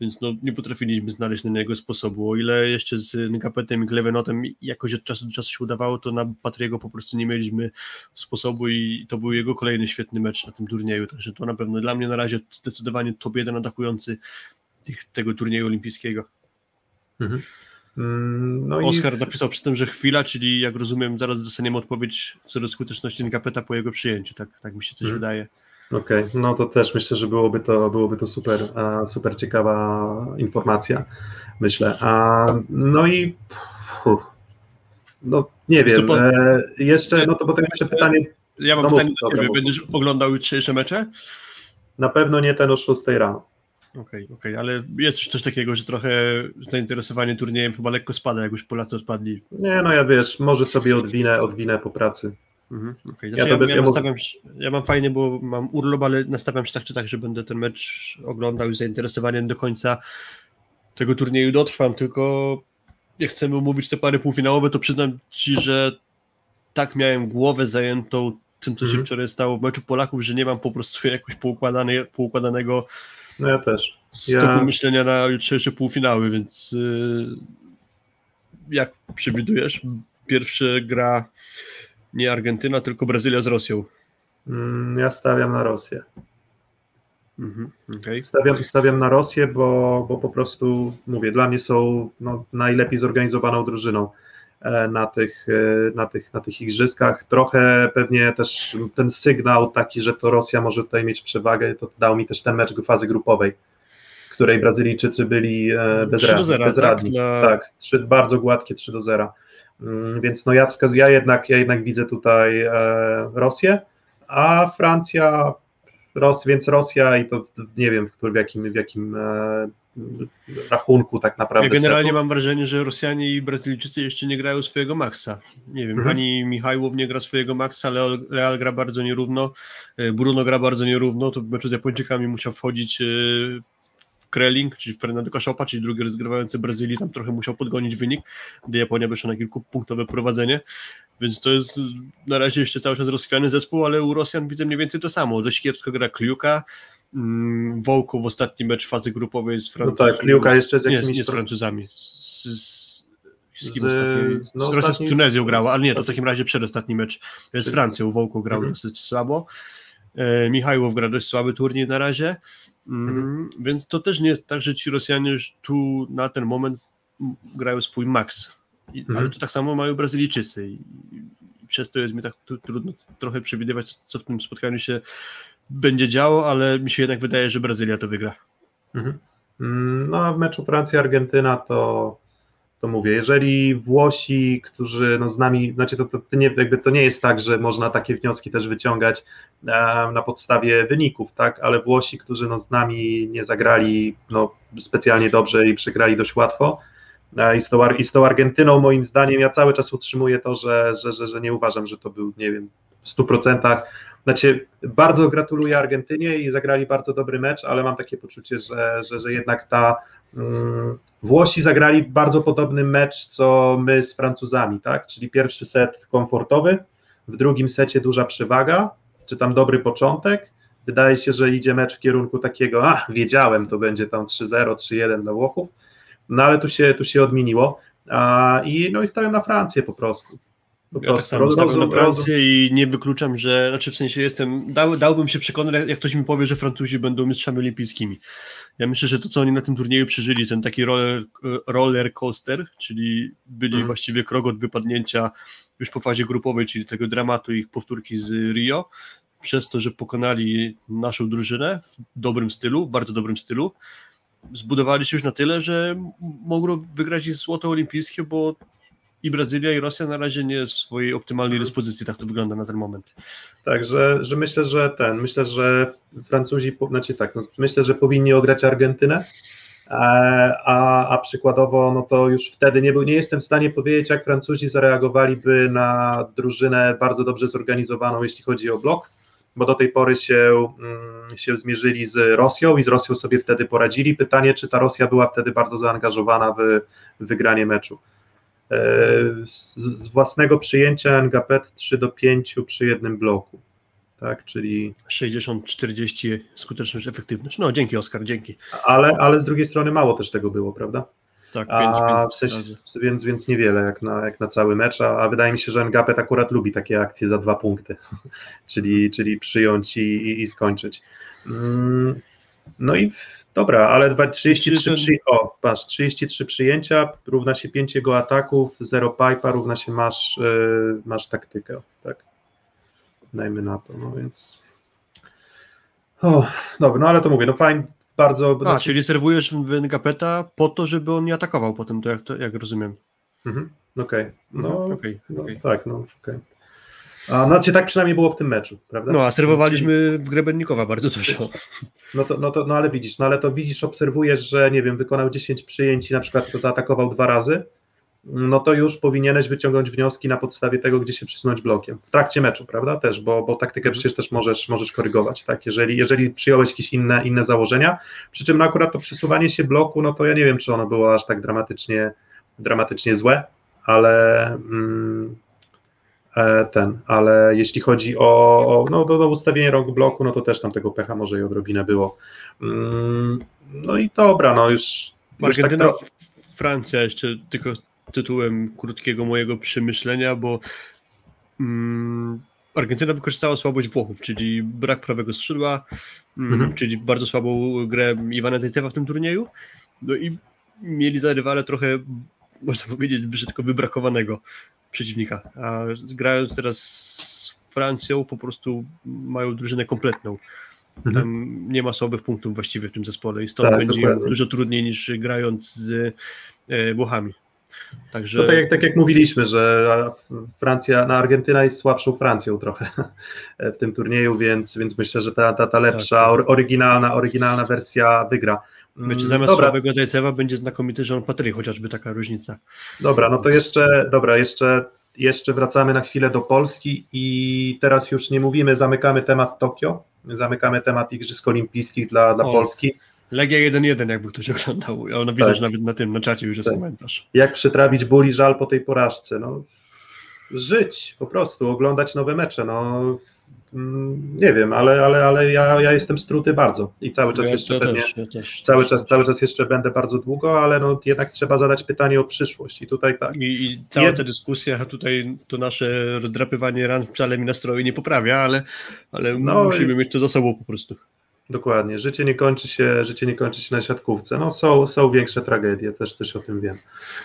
Speaker 4: więc no, nie potrafiliśmy znaleźć na niego sposobu. O ile jeszcze z Ngapetem i Klevenotem jakoś od czasu do czasu się udawało, to na Patriego po prostu nie mieliśmy sposobu i to był jego kolejny świetny mecz na tym turnieju. Także to na pewno dla mnie na razie zdecydowanie top jeden atakujący tych, tego turnieju olimpijskiego.
Speaker 3: Mhm. Mm, No i
Speaker 4: Oskar napisał przy tym, że chwila, czyli jak rozumiem, zaraz dostaniemy odpowiedź co do skuteczności Ngapeta po jego przyjęciu. Tak, tak mi się coś
Speaker 3: Mhm.
Speaker 4: wydaje.
Speaker 3: Okej, no to też myślę, że byłoby to, byłoby to super, e, super ciekawa informacja, myślę. A, no i no nie wiem,
Speaker 4: po-
Speaker 3: e, jeszcze, no to potem jeszcze pytanie,
Speaker 4: Ja mam
Speaker 3: No
Speaker 4: pytanie do Ciebie. Będziesz oglądał jutrzejsze mecze?
Speaker 3: na pewno nie ten o 6 rano.
Speaker 4: Okej, okej, ale jest coś takiego, że trochę zainteresowanie turniejem chyba lekko spada, jak już Polacy odpadli.
Speaker 3: Nie, no ja wiesz, może sobie odwinę, odwinę po pracy.
Speaker 4: Mhm.
Speaker 3: Ja
Speaker 4: Znaczy, ja, ja,
Speaker 3: ja
Speaker 4: nastawiam się, ja mam fajnie, bo mam urlop, ale nastawiam się tak czy tak, że będę ten mecz oglądał i z zainteresowaniem do końca tego turnieju dotrwam, tylko jak chcemy omówić te pary półfinałowe, to przyznam Ci, że tak miałem głowę zajętą tym, co się
Speaker 3: Mhm.
Speaker 4: wczoraj stało w meczu Polaków, że nie mam po prostu jakoś poukładane, poukładanego
Speaker 3: No ja też.
Speaker 4: stopu
Speaker 3: Ja-
Speaker 4: myślenia na jutrzejsze półfinały, więc yy, jak przewidujesz, pierwsza gra nie Argentyna, tylko Brazylia z Rosją.
Speaker 3: Mm, Ja stawiam na Rosję.
Speaker 4: Mhm, okej.
Speaker 3: Stawiam, stawiam na Rosję, bo, bo po prostu mówię, dla mnie są no, najlepiej zorganizowaną drużyną e, na tych, e, na, tych, na tych igrzyskach. Trochę pewnie też ten sygnał taki, że to Rosja może tutaj mieć przewagę, to dał mi też ten mecz fazy grupowej, w której Brazylijczycy byli e,
Speaker 4: 3 do
Speaker 3: bezradni.
Speaker 4: 0,
Speaker 3: bezradni.
Speaker 4: tak? Dla-
Speaker 3: Tak, trzy, bardzo gładkie 3 do 0. Mm, Więc no ja, wskaz- ja, jednak, ja jednak widzę tutaj e, Rosję, a Francja Ros, więc Rosja i to nie wiem w, którym, w jakim, w jakim e, rachunku tak naprawdę.
Speaker 4: Ja generalnie
Speaker 3: setu.
Speaker 4: mam wrażenie, że Rosjanie i Brazylijczycy jeszcze nie grają swojego maksa. Nie wiem,
Speaker 3: Mhm.
Speaker 4: ani Michajłow nie gra swojego maksa, Leal, Leal gra bardzo nierówno, e, Bruno gra bardzo nierówno, to w meczu z Japończykami musiał wchodzić e, Kreling, czyli Fernando Kaszopa, czyli drugi rozgrywający Brazylii, tam trochę musiał podgonić wynik, gdy Japonia wyszła na kilkupunktowe prowadzenie, więc to jest na razie jeszcze cały czas rozchwiany zespół, ale u Rosjan widzę mniej więcej to samo. Dość kiepsko gra Kliuka, mm, Wołko w ostatni mecz fazy grupowej z
Speaker 3: No
Speaker 4: Francuzami.
Speaker 3: tak, Kliuka jeszcze z
Speaker 4: Nie,
Speaker 3: jakimiś...
Speaker 4: nie z Francuzami. Z, z, kim
Speaker 3: Z-
Speaker 4: ostatni? Z,
Speaker 3: no,
Speaker 4: Rosją z Tunezją grała, ale nie, to w takim razie przedostatni mecz z Francją. Wołko grał
Speaker 3: Mhm.
Speaker 4: dosyć słabo. E, Michajłow gra dość słaby turniej na razie. Mm,
Speaker 3: Mhm.
Speaker 4: Więc to też nie jest tak, że ci Rosjanie już tu na ten moment grają swój maks.
Speaker 3: Mhm.
Speaker 4: Ale to tak samo mają Brazylijczycy. I, przez to jest mi tak trudno trochę przewidywać, co w tym spotkaniu się będzie działo, ale mi się jednak wydaje, że Brazylia to wygra.
Speaker 3: Mhm. Mm, No a w meczu Francja-Argentyna to, to mówię, jeżeli Włosi, którzy no z nami, znaczy to, to, nie, jakby to nie jest tak, że można takie wnioski też wyciągać na podstawie wyników, tak, ale Włosi, którzy no z nami nie zagrali no, specjalnie dobrze i przegrali dość łatwo, e, i z, tą, I z tą Argentyną, moim zdaniem, ja cały czas utrzymuję to, że, że, że, że nie uważam, że to był, nie wiem, w 100%. Znaczy, bardzo gratuluję Argentynie i zagrali bardzo dobry mecz, ale mam takie poczucie, że, że, że jednak ta. Mm, Włosi zagrali bardzo podobny mecz, co my z Francuzami, tak? Czyli pierwszy set komfortowy, w drugim secie duża przewaga, czy tam dobry początek. Wydaje się, że idzie mecz w kierunku takiego, a wiedziałem, to będzie tam 3-0, 3-1 dla Włochów, no ale tu się, tu się odmieniło a, i no i stawiam na Francję po prostu. Po
Speaker 4: Ja tak
Speaker 3: prostu.
Speaker 4: samo stawiam na Francję i nie wykluczam, że, znaczy w sensie jestem, dał, dałbym się przekonać, jak ktoś mi powie, że Francuzi będą mistrzami olimpijskimi. Ja myślę, że to, co oni na tym turnieju przeżyli, ten taki roller, roller coaster, czyli byli
Speaker 3: Mhm.
Speaker 4: właściwie krok od wypadnięcia już po fazie grupowej, czyli tego dramatu ich powtórki z Rio, przez to, że pokonali naszą drużynę w dobrym stylu, bardzo dobrym stylu, zbudowali się już na tyle, że mogą wygrać i złoto olimpijskie, bo i Brazylia, i Rosja na razie nie jest w swojej optymalnej dyspozycji, tak to wygląda na ten moment.
Speaker 3: Także, że myślę, że ten, myślę, że Francuzi, znaczy tak, no, myślę, że powinni ograć Argentynę, e, a, a przykładowo, no to już wtedy nie, był, nie jestem w stanie powiedzieć, jak Francuzi zareagowaliby na drużynę bardzo dobrze zorganizowaną, jeśli chodzi o blok, bo do tej pory się, mm, się zmierzyli z Rosją i z Rosją sobie wtedy poradzili. Pytanie, czy ta Rosja była wtedy bardzo zaangażowana w wygranie meczu. E, Z, z własnego przyjęcia Ngapet 3 do 5 przy jednym bloku. Tak, czyli
Speaker 4: 60-40 skuteczność, efektywność. No, dzięki Oskar, dzięki.
Speaker 3: ale, ale z drugiej strony mało też tego było, prawda?
Speaker 4: Tak,
Speaker 3: A
Speaker 4: 5
Speaker 3: w sensie, więc, więc niewiele jak na, jak na cały mecz, a, a wydaje mi się, że Ngapet akurat lubi takie akcje za dwa punkty, czyli, czyli przyjąć i, i, i skończyć. Mm, No i dobra, ale dwa- 33,
Speaker 4: Ten-
Speaker 3: przy, o, patrz, 33 przyjęcia równa się 5 jego ataków, 0 pipa równa się masz, yy, masz taktykę, tak? Dajmy na to, no więc... O, dobra, no ale to mówię, no fajnie, bardzo...
Speaker 4: A, czyli serwujesz Ngapeta po to, żeby on nie atakował potem, to jak, to, jak rozumiem.
Speaker 3: Mhm, Okej, no,
Speaker 4: Mhm, okej,
Speaker 3: no
Speaker 4: okej.
Speaker 3: tak, no okej. A znaczy tak przynajmniej było w tym meczu, prawda?
Speaker 4: No, a serwowaliśmy w Grebennikowa bardzo dużo.
Speaker 3: No to, no to, no ale widzisz, no ale to widzisz, obserwujesz, że nie wiem, wykonał 10 przyjęć i na przykład to zaatakował dwa razy, no to już powinieneś wyciągnąć wnioski na podstawie tego, gdzie się przesunąć blokiem. W trakcie meczu, prawda? Też, bo, bo taktykę przecież też możesz, możesz korygować, tak? Jeżeli, jeżeli przyjąłeś jakieś inne, inne założenia, przy czym no akurat to przesuwanie się bloku, no to ja nie wiem, czy ono było aż tak dramatycznie, dramatycznie złe, ale mm, ten, ale jeśli chodzi o, o no, do, do ustawienia rąk bloku, no to też tam tego pecha może i odrobinę było. Mm, no i dobra, no już, już tak
Speaker 4: Argentyna,
Speaker 3: to,
Speaker 4: Francja jeszcze tylko tytułem krótkiego mojego przemyślenia, bo mm, Argentyna wykorzystała słabość Włochów, czyli brak prawego skrzydła, mm,
Speaker 3: Mhm.
Speaker 4: czyli bardzo słabą grę Iwana Zajcewa w tym turnieju. No i mieli za rywale trochę, można powiedzieć, brzydko wybrakowanego przeciwnika. A grając teraz z Francją, po prostu mają drużynę kompletną.
Speaker 3: Mhm.
Speaker 4: Tam nie ma słabych punktów właściwie w tym zespole i stąd
Speaker 3: Tak,
Speaker 4: będzie
Speaker 3: dokładnie.
Speaker 4: dużo trudniej niż grając z e, Włochami. Także
Speaker 3: No tak jak, tak jak mówiliśmy, że Francja, no Argentyna jest słabszą Francją trochę w tym turnieju, więc, więc myślę, że ta, ta, ta lepsza,
Speaker 4: Tak, tak.
Speaker 3: or- oryginalna, oryginalna wersja wygra. Mm,
Speaker 4: wiecie, zamiast
Speaker 3: dobra,
Speaker 4: słabego Zajcewa będzie znakomity Jean Patry, chociażby taka różnica.
Speaker 3: dobra, no to jeszcze, dobra, jeszcze, jeszcze wracamy na chwilę do Polski i teraz już nie mówimy, zamykamy temat Tokio, zamykamy temat Igrzysk Olimpijskich dla, dla
Speaker 4: O.
Speaker 3: Polski.
Speaker 4: Legia 1-1, jakby ktoś oglądał. Ja no, widzę,
Speaker 3: Tak.
Speaker 4: że nawet na tym, na czacie już jest
Speaker 3: Tak.
Speaker 4: komentarz.
Speaker 3: Jak przytrawić ból i żal po tej porażce? No, żyć, po prostu, oglądać nowe mecze. No, mm, nie wiem, ale, ale, ale ja, ja jestem struty bardzo i cały czas
Speaker 4: Ja,
Speaker 3: jeszcze pewnie,
Speaker 4: też, ja też,
Speaker 3: cały
Speaker 4: też,
Speaker 3: czas, cały czas jeszcze będę bardzo długo, ale no, jednak trzeba zadać pytanie o przyszłość i tutaj tak.
Speaker 4: I, I cała ta dyskusja tutaj, to nasze rozdrapywanie ran wcale mi nastroju nie poprawia, ale, ale
Speaker 3: No
Speaker 4: musimy mieć to za sobą po prostu.
Speaker 3: Dokładnie, życie nie kończy się, życie nie kończy się na siatkówce. No są, są większe tragedie, też coś o tym wiem.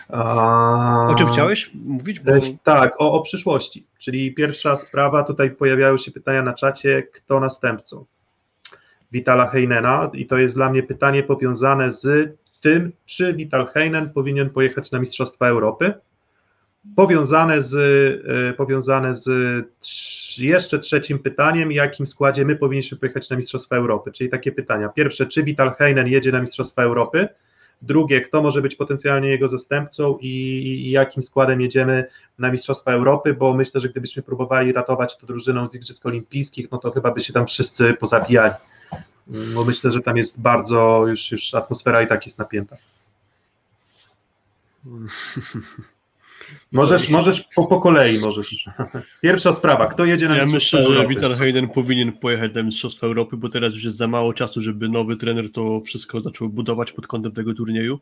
Speaker 3: A...
Speaker 4: O czym chciałeś mówić? Bo...
Speaker 3: E, Tak, o, o przyszłości. Czyli pierwsza sprawa, tutaj pojawiały się pytania na czacie, kto następcą Vitala Heinena i to jest dla mnie pytanie powiązane z tym, czy Vital Heinen powinien pojechać na Mistrzostwa Europy, powiązane z, e, powiązane z jeszcze trzecim pytaniem, jakim składzie my powinniśmy pojechać na Mistrzostwa Europy, czyli takie pytania. Pierwsze, czy Vital Heinen jedzie na Mistrzostwa Europy, Drugie, kto może być potencjalnie jego zastępcą i, jakim składem jedziemy na Mistrzostwa Europy, bo myślę, że gdybyśmy próbowali ratować to drużyną z Igrzysk Olimpijskich, no to chyba by się tam wszyscy pozabijali. Bo myślę, że tam jest bardzo, już, już atmosfera i tak jest napięta. Możesz, możesz po, po kolei możesz. Pierwsza sprawa, kto jedzie na
Speaker 4: Ja
Speaker 3: Mistrzostwa
Speaker 4: myślę, że
Speaker 3: Europy?
Speaker 4: Vital Hayden powinien pojechać na Mistrzostwa Europy, bo teraz już jest za mało czasu, żeby nowy trener to wszystko zaczął budować pod kątem tego turnieju.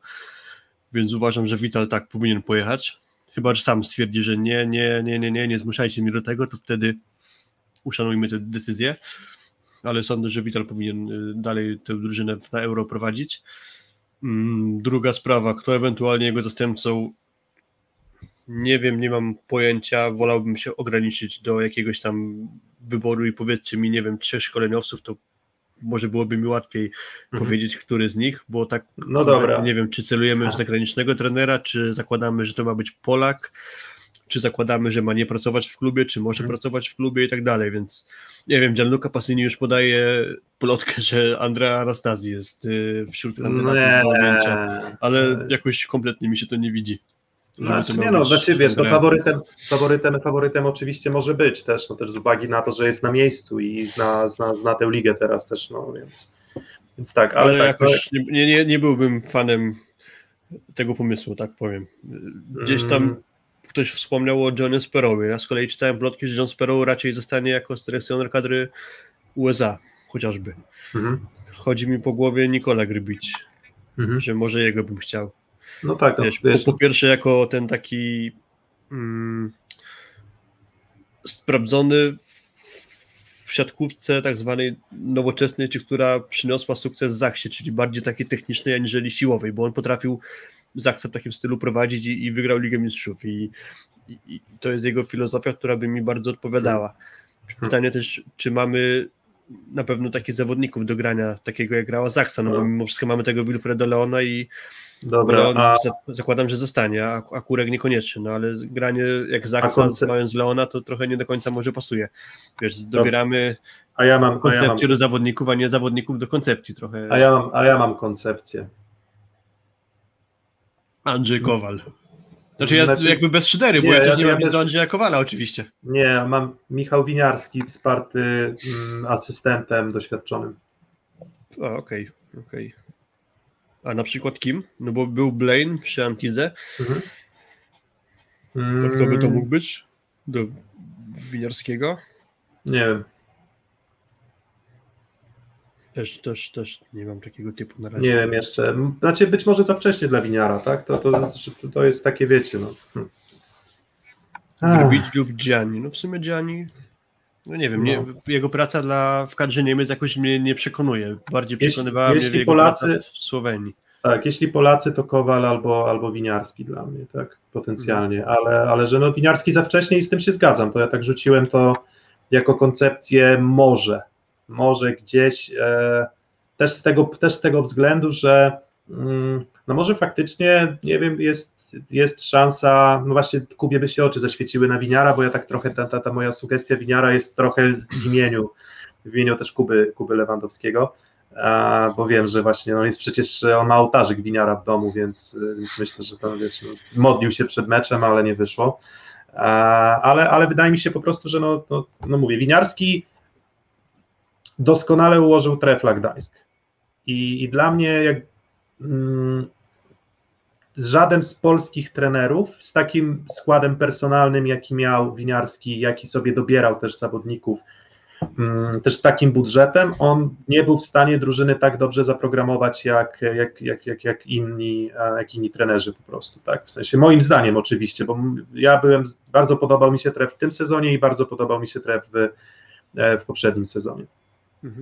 Speaker 4: Więc uważam, że Vital tak powinien pojechać. Chyba, że sam stwierdzi, że nie, nie, nie, nie, nie, nie zmuszajcie mnie do tego, to wtedy uszanujmy tę decyzję. Ale sądzę, że Vital powinien y, dalej tę drużynę na Euro prowadzić. Mm, Druga sprawa, kto ewentualnie jego zastępcą nie wiem, nie mam pojęcia. Wolałbym się ograniczyć do jakiegoś tam wyboru i powiedzcie mi, nie wiem, trzech szkoleniowców, to może byłoby mi łatwiej
Speaker 3: Mhm.
Speaker 4: powiedzieć, który z nich, bo tak
Speaker 3: No dobra.
Speaker 4: nie wiem, czy celujemy w zagranicznego trenera, czy zakładamy, że to ma być Polak, czy zakładamy, że ma nie pracować w klubie, czy może
Speaker 3: Mhm.
Speaker 4: pracować w klubie i tak dalej, więc nie wiem, Gianluca Passini już podaje plotkę, że Andrea Anastazji jest y, wśród kandydatów do objęcia, ale jakoś kompletnie mi się to nie widzi.
Speaker 3: Znaczy,
Speaker 4: to
Speaker 3: nie no, znaczy wiesz, no,
Speaker 4: Andrea.
Speaker 3: faworytem, faworytem, faworytem oczywiście może być też, no też z uwagi na to, że jest na miejscu i zna, zna, zna tę ligę teraz też, no więc, więc tak, ale,
Speaker 4: ale
Speaker 3: tak,
Speaker 4: jakoś nie, nie, nie byłbym fanem tego pomysłu, tak powiem. Gdzieś tam
Speaker 3: Mm.
Speaker 4: ktoś wspomniał o Johnie Sparrowie. Ja z kolei czytałem plotki, że John Sparrow raczej zostanie jako selekcjoner kadry USA chociażby.
Speaker 3: Mhm,
Speaker 4: Chodzi mi po głowie Nikola Grybić,
Speaker 3: mhm.
Speaker 4: że może jego bym chciał.
Speaker 3: No tak, no,
Speaker 4: Wiesz,
Speaker 3: wiesz,
Speaker 4: po, po pierwsze jako ten taki mm, sprawdzony w siatkówce tak zwanej nowoczesnej, czy która przyniosła sukces Zachsie, czyli bardziej takiej technicznej aniżeli siłowej, bo on potrafił Zachsę w takim stylu prowadzić i, i wygrał Ligę Mistrzów. I, i, i to jest jego filozofia, która by mi bardzo odpowiadała. Pytanie też, czy mamy na pewno takich zawodników do grania, takiego jak grała Zachsa, no bo
Speaker 3: No.
Speaker 4: mimo wszystko mamy tego Wilfreda Leona i
Speaker 3: dobra,
Speaker 4: Leon
Speaker 3: a,
Speaker 4: za, zakładam, że zostanie, a, a Kurek niekoniecznie, no ale granie jak Zaksa,
Speaker 3: konce-
Speaker 4: mając Leona, to trochę nie do końca może pasuje. Wiesz, dobieramy
Speaker 3: a ja mam, a ja mam,
Speaker 4: koncepcję do zawodników, a nie zawodników do koncepcji trochę.
Speaker 3: a ja mam, a ja mam koncepcję.
Speaker 4: Andrzej Kowal. Znaczy ja
Speaker 3: Znaczy-
Speaker 4: jakby bez szydery, bo
Speaker 3: Nie,
Speaker 4: ja też
Speaker 3: ja-
Speaker 4: nie mam do Andrzeja Kowala oczywiście.
Speaker 3: Nie, mam Michał Winiarski wsparty mm, asystentem doświadczonym.
Speaker 4: Okej, okej. A na przykład kim? No bo był Blaine przy Antidze,
Speaker 3: Mhm.
Speaker 4: to kto by to
Speaker 3: Mm,
Speaker 4: mógł być? Do Winiarskiego?
Speaker 3: Nie wiem.
Speaker 4: Też, też, też nie mam takiego typu na razie.
Speaker 3: Nie wiem jeszcze. Znaczy być może za wcześnie dla winiara, tak? To, to, to, to jest takie, wiecie, no. Hmm.
Speaker 4: Lub Gianni. No w sumie Gianni, no nie wiem, nie, jego praca dla, w kadrze Niemiec jakoś mnie nie przekonuje. Bardziej
Speaker 3: Jeśli-
Speaker 4: przekonywała
Speaker 3: jeśli
Speaker 4: mnie jego
Speaker 3: Polacy-
Speaker 4: praca w Słowenii.
Speaker 3: tak, jeśli Polacy, to Kowal albo, albo Winiarski dla mnie, tak? Potencjalnie, ale, ale że no Winiarski za wcześnie i z tym się zgadzam, to ja tak rzuciłem to jako koncepcję może, może gdzieś e, też, z tego, też z tego względu, że mm, no może faktycznie, nie wiem, jest, jest szansa, no właśnie Kubie by się oczy zaświeciły na Winiara, bo ja tak trochę, ta, ta, ta moja sugestia Winiara jest trochę w imieniu, w imieniu też Kuby, Kuby Lewandowskiego, bo wiem, że właśnie on jest przecież, on ma ołtarzyk Winiara w domu, więc, więc myślę, że to wiesz, no, modlił się przed meczem, ale nie wyszło. Ale, ale wydaje mi się po prostu, że no, no, no mówię, Winiarski doskonale ułożył trefla Gdańsk. I, i dla mnie jak mm, żaden z polskich trenerów z takim składem personalnym, jaki miał Winiarski, jaki sobie dobierał też zawodników, mm, też z takim budżetem, on nie był w stanie drużyny tak dobrze zaprogramować jak, jak, jak, jak, jak, inni, jak inni trenerzy po prostu, tak? W sensie moim zdaniem oczywiście, bo ja byłem, bardzo podobał mi się tref w tym sezonie i bardzo podobał mi się tref w, e, w poprzednim sezonie.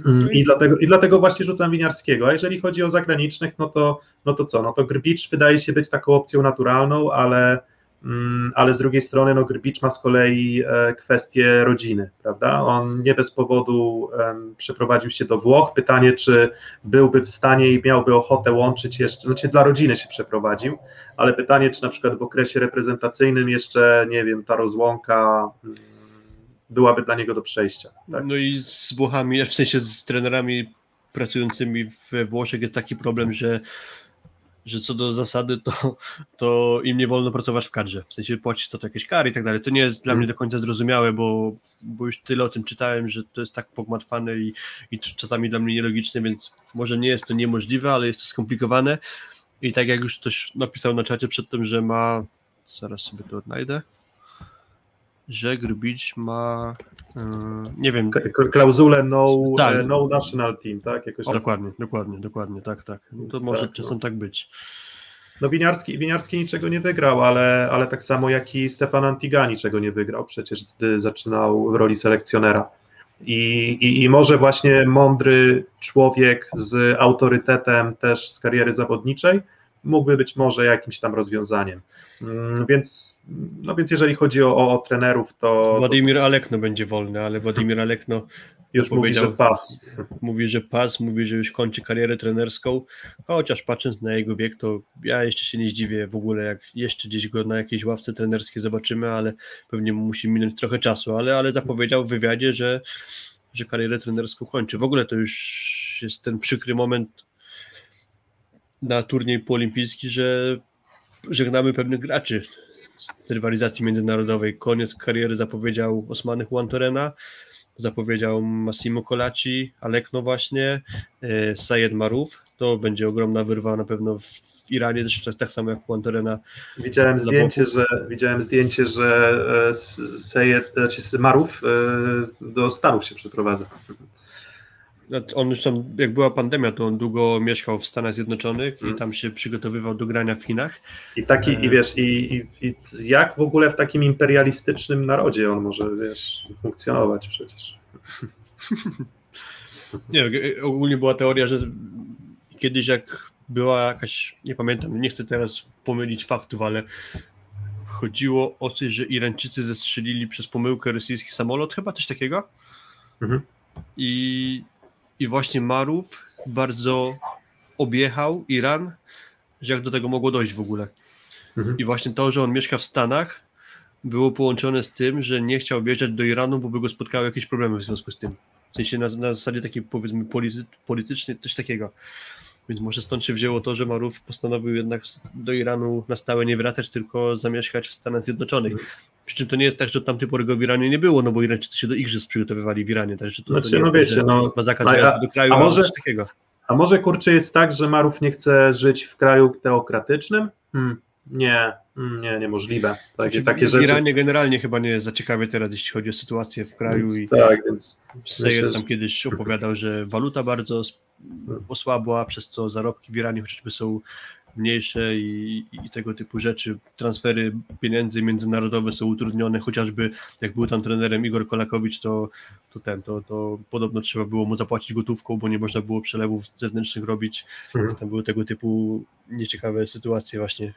Speaker 3: Mm, I dlatego, I dlatego właśnie rzucam winiarskiego. A jeżeli chodzi o zagranicznych, no to, no to co? No to Grbicz wydaje się być taką opcją naturalną, ale, mm, ale z drugiej strony no Grbicz ma z kolei e, kwestię rodziny, prawda? On nie bez powodu em, przeprowadził się do Włoch. Pytanie, czy byłby w stanie i miałby ochotę łączyć jeszcze, znaczy dla rodziny się przeprowadził, ale pytanie, czy na przykład w okresie reprezentacyjnym jeszcze, nie wiem, ta rozłąka mm, byłaby dla niego do przejścia. Tak?
Speaker 4: No i z Włochami, w sensie z trenerami pracującymi we Włoszech jest taki problem, że, że co do zasady to, to im nie wolno pracować w kadrze, w sensie płacić za to jakieś kary i tak dalej. To nie jest dla
Speaker 3: Mm.
Speaker 4: mnie do końca zrozumiałe, bo, bo już tyle o tym czytałem, że to jest tak pogmatwane i, i czasami dla mnie nielogiczne, więc może nie jest to niemożliwe, ale jest to skomplikowane i tak jak już ktoś napisał na czacie przedtem, że ma zaraz sobie to odnajdę, że Grbić ma, yy, nie wiem,
Speaker 3: Klauzulę no,
Speaker 4: Tak.
Speaker 3: e, no national team, tak? Jakoś
Speaker 4: o,
Speaker 3: tak.
Speaker 4: dokładnie, dokładnie, dokładnie, tak, tak. No to
Speaker 3: Tak,
Speaker 4: może
Speaker 3: no.
Speaker 4: czasem tak być.
Speaker 3: No Winiarski, Winiarski niczego nie wygrał, ale, ale tak samo jak i Stefan Antiga niczego nie wygrał, przecież gdy zaczynał w roli selekcjonera. I, i, I może właśnie mądry człowiek z autorytetem też z kariery zawodniczej mógłby być może jakimś tam rozwiązaniem. Mm, Więc, no więc jeżeli chodzi o, o, o trenerów, to,
Speaker 4: Władimir Alekno będzie wolny, ale Władimir Alekno
Speaker 3: już mówi, że pas.
Speaker 4: mówi, że pas, mówi, że już kończy karierę trenerską, chociaż patrząc na jego wiek, to ja jeszcze się nie zdziwię w ogóle, jak jeszcze gdzieś go na jakiejś ławce trenerskiej zobaczymy, ale pewnie musi minąć trochę czasu, ale, ale zapowiedział w wywiadzie, że, że karierę trenerską kończy. W ogóle to już jest ten przykry moment na turniej półolimpijski, że żegnamy pewnych graczy z rywalizacji międzynarodowej. Koniec kariery zapowiedział Osmany Juan Torena, zapowiedział Massimo Colaci, Alekno właśnie, e, Sayed Maruf. To będzie ogromna wyrwa na pewno w Iranie, też tak- samo jak Juan Torena.
Speaker 3: Widziałem zdjęcie, że, widziałem zdjęcie, że e, S- Sejed, znaczy Marów e, do Stanów się przeprowadza.
Speaker 4: On już tam, jak była pandemia, to on długo mieszkał w Stanach Zjednoczonych
Speaker 3: Mhm.
Speaker 4: i tam się przygotowywał do grania w Chinach.
Speaker 3: I taki,
Speaker 4: E.
Speaker 3: i wiesz, i, i, i jak w ogóle w takim imperialistycznym narodzie on może, wiesz, funkcjonować przecież.
Speaker 4: Nie, e, ogólnie była teoria, że kiedyś jak była jakaś, nie pamiętam, nie chcę teraz pomylić faktów, ale chodziło o coś, że Irańczycy zestrzelili przez pomyłkę rosyjski samolot, chyba coś takiego.
Speaker 3: Mhm.
Speaker 4: I, I właśnie Marów bardzo objechał Iran, że jak do tego mogło dojść w ogóle.
Speaker 3: Mhm.
Speaker 4: I właśnie to, że on mieszka w Stanach, było połączone z tym, że nie chciał wjeżdżać do Iranu, bo by go spotkały jakieś problemy w związku z tym. W sensie na, na zasadzie takiej powiedzmy polity, politycznej, coś takiego. Więc może stąd się wzięło to, że Maruf postanowił jednak do Iranu na stałe nie wracać, tylko zamieszkać w Stanach Zjednoczonych. Przy czym to nie jest tak, że od tamtej pory go w Iranie nie było, no bo Irańczycy się do igrzysk przygotowywali w Iranie, także to,
Speaker 3: Znaczy,
Speaker 4: to nie
Speaker 3: no
Speaker 4: jest tak,
Speaker 3: wiecie,
Speaker 4: że
Speaker 3: no,
Speaker 4: ma zakaz
Speaker 3: a-
Speaker 4: do kraju,
Speaker 3: a może-
Speaker 4: coś takiego.
Speaker 3: A może kurczę jest tak, że Marów nie chce żyć w kraju teokratycznym? Hmm. Nie, mm, nie, niemożliwe. Takie,
Speaker 4: Znaczy,
Speaker 3: takie
Speaker 4: w
Speaker 3: rzeczy.
Speaker 4: Iranie generalnie chyba nie jest za ciekawie teraz, jeśli chodzi o sytuację w kraju
Speaker 3: Więc
Speaker 4: i
Speaker 3: tak, więc
Speaker 4: Sejer tam kiedyś opowiadał, że waluta bardzo s- osłabła, przez co zarobki w Iranie chociażby są mniejsze i, i tego typu rzeczy. Transfery pieniędzy międzynarodowe są utrudnione, chociażby jak był tam trenerem Igor Kolakowicz, to, to ten, to, to podobno trzeba było mu zapłacić gotówką, bo nie można było przelewów zewnętrznych robić.
Speaker 3: Mhm.
Speaker 4: Tam były tego typu nieciekawe sytuacje właśnie.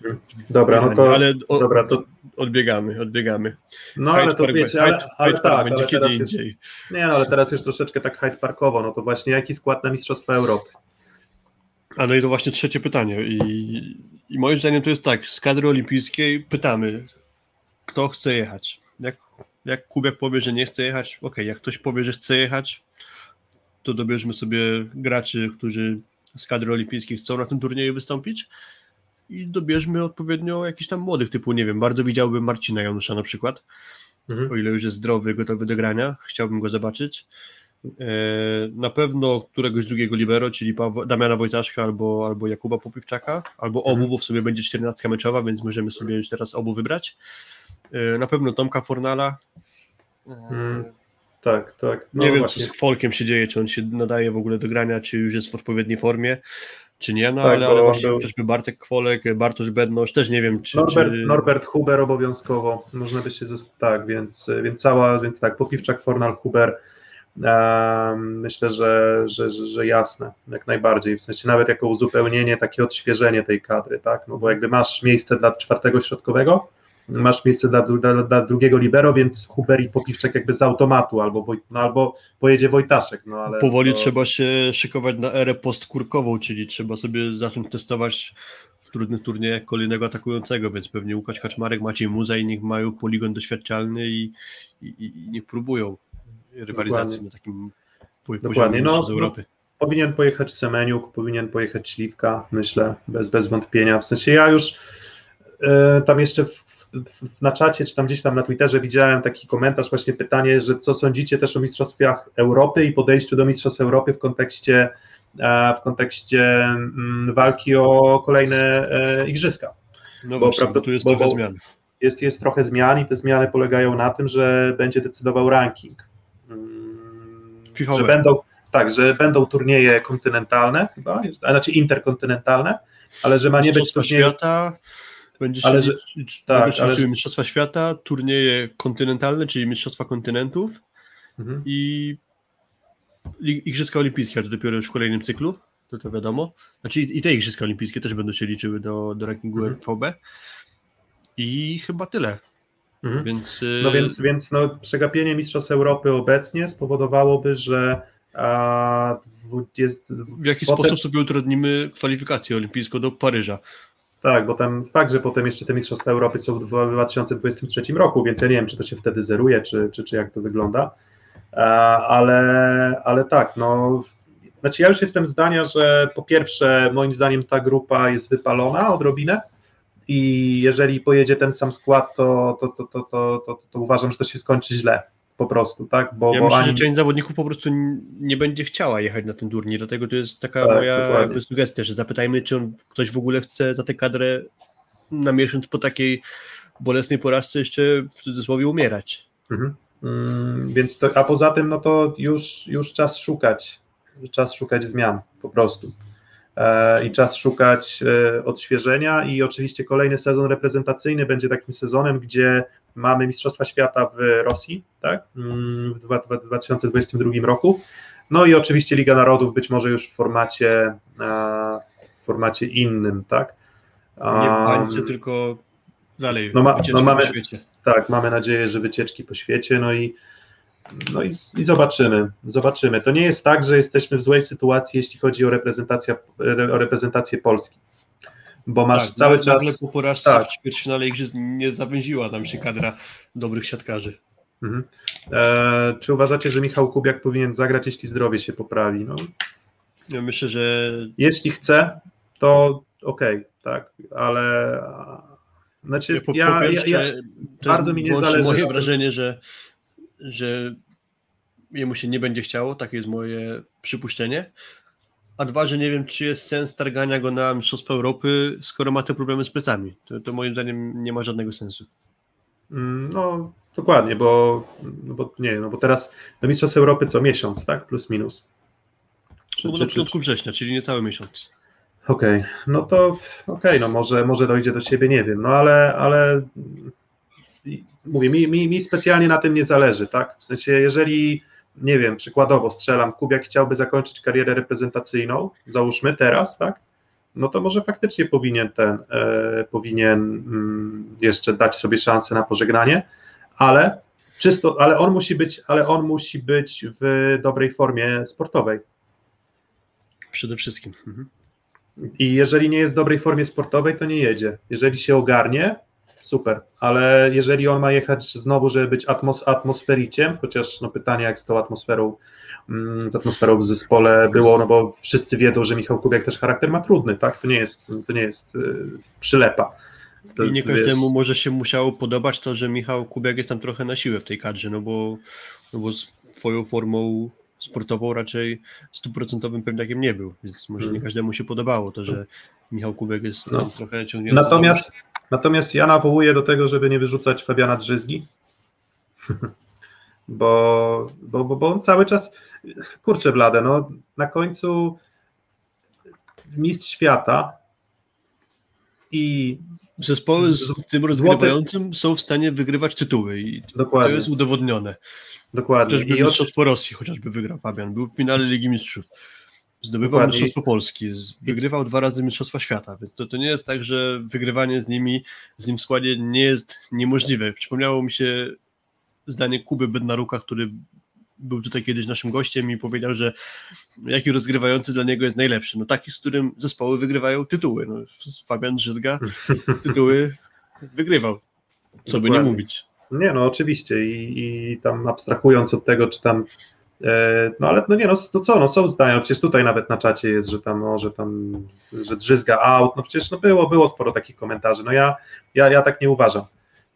Speaker 3: Dobra, no to-
Speaker 4: ale o,
Speaker 3: dobra, to-
Speaker 4: odbiegamy, odbiegamy.
Speaker 3: No ale
Speaker 4: Hyde
Speaker 3: to
Speaker 4: Park,
Speaker 3: wiecie,
Speaker 4: Hyde,
Speaker 3: ale,
Speaker 4: Hyde
Speaker 3: ale
Speaker 4: Park
Speaker 3: tak,
Speaker 4: będzie
Speaker 3: ale
Speaker 4: kiedy indziej.
Speaker 3: nie, no, ale teraz już troszeczkę tak Hyde Parkowo, no to właśnie jaki skład na Mistrzostwa Europy?
Speaker 4: A no i to właśnie trzecie pytanie. I, I moim zdaniem to jest tak, z kadry olimpijskiej pytamy, kto chce jechać. Jak, jak Kubiak powie, że nie chce jechać, ok, jak ktoś powie, że chce jechać, to dobierzmy sobie graczy, którzy z kadry olimpijskiej chcą na tym turnieju wystąpić i dobierzmy odpowiednio jakichś tam młodych, typu, nie wiem, bardzo widziałbym Marcina Janusza na przykład,
Speaker 3: Mhm.
Speaker 4: o ile już jest zdrowy, gotowy do grania, chciałbym go zobaczyć. E, Na pewno któregoś drugiego libero, czyli Damiana Wojtaszka albo, albo Jakuba Popiwczaka, albo obu,
Speaker 3: Mhm.
Speaker 4: bo w sumie będzie 14 meczowa, więc możemy sobie już teraz obu wybrać. E, Na pewno Tomka Fornala. E,
Speaker 3: Mm, Tak, tak. No
Speaker 4: Nie wiem,
Speaker 3: właśnie.
Speaker 4: co z Folkiem się dzieje, czy on się nadaje w ogóle do grania, czy już jest w odpowiedniej formie, czy nie, no
Speaker 3: Tak,
Speaker 4: ale, ale właśnie
Speaker 3: był-
Speaker 4: chociażby Bartek Kwolek, Bartosz Bednosz, też nie wiem, czy...
Speaker 3: Norbert,
Speaker 4: czy...
Speaker 3: Norbert Huber obowiązkowo, można by się tak, więc, więc cała, więc tak, Popiwczak, Fornal, Huber, myślę, że, że, że, że jasne, jak najbardziej, w sensie nawet jako uzupełnienie, takie odświeżenie tej kadry, tak, no bo jakby masz miejsce dla czwartego środkowego, masz miejsce dla, dla, dla drugiego libero, więc Huber i Popiwczak jakby z automatu, albo, Woj, no, albo pojedzie Wojtaszek, no ale...
Speaker 4: Powoli
Speaker 3: to,
Speaker 4: trzeba się szykować na erę postkurkową, czyli trzeba sobie zacząć testować w trudnych turniejach kolejnego atakującego, więc pewnie Łukasz Kaczmarek, Maciej Muza i niech mają poligon doświadczalny i, i, i niech próbują rywalizacji
Speaker 3: Dokładnie.
Speaker 4: na takim
Speaker 3: Dokładnie,
Speaker 4: poziomie
Speaker 3: no,
Speaker 4: z
Speaker 3: no.
Speaker 4: Europy.
Speaker 3: Powinien pojechać Semeniuk, powinien pojechać Śliwka, myślę, bez, bez wątpienia. W sensie ja już e, tam jeszcze w, w, na czacie, czy tam gdzieś tam na Twitterze widziałem taki komentarz, właśnie pytanie, że co sądzicie też o Mistrzostwach Europy i podejściu do Mistrzostw Europy w kontekście, e, w kontekście mm, walki o kolejne e, igrzyska.
Speaker 4: No
Speaker 3: bo
Speaker 4: właśnie,
Speaker 3: prawda-
Speaker 4: tu jest
Speaker 3: bo-
Speaker 4: trochę zmian.
Speaker 3: jest, jest trochę zmian i te zmiany polegają na tym, że będzie decydował ranking. Że będą, tak, że będą turnieje kontynentalne chyba, znaczy interkontynentalne, ale że ma nie być turnieju.
Speaker 4: świata, będzie się
Speaker 3: Ale że-
Speaker 4: liczyć,
Speaker 3: tak,
Speaker 4: się
Speaker 3: ale
Speaker 4: liczyły Mistrzostwa Świata, turnieje kontynentalne, czyli Mistrzostwa Kontynentów
Speaker 3: Mhm.
Speaker 4: i Igrzyska Olimpijskie, a to dopiero już w kolejnym cyklu, to to wiadomo. Znaczy i i te Igrzyska Olimpijskie też będą się liczyły do, do rankingu
Speaker 3: Mhm.
Speaker 4: RVB. I chyba tyle.
Speaker 3: Mhm.
Speaker 4: Więc, y,
Speaker 3: No więc, więc no, przegapienie Mistrzostw Europy obecnie spowodowałoby, że a, 20,
Speaker 4: w jaki
Speaker 3: potem-
Speaker 4: sposób sobie utrudnimy kwalifikację olimpijską do Paryża?
Speaker 3: Tak, bo tam fakt, że potem jeszcze te Mistrzostwa Europy są w 2023 roku, więc ja nie wiem, czy to się wtedy zeruje, czy, czy, czy jak to wygląda. E, Ale, ale tak, no. Znaczy, ja już jestem zdania, że po pierwsze, moim zdaniem ta grupa jest wypalona odrobinę. I jeżeli pojedzie ten sam skład, to, to, to, to, to, to, to uważam, że to się skończy źle. Po prostu, tak? Bo,
Speaker 4: Ja
Speaker 3: bo
Speaker 4: myślę,
Speaker 3: ani-
Speaker 4: że część zawodników po prostu nie będzie chciała jechać na ten turniej, dlatego to jest taka
Speaker 3: Tak,
Speaker 4: moja sugestia, że zapytajmy, czy on, ktoś w ogóle chce za tę kadrę na miesiąc po takiej bolesnej porażce jeszcze w cudzysłowie umierać.
Speaker 3: Mhm. Mm, Więc to, a poza tym, no to już, już czas szukać, czas szukać zmian po prostu. E, I czas szukać e, odświeżenia i oczywiście kolejny sezon reprezentacyjny będzie takim sezonem, gdzie mamy Mistrzostwa Świata w Rosji, tak, Mm, w dwa- dwa- 2022 roku. No i oczywiście Liga Narodów być może już w formacie, e, w formacie innym, tak.
Speaker 4: Nie w bańce, tylko dalej,
Speaker 3: no ma- no mamy-
Speaker 4: po świecie.
Speaker 3: tak, mamy nadzieję, że wycieczki po świecie, no i, no i, i zobaczymy, zobaczymy. To nie jest tak, że jesteśmy w złej sytuacji, jeśli chodzi o reprezentację, o reprezentację Polski, bo masz
Speaker 4: tak,
Speaker 3: cały
Speaker 4: nagle
Speaker 3: czas...
Speaker 4: po porażce
Speaker 3: tak.
Speaker 4: w ćwierćfinale igrzysk nie zawęziła nam się kadra dobrych siatkarzy.
Speaker 3: Mhm. E, czy uważacie, że Michał Kubiak powinien zagrać, jeśli zdrowie się poprawi? No,
Speaker 4: Ja myślę, że
Speaker 3: jeśli chce, to okej, tak, ale znaczy
Speaker 4: po,
Speaker 3: ja,
Speaker 4: po
Speaker 3: ja,
Speaker 4: pierwsze,
Speaker 3: ja,
Speaker 4: to
Speaker 3: bardzo mi nie zależy
Speaker 4: moje wrażenie, że, że jemu się nie będzie chciało, takie jest moje przypuszczenie. A dwa, że nie wiem, czy jest sens targania go na Mistrzostwa Europy, skoro ma te problemy z plecami. To, to moim zdaniem nie ma żadnego sensu.
Speaker 3: Mm, No, dokładnie, bo, no bo nie, no bo teraz do Mistrzostw Europy co miesiąc, tak? Plus minus. Czy,
Speaker 4: No,
Speaker 3: czy,
Speaker 4: na
Speaker 3: czy,
Speaker 4: początku września, czyli niecały miesiąc.
Speaker 3: Okej, no to okej, no może, może dojdzie do siebie, nie wiem, no ale, ale mówię, mi, mi, mi specjalnie na tym nie zależy, tak? W sensie, jeżeli, nie wiem, przykładowo strzelam, Kubiak chciałby zakończyć karierę reprezentacyjną, załóżmy teraz, tak? No to może faktycznie powinien ten, e, powinien mm, jeszcze dać sobie szansę na pożegnanie, ale czysto, ale on musi być, ale on musi być w dobrej formie sportowej.
Speaker 4: Przede wszystkim. Mhm.
Speaker 3: I jeżeli nie jest w dobrej formie sportowej, to nie jedzie. Jeżeli się ogarnie, super, ale jeżeli on ma jechać znowu, żeby być atmos atmosfericiem, chociaż no pytanie, jak z tą atmosferą, mm, z atmosferą w zespole było, no bo wszyscy wiedzą, że Michał Kubiak też charakter ma trudny, tak? To nie jest, to nie jest y, przylepa. To,
Speaker 4: I nie
Speaker 3: to jest-
Speaker 4: każdemu może się musiało podobać to, że Michał Kubiak jest tam trochę na siłę w tej kadrze, no bo, no bo swoją formą sportową raczej stuprocentowym pewniakiem nie był, więc może nie
Speaker 3: Mhm.
Speaker 4: każdemu się podobało to, że Michał Kubiak jest
Speaker 3: No.
Speaker 4: trochę ciągnięty.
Speaker 3: Natomiast, natomiast ja nawołuję do tego, żeby nie wyrzucać Fabiana Drzyzgi, bo, bo, bo, bo on cały czas, kurczę blade, no na końcu mistrz świata i
Speaker 4: Zespoły z tym rozgrywającym są w stanie wygrywać tytuły i to
Speaker 3: dokładnie,
Speaker 4: jest udowodnione.
Speaker 3: dokładnie.
Speaker 4: Chociażby
Speaker 3: I
Speaker 4: Mistrzostwo Rosji chociażby wygrał Fabian, był w finale Ligi Mistrzów. Zdobywał
Speaker 3: Dokładnie.
Speaker 4: Mistrzostwo Polski, wygrywał dwa razy Mistrzostwa Świata, więc to, to nie jest tak, że wygrywanie z nimi, z nim w składzie nie jest niemożliwe. Przypomniało mi się zdanie Kuby Bednaruka, który był tutaj kiedyś naszym gościem i powiedział, że jaki rozgrywający dla niego jest najlepszy. No taki, z którym zespoły wygrywają tytuły. No, Fabian Drzyzga tytuły wygrywał. Co by nie mówić.
Speaker 3: nie no oczywiście i, i tam abstrahując od tego, czy tam no ale no nie no, to co, no są zdania, przecież tutaj nawet na czacie jest, że tam, no, że tam, że drzyzga out, no przecież no było, było sporo takich komentarzy, no ja, ja, ja tak nie uważam,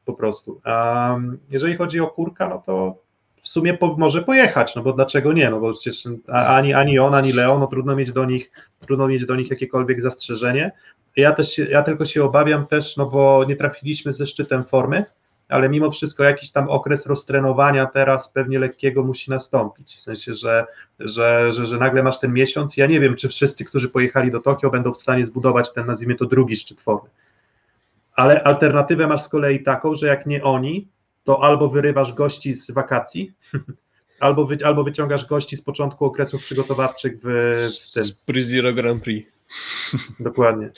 Speaker 3: po prostu. Um, jeżeli chodzi o Kurka, no to w sumie po, może pojechać, no bo dlaczego nie, no bo przecież ani, ani on, ani Leo, no trudno mieć do nich, trudno mieć do nich jakiekolwiek zastrzeżenie. Ja też, ja tylko się obawiam też, no bo nie trafiliśmy ze szczytem formy, ale mimo wszystko jakiś tam okres roztrenowania teraz pewnie lekkiego musi nastąpić, w sensie, że, że, że, że nagle masz ten miesiąc, ja nie wiem, czy wszyscy, którzy pojechali do Tokio będą w stanie zbudować ten, nazwijmy to, drugi szczyt formy, ale alternatywę masz z kolei taką, że jak nie oni, to albo wyrywasz gości z wakacji, albo, wy, albo wyciągasz gości z początku okresów przygotowawczych w, w tym.
Speaker 4: Pre-Zero Grand Prix.
Speaker 3: Dokładnie.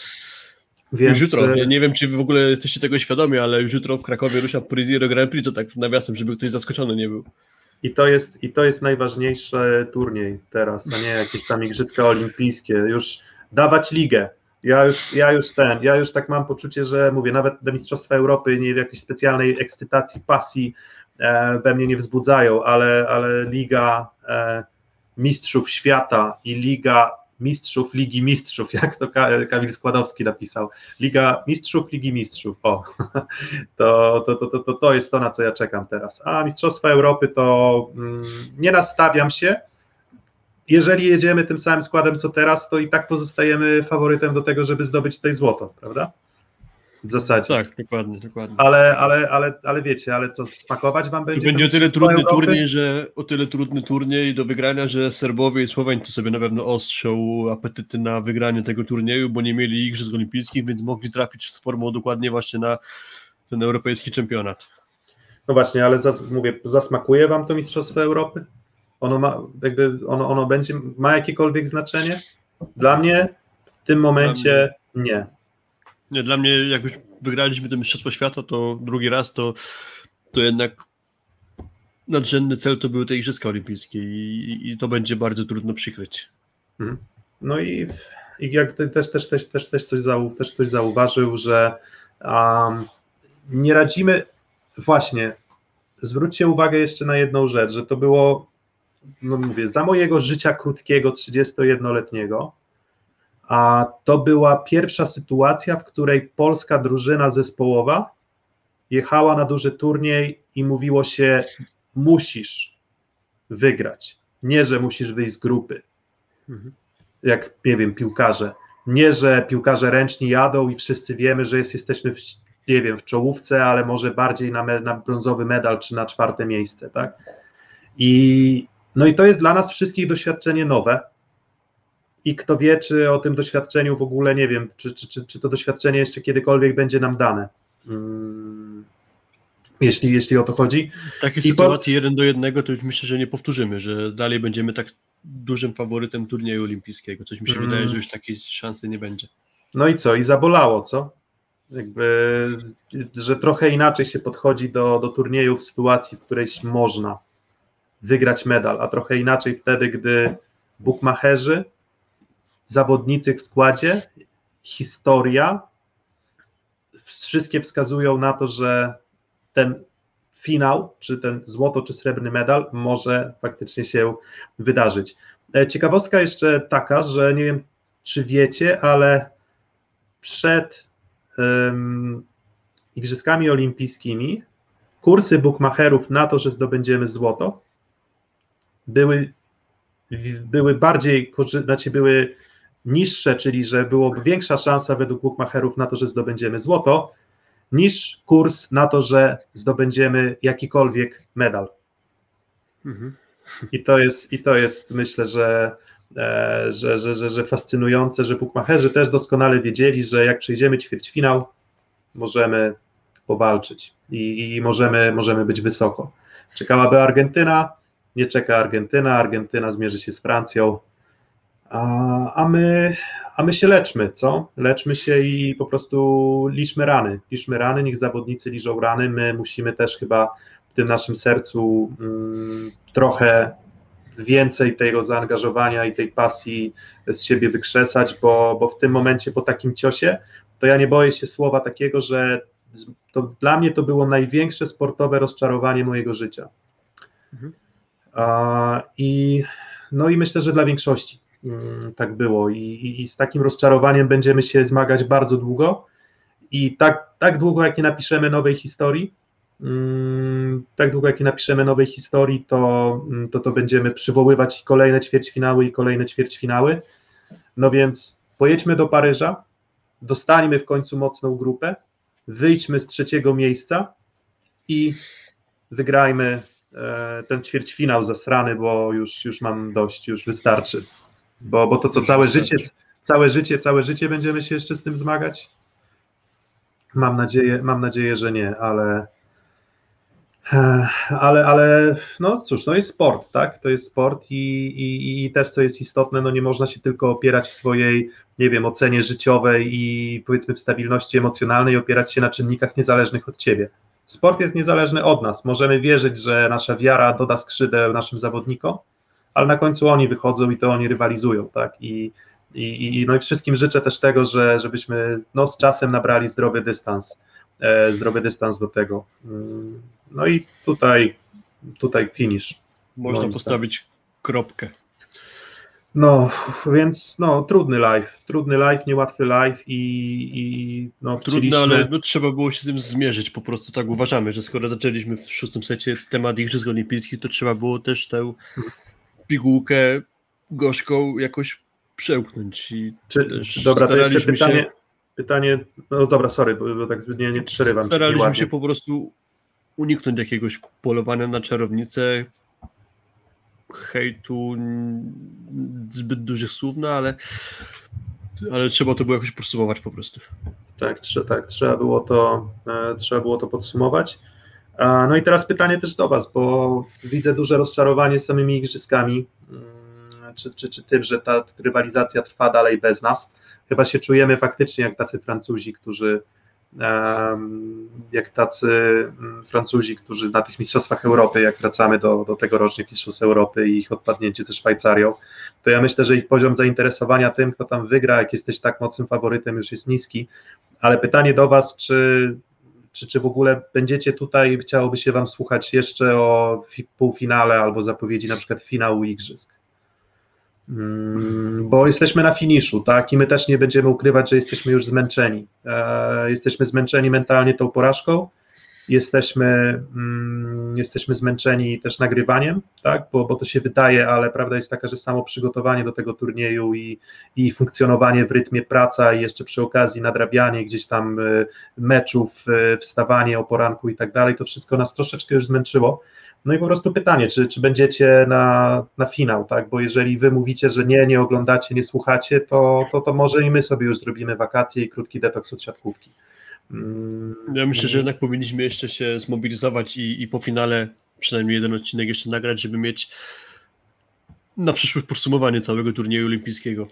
Speaker 4: Więc... Już jutro, ja nie wiem, czy w ogóle jesteście tego świadomi, ale już jutro w Krakowie rusza Pre-Zero Grand Prix, to tak nawiasem, żeby ktoś zaskoczony nie był.
Speaker 3: I to, jest, I to jest najważniejszy turniej teraz, a nie jakieś tam Igrzyska Olimpijskie. Już dawać ligę, ja już, ja już ten, ja już tak mam poczucie, że mówię, nawet do Mistrzostwa Europy nie w jakiejś specjalnej ekscytacji, pasji e, we mnie nie wzbudzają, ale, ale Liga e, Mistrzów Świata i Liga Mistrzów Ligi Mistrzów, jak to Kamil Składowski napisał. Liga Mistrzów Ligi Mistrzów. O, to, to, to, to, to jest to, na co ja czekam teraz. A Mistrzostwa Europy to mm, nie nastawiam się, jeżeli jedziemy tym samym składem co teraz, to i tak pozostajemy faworytem do tego, żeby zdobyć tutaj złoto, prawda? W zasadzie.
Speaker 4: Tak, dokładnie, dokładnie.
Speaker 3: Ale, ale, ale, ale wiecie, ale co, smakować wam będzie?
Speaker 4: To będzie o tyle trudny Europy? turniej, że o tyle trudny turniej do wygrania, że Serbowie i Słoweńcy sobie na pewno ostrzą apetyty na wygranie tego turnieju, bo nie mieli igrzysk olimpijskich, więc mogli trafić z formą dokładnie właśnie na ten europejski czempionat.
Speaker 3: No właśnie, ale zas, mówię, zasmakuje wam to Mistrzostwo Europy? ono ma, jakby ono, ono będzie, ma jakiekolwiek znaczenie? Dla mnie w tym momencie nie.
Speaker 4: Nie, dla mnie jak już wygraliśmy to Mistrzostwo Świata, to drugi raz to, to jednak nadrzędny cel to były te Igrzyska Olimpijskie i, i to będzie bardzo trudno przykryć.
Speaker 3: Mhm. No i, i jak też, też, też, też, też, coś zau, też ktoś zauważył, że um, nie radzimy, właśnie, zwróćcie uwagę jeszcze na jedną rzecz, że to było no mówię, za mojego życia krótkiego, 31-letniego, a to była pierwsza sytuacja, w której polska drużyna zespołowa jechała na duży turniej i mówiło się: musisz wygrać. Nie, że musisz wyjść z grupy. Mhm. Jak nie wiem, piłkarze. Nie, że piłkarze ręczni jadą i wszyscy wiemy, że jest, jesteśmy w, nie wiem, w czołówce, ale może bardziej na, me, na brązowy medal czy na czwarte miejsce, tak? I, no i to jest dla nas wszystkich doświadczenie nowe. I kto wie, czy o tym doświadczeniu w ogóle nie wiem, czy, czy, czy, czy to doświadczenie jeszcze kiedykolwiek będzie nam dane. Hmm. Jeśli, jeśli o to chodzi.
Speaker 4: Takie sytuacji po... jeden do jednego to już myślę, że nie powtórzymy, że dalej będziemy tak dużym faworytem turnieju olimpijskiego. Coś mi się hmm. wydaje, że już takiej szansy nie będzie.
Speaker 3: No i co? I zabolało, co? Jakby, że trochę inaczej się podchodzi do, do turnieju w sytuacji, w której można wygrać medal, a trochę inaczej wtedy, gdy bukmacherzy, zawodnicy w składzie, historia, wszystkie wskazują na to, że ten finał, czy ten złoto, czy srebrny medal może faktycznie się wydarzyć. E, ciekawostka jeszcze taka, że nie wiem, czy wiecie, ale przed um, Igrzyskami Olimpijskimi kursy bukmacherów na to, że zdobędziemy złoto, były, były bardziej, znaczy były niższe, czyli że byłoby większa szansa według bookmacherów na to, że zdobędziemy złoto, niż kurs na to, że zdobędziemy jakikolwiek medal. Mhm. I to jest, i to jest myślę, że, e, że, że, że, że fascynujące, że bookmacherzy też doskonale wiedzieli, że jak przejdziemy ćwierćfinał, możemy powalczyć i, i możemy, możemy być wysoko. Czekałaby Argentyna, nie czeka Argentyna, Argentyna zmierzy się z Francją, a, a, my, a my się leczmy, co? Leczmy się i po prostu liczmy rany, liczmy rany, niech zawodnicy liżą rany, my musimy też chyba w tym naszym sercu mm, trochę więcej tego zaangażowania i tej pasji z siebie wykrzesać, bo, bo w tym momencie po takim ciosie, to ja nie boję się słowa takiego, że to dla mnie to było największe sportowe rozczarowanie mojego życia. Mhm. I, no i myślę, że dla większości tak było. I, I, z takim rozczarowaniem będziemy się zmagać bardzo długo. I tak, tak długo, jak nie napiszemy nowej historii, mm, tak długo jak nie napiszemy nowej historii, to, mm, to to będziemy przywoływać kolejne ćwierćfinały i kolejne ćwierćfinały. No więc pojedźmy do Paryża, dostańmy w końcu mocną grupę, wyjdźmy z trzeciego miejsca i wygrajmy e, ten ćwierćfinał zasrany, bo już, już mam dość, już wystarczy. Bo, bo to co, całe życie, całe życie, całe życie będziemy się jeszcze z tym zmagać? Mam nadzieję, mam nadzieję, że nie, ale e, ale, ale no cóż, no jest sport, tak? To jest sport i, i, i też co jest istotne, no nie można się tylko opierać w swojej, nie wiem, ocenie życiowej i powiedzmy w stabilności emocjonalnej, opierać się na czynnikach niezależnych od ciebie. Sport jest niezależny od nas. Możemy wierzyć, że nasza wiara doda skrzydeł naszym zawodnikom, ale na końcu oni wychodzą i to oni rywalizują, tak? I, i, i, no i wszystkim życzę też tego, że, żebyśmy no, z czasem nabrali zdrowy dystans, e, zdrowy dystans do tego. Mm, no i tutaj, tutaj finish.
Speaker 4: Można postawić kropkę.
Speaker 3: No, więc no, trudny live, trudny live, niełatwy live i, i no,
Speaker 4: Trudny, chcieliśmy... ale no, trzeba było się z tym zmierzyć, po prostu tak uważamy, że skoro zaczęliśmy w szóstym secie temat Igrzysk Olimpijskich, to trzeba było też tę pigułkę gorzką jakoś przełknąć. I
Speaker 3: czy, czy, dobra, to jeszcze pytanie, się... pytanie, no dobra, sorry, bo, bo tak zbytnie nie przerywam.
Speaker 4: Staraliśmy się po prostu uniknąć jakiegoś polowania na czarownicę, hejtu, zbyt dużych słów, no ale, ale trzeba to było jakoś podsumować po prostu.
Speaker 3: Tak, trzeba, tak, trzeba było to, e, trzeba było to podsumować. No i teraz pytanie też do Was, bo widzę duże rozczarowanie samymi igrzyskami. Mm, czy, czy, czy tym, że ta rywalizacja trwa dalej bez nas? Chyba się czujemy faktycznie jak tacy Francuzi, którzy jak tacy mm, Francuzi, którzy na tych Mistrzostwach Europy, jak wracamy do, do tegorocznych Mistrzostw Europy i ich odpadnięcie ze Szwajcarią, to ja myślę, że ich poziom zainteresowania tym, kto tam wygra, jak jesteś tak mocnym faworytem, już jest niski. Ale pytanie do Was, czy, czy, czy w ogóle będziecie tutaj, chciałoby się Wam słuchać jeszcze o półfinale albo zapowiedzi na przykład finału Igrzysk? Mm, bo jesteśmy na finiszu, tak? I my też nie będziemy ukrywać, że jesteśmy już zmęczeni. E, jesteśmy zmęczeni mentalnie tą porażką, jesteśmy, mm, jesteśmy zmęczeni też nagrywaniem, tak? Bo, bo to się wydaje, ale prawda jest taka, że samo przygotowanie do tego turnieju i, i funkcjonowanie w rytmie praca i jeszcze przy okazji nadrabianie gdzieś tam e, meczów, e, wstawanie o poranku i tak dalej, to wszystko nas troszeczkę już zmęczyło. No i po prostu pytanie, czy, czy będziecie na, na finał, tak? Bo jeżeli wy mówicie, że nie, nie oglądacie, nie słuchacie, to, to, to może i my sobie już zrobimy wakacje i krótki detoks od siatkówki.
Speaker 4: Mm. Ja myślę, że jednak powinniśmy jeszcze się zmobilizować i, i po finale przynajmniej jeden odcinek jeszcze nagrać, żeby mieć na przyszłość podsumowanie całego turnieju olimpijskiego.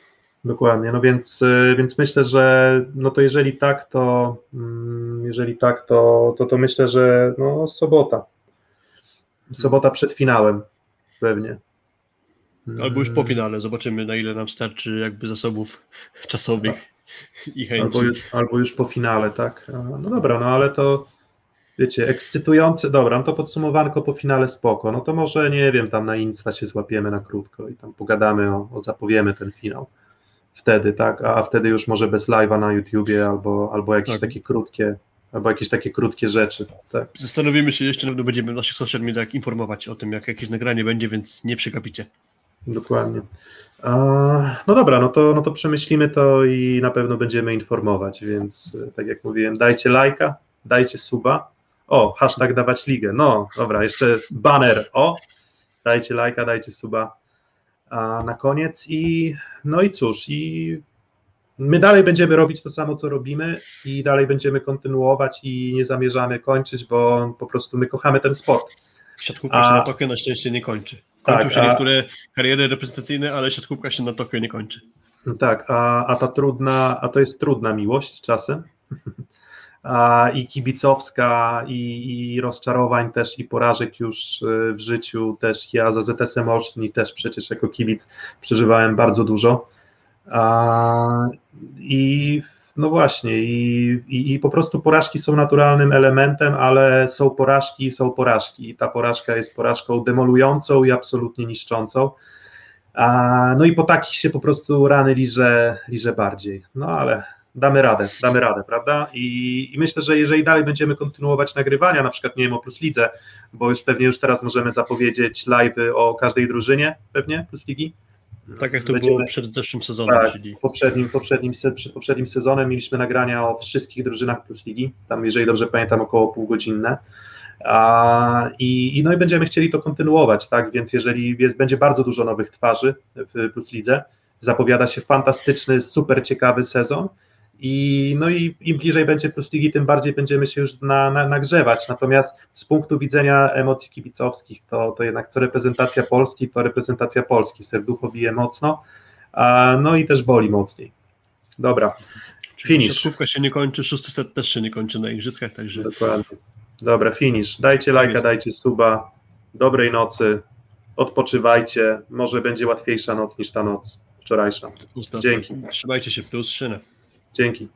Speaker 3: Dokładnie, no więc, y, więc myślę, że no to jeżeli tak, to mm, jeżeli tak, to, to, to myślę, że no sobota, sobota przed finałem pewnie.
Speaker 4: Albo już po finale, zobaczymy na ile nam starczy jakby zasobów czasowych i chęci.
Speaker 3: Albo już, albo już po finale, tak. No dobra, no ale to wiecie, ekscytujące, dobra, no to podsumowanko po finale spoko, no to może nie wiem, tam na Insta się złapiemy na krótko i tam pogadamy, o, o zapowiemy ten finał wtedy, tak, a, a wtedy już może bez live'a na YouTubie albo, albo jakieś tak. takie krótkie albo jakieś takie krótkie rzeczy. Tak.
Speaker 4: Zastanowimy się jeszcze, no będziemy w naszych social mediach informować o tym, jak jakieś nagranie będzie, więc nie przegapicie.
Speaker 3: Dokładnie. No dobra, no to, no to przemyślimy to i na pewno będziemy informować, więc e, tak jak mówiłem, dajcie lajka, dajcie suba. O, hashtag dawać ligę. No, dobra, jeszcze banner. O, dajcie lajka, dajcie suba a na koniec i no i cóż, i My dalej będziemy robić to samo, co robimy i dalej będziemy kontynuować i nie zamierzamy kończyć, bo po prostu my kochamy ten sport.
Speaker 4: Siatkówka a... się na Tokio na szczęście nie kończy. Kończą tak, się a... niektóre kariery reprezentacyjne, ale siatkówka się na Tokio nie kończy.
Speaker 3: Tak, a, a ta trudna, a to jest trudna miłość z czasem. A, I kibicowska, i, i rozczarowań też, i porażek już y, w życiu też. Ja za ZSM Olsztyn też przecież jako kibic przeżywałem bardzo dużo. I no właśnie, i, i, i, po prostu porażki są naturalnym elementem, ale są porażki, są porażki. I ta porażka jest porażką demolującą i absolutnie niszczącą. A, no i po takich się po prostu rany liże, liże bardziej. No ale damy radę, damy radę, prawda? I, I, myślę, że jeżeli dalej będziemy kontynuować nagrywania, na przykład nie wiem o Plus Lidze, bo już pewnie już teraz możemy zapowiedzieć live o każdej drużynie, pewnie Plus Ligi.
Speaker 4: Tak jak to
Speaker 3: Będziemy,
Speaker 4: było przed zeszłym sezonem,
Speaker 3: tak,
Speaker 4: czyli
Speaker 3: poprzednim, poprzednim, przed poprzednim sezonem mieliśmy nagrania o wszystkich drużynach Plus Ligi, tam jeżeli dobrze pamiętam około półgodzinne. A, i, i, no i będziemy chcieli to kontynuować, tak? Więc jeżeli jest, będzie bardzo dużo nowych twarzy w Plus Lidze, zapowiada się fantastyczny, super ciekawy sezon. I, no i im bliżej będzie Plus Ligi, tym bardziej będziemy się już na, na, nagrzewać. Natomiast z punktu widzenia emocji kibicowskich, to, to jednak to reprezentacja Polski, to reprezentacja Polski. Serducho bije mocno, a, no i też boli mocniej. Dobra, finish.
Speaker 4: Siatkówka się nie kończy, szósty set też się nie kończy na igrzyskach, także...
Speaker 3: Dokładnie. Dobra, finish. Dajcie lajka, dajcie suba. Dobrej nocy. Odpoczywajcie. Może będzie łatwiejsza noc niż ta noc wczorajsza. Dzięki.
Speaker 4: Trzymajcie się, plus szynę.
Speaker 3: Dzięki.